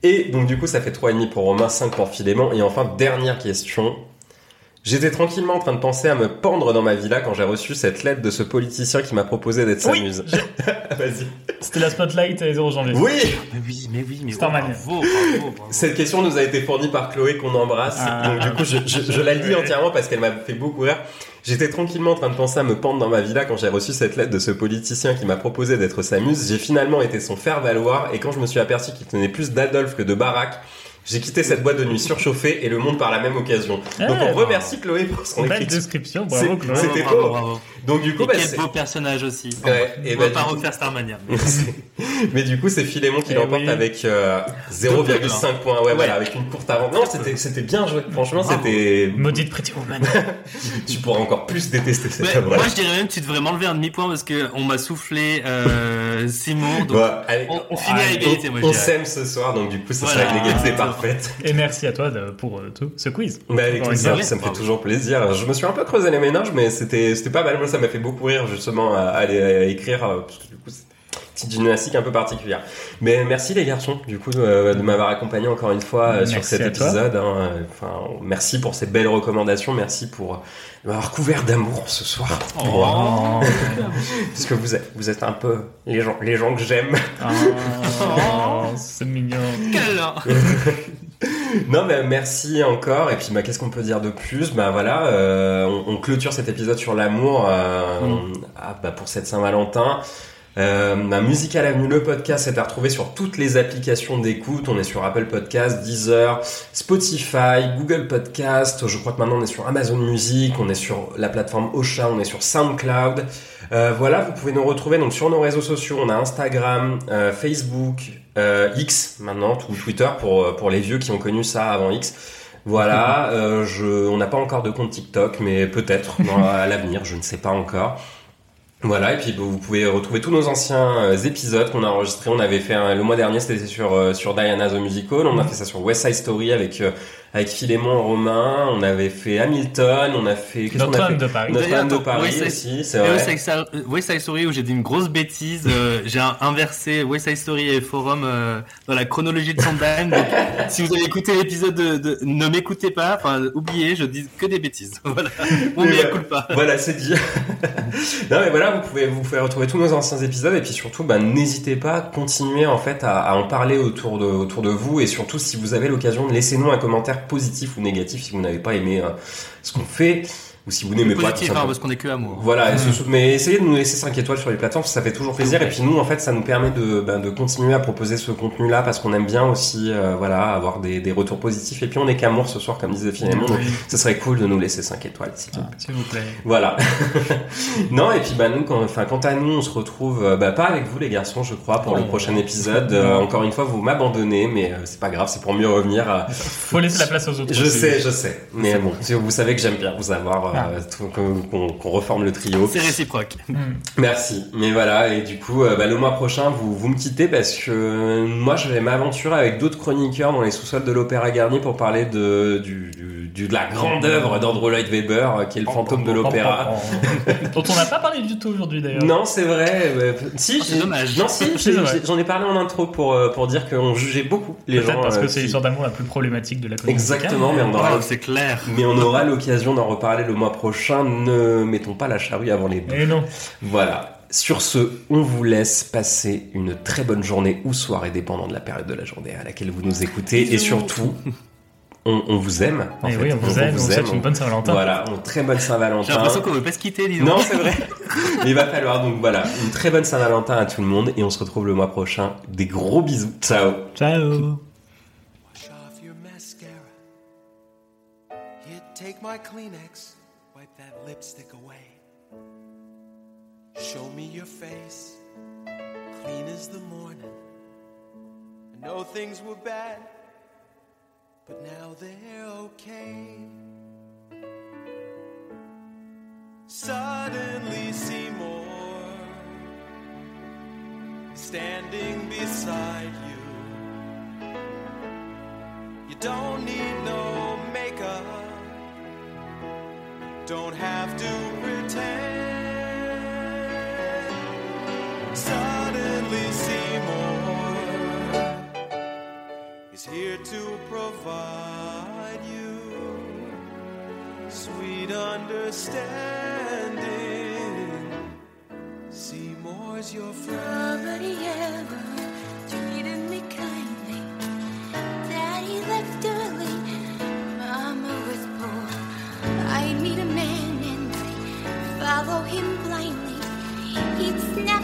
Et donc, du coup, ça fait 3,5 pour Romain, 5 pour Philémon. Et enfin, dernière question. J'étais tranquillement en train de penser à me pendre dans ma villa quand j'ai reçu cette lettre de ce politicien qui m'a proposé d'être sa Oui, muse. Vas-y. C'était la Spotlight et 0 janvier. Oui Mais oui, mais oui, mais C'est un oh, bravo, bravo, bravo. Cette question nous a été fournie par Chloé qu'on embrasse. Ah. Donc du coup, je, je- je la lis entièrement parce qu'elle m'a fait beaucoup rire. J'étais tranquillement en train de penser à me pendre dans ma villa quand j'ai reçu cette lettre de ce politicien qui m'a proposé d'être sa muse. J'ai finalement été son faire-valoir et quand je me suis aperçu qu'il tenait plus d'Adolphe que de Barack, j'ai quitté cette boîte de nuit surchauffée et le monde par la même occasion. Donc on Ah. remercie Chloé pour son Belle description, bravo Chloé. c'était beau. bravo. Donc du coup, Et bah, quel beau personnage aussi. Ouais, et on bah, va pas refaire Starmania. mais- Mais du coup, c'est Philémon qui Eh l'emporte oui. avec euh, 0,5 points. Ouais, voilà, avec une courte avance. Non, c'était c'était bien joué. Franchement, c'était. Maudite Pretty Woman. Tu pourras encore plus détester cette Ouais, œuvre. moi je dirais même tu devrais m'enlever un demi-point parce que on m'a soufflé euh, Simon donc Ouais, allez, on, on finit à Ah, égalité moi on je dirais. s'aime ce soir, donc du coup, ça Voilà. sera une égalité Et merci à toi de- pour euh, tout ce quiz. Bah, avec plaisir, ça me fait toujours plaisir. Je me suis un peu creusé les ménages, mais c'était pas mal. Moi, ça m'a fait beaucoup rire justement à aller à écrire. euh, Parce que du coup, c'est une petite gymnastique un peu particulière. Mais merci les garçons, du coup, de, de m'avoir accompagné encore une fois euh, sur cet épisode. hein. Enfin, merci pour ces belles recommandations. Merci pour euh, m'avoir couvert d'amour ce soir. Oh. Parce que vous êtes, vous êtes un peu les gens, les gens que j'aime. Oh, c'est mignon. Câlin. Non, mais merci encore. Et puis, bah, qu'est-ce qu'on peut dire de plus? Bah voilà, euh, on, on clôture cet épisode sur l'amour euh, Mm. ah, bah, pour cette Saint-Valentin. Euh, bah, Musical Avenue, le podcast est à retrouver sur toutes les applications d'écoute. On est sur Apple Podcast, Deezer, Spotify, Google Podcast. Je crois que maintenant on est sur Amazon Music, on est sur la plateforme Ocha, on est sur SoundCloud. Euh, voilà, vous pouvez nous retrouver donc sur nos réseaux sociaux. On a Instagram, euh, Facebook, euh, X maintenant, ou Twitter pour euh, pour les vieux qui ont connu ça avant X. Voilà, euh, je, on n'a pas encore de compte TikTok, mais peut-être à l'avenir, je ne sais pas encore. Voilà, et puis vous pouvez retrouver tous nos anciens euh, épisodes qu'on a enregistrés. On avait fait un- le mois dernier, c'était sur euh, sur Diana the Musical. On a fait ça sur West Side Story avec euh, avec Philémon Romain, on avait fait Hamilton, on a fait Notre-Dame de Paris. Notre-Dame de Paris aussi, c'est vrai. West Side Story- West Side Story où j'ai dit une grosse bêtise. euh, j'ai inversé West Side Story et Forum euh, dans la chronologie de Sondheim. Donc, si vous avez écouté l'épisode de, de- ne m'écoutez pas, enfin oubliez, je dis que des bêtises. Voilà. Mais mea ouais. culpa. Voilà, c'est dit. non mais voilà, vous pouvez vous pouvez retrouver tous nos anciens épisodes et puis surtout, bah, n'hésitez pas à continuer en fait à, à en parler autour de autour de vous et surtout si vous avez l'occasion de laisser nous un commentaire positif ou négatif si vous n'avez pas aimé euh, ce qu'on fait ou si vous n'aimez pas. tout hein, parce qu'on est que amour. Voilà, et ce- mais essayez de nous laisser 5 étoiles sur les plateformes, ça fait toujours plaisir. Et puis nous, en fait, ça nous permet de, ben, de continuer à proposer ce contenu-là parce qu'on aime bien aussi, euh, voilà, avoir des, des retours positifs. Et puis on est qu'amour ce soir, comme disait Philémon. Donc, ce serait cool de nous laisser 5 étoiles, s'il Ah. S'il vous plaît. Voilà. non, et puis bah nous, quand, enfin, quant à nous, on se retrouve, euh, bah, pas avec vous les garçons, je crois, pour le Oh. prochain épisode. Euh, encore une fois, vous m'abandonnez, mais euh, c'est pas grave, c'est pour mieux revenir. Faut laisser la place aux autres. Je aussi. sais, je sais. Mais bon, vous savez que j'aime bien vous avoir, Ah. tout- qu'on reforme le trio. C'est réciproque. Hmm. Merci. Mais voilà, et du coup, euh, bah, le mois prochain, vous, vous me quittez parce que euh, moi, je vais m'aventurer avec d'autres chroniqueurs dans les sous-sols de l'Opéra Garnier pour parler de, du, du- du- de la grande œuvre d'Andrew Lloyd Webber, euh, qui est le fantôme de l'opéra. Dont on n'a pas parlé du tout aujourd'hui d'ailleurs. Non, c'est vrai. euh, si, Oh, c'est dommage. Non, si, j'en ai parlé en intro pour, euh, pour dire qu'on jugeait beaucoup les Peut-être gens. parce euh, que c'est l'histoire d'amour la plus problématique de la comédie. Exactement, mais on aura, Oh, c'est clair. mais on aura l'occasion d'en reparler le mois prochain. Ne mettons pas la charrue avant les bœufs. Et non. Voilà. Sur ce, on vous laisse passer une très bonne journée ou soirée, dépendant de la période de la journée à laquelle vous nous écoutez. Et surtout, on, on vous aime. En Et fait. Eh oui, on vous aime, on vous souhaite une bonne Saint-Valentin. Voilà, une très bonne J'ai Saint-Valentin. l'impression qu'on veut pas se quitter, dis donc. Non, c'est vrai. Mais il va falloir donc voilà, une très bonne Saint-Valentin à tout le monde et on se retrouve le mois prochain. Des gros bisous. Ciao. Ciao. Wash off your mascara. Here, take my Kleenex. Wipe that lipstick away. Show me your face. Clean as the morning. I know things were bad, but now they're okay. Suddenly, Seymour standing beside you. You don't need no Don't have to pretend. Suddenly, Seymour is here to provide you sweet understanding. Seymour's your friend. Nobody ever treated Need a man and follow him blindly. He'd snap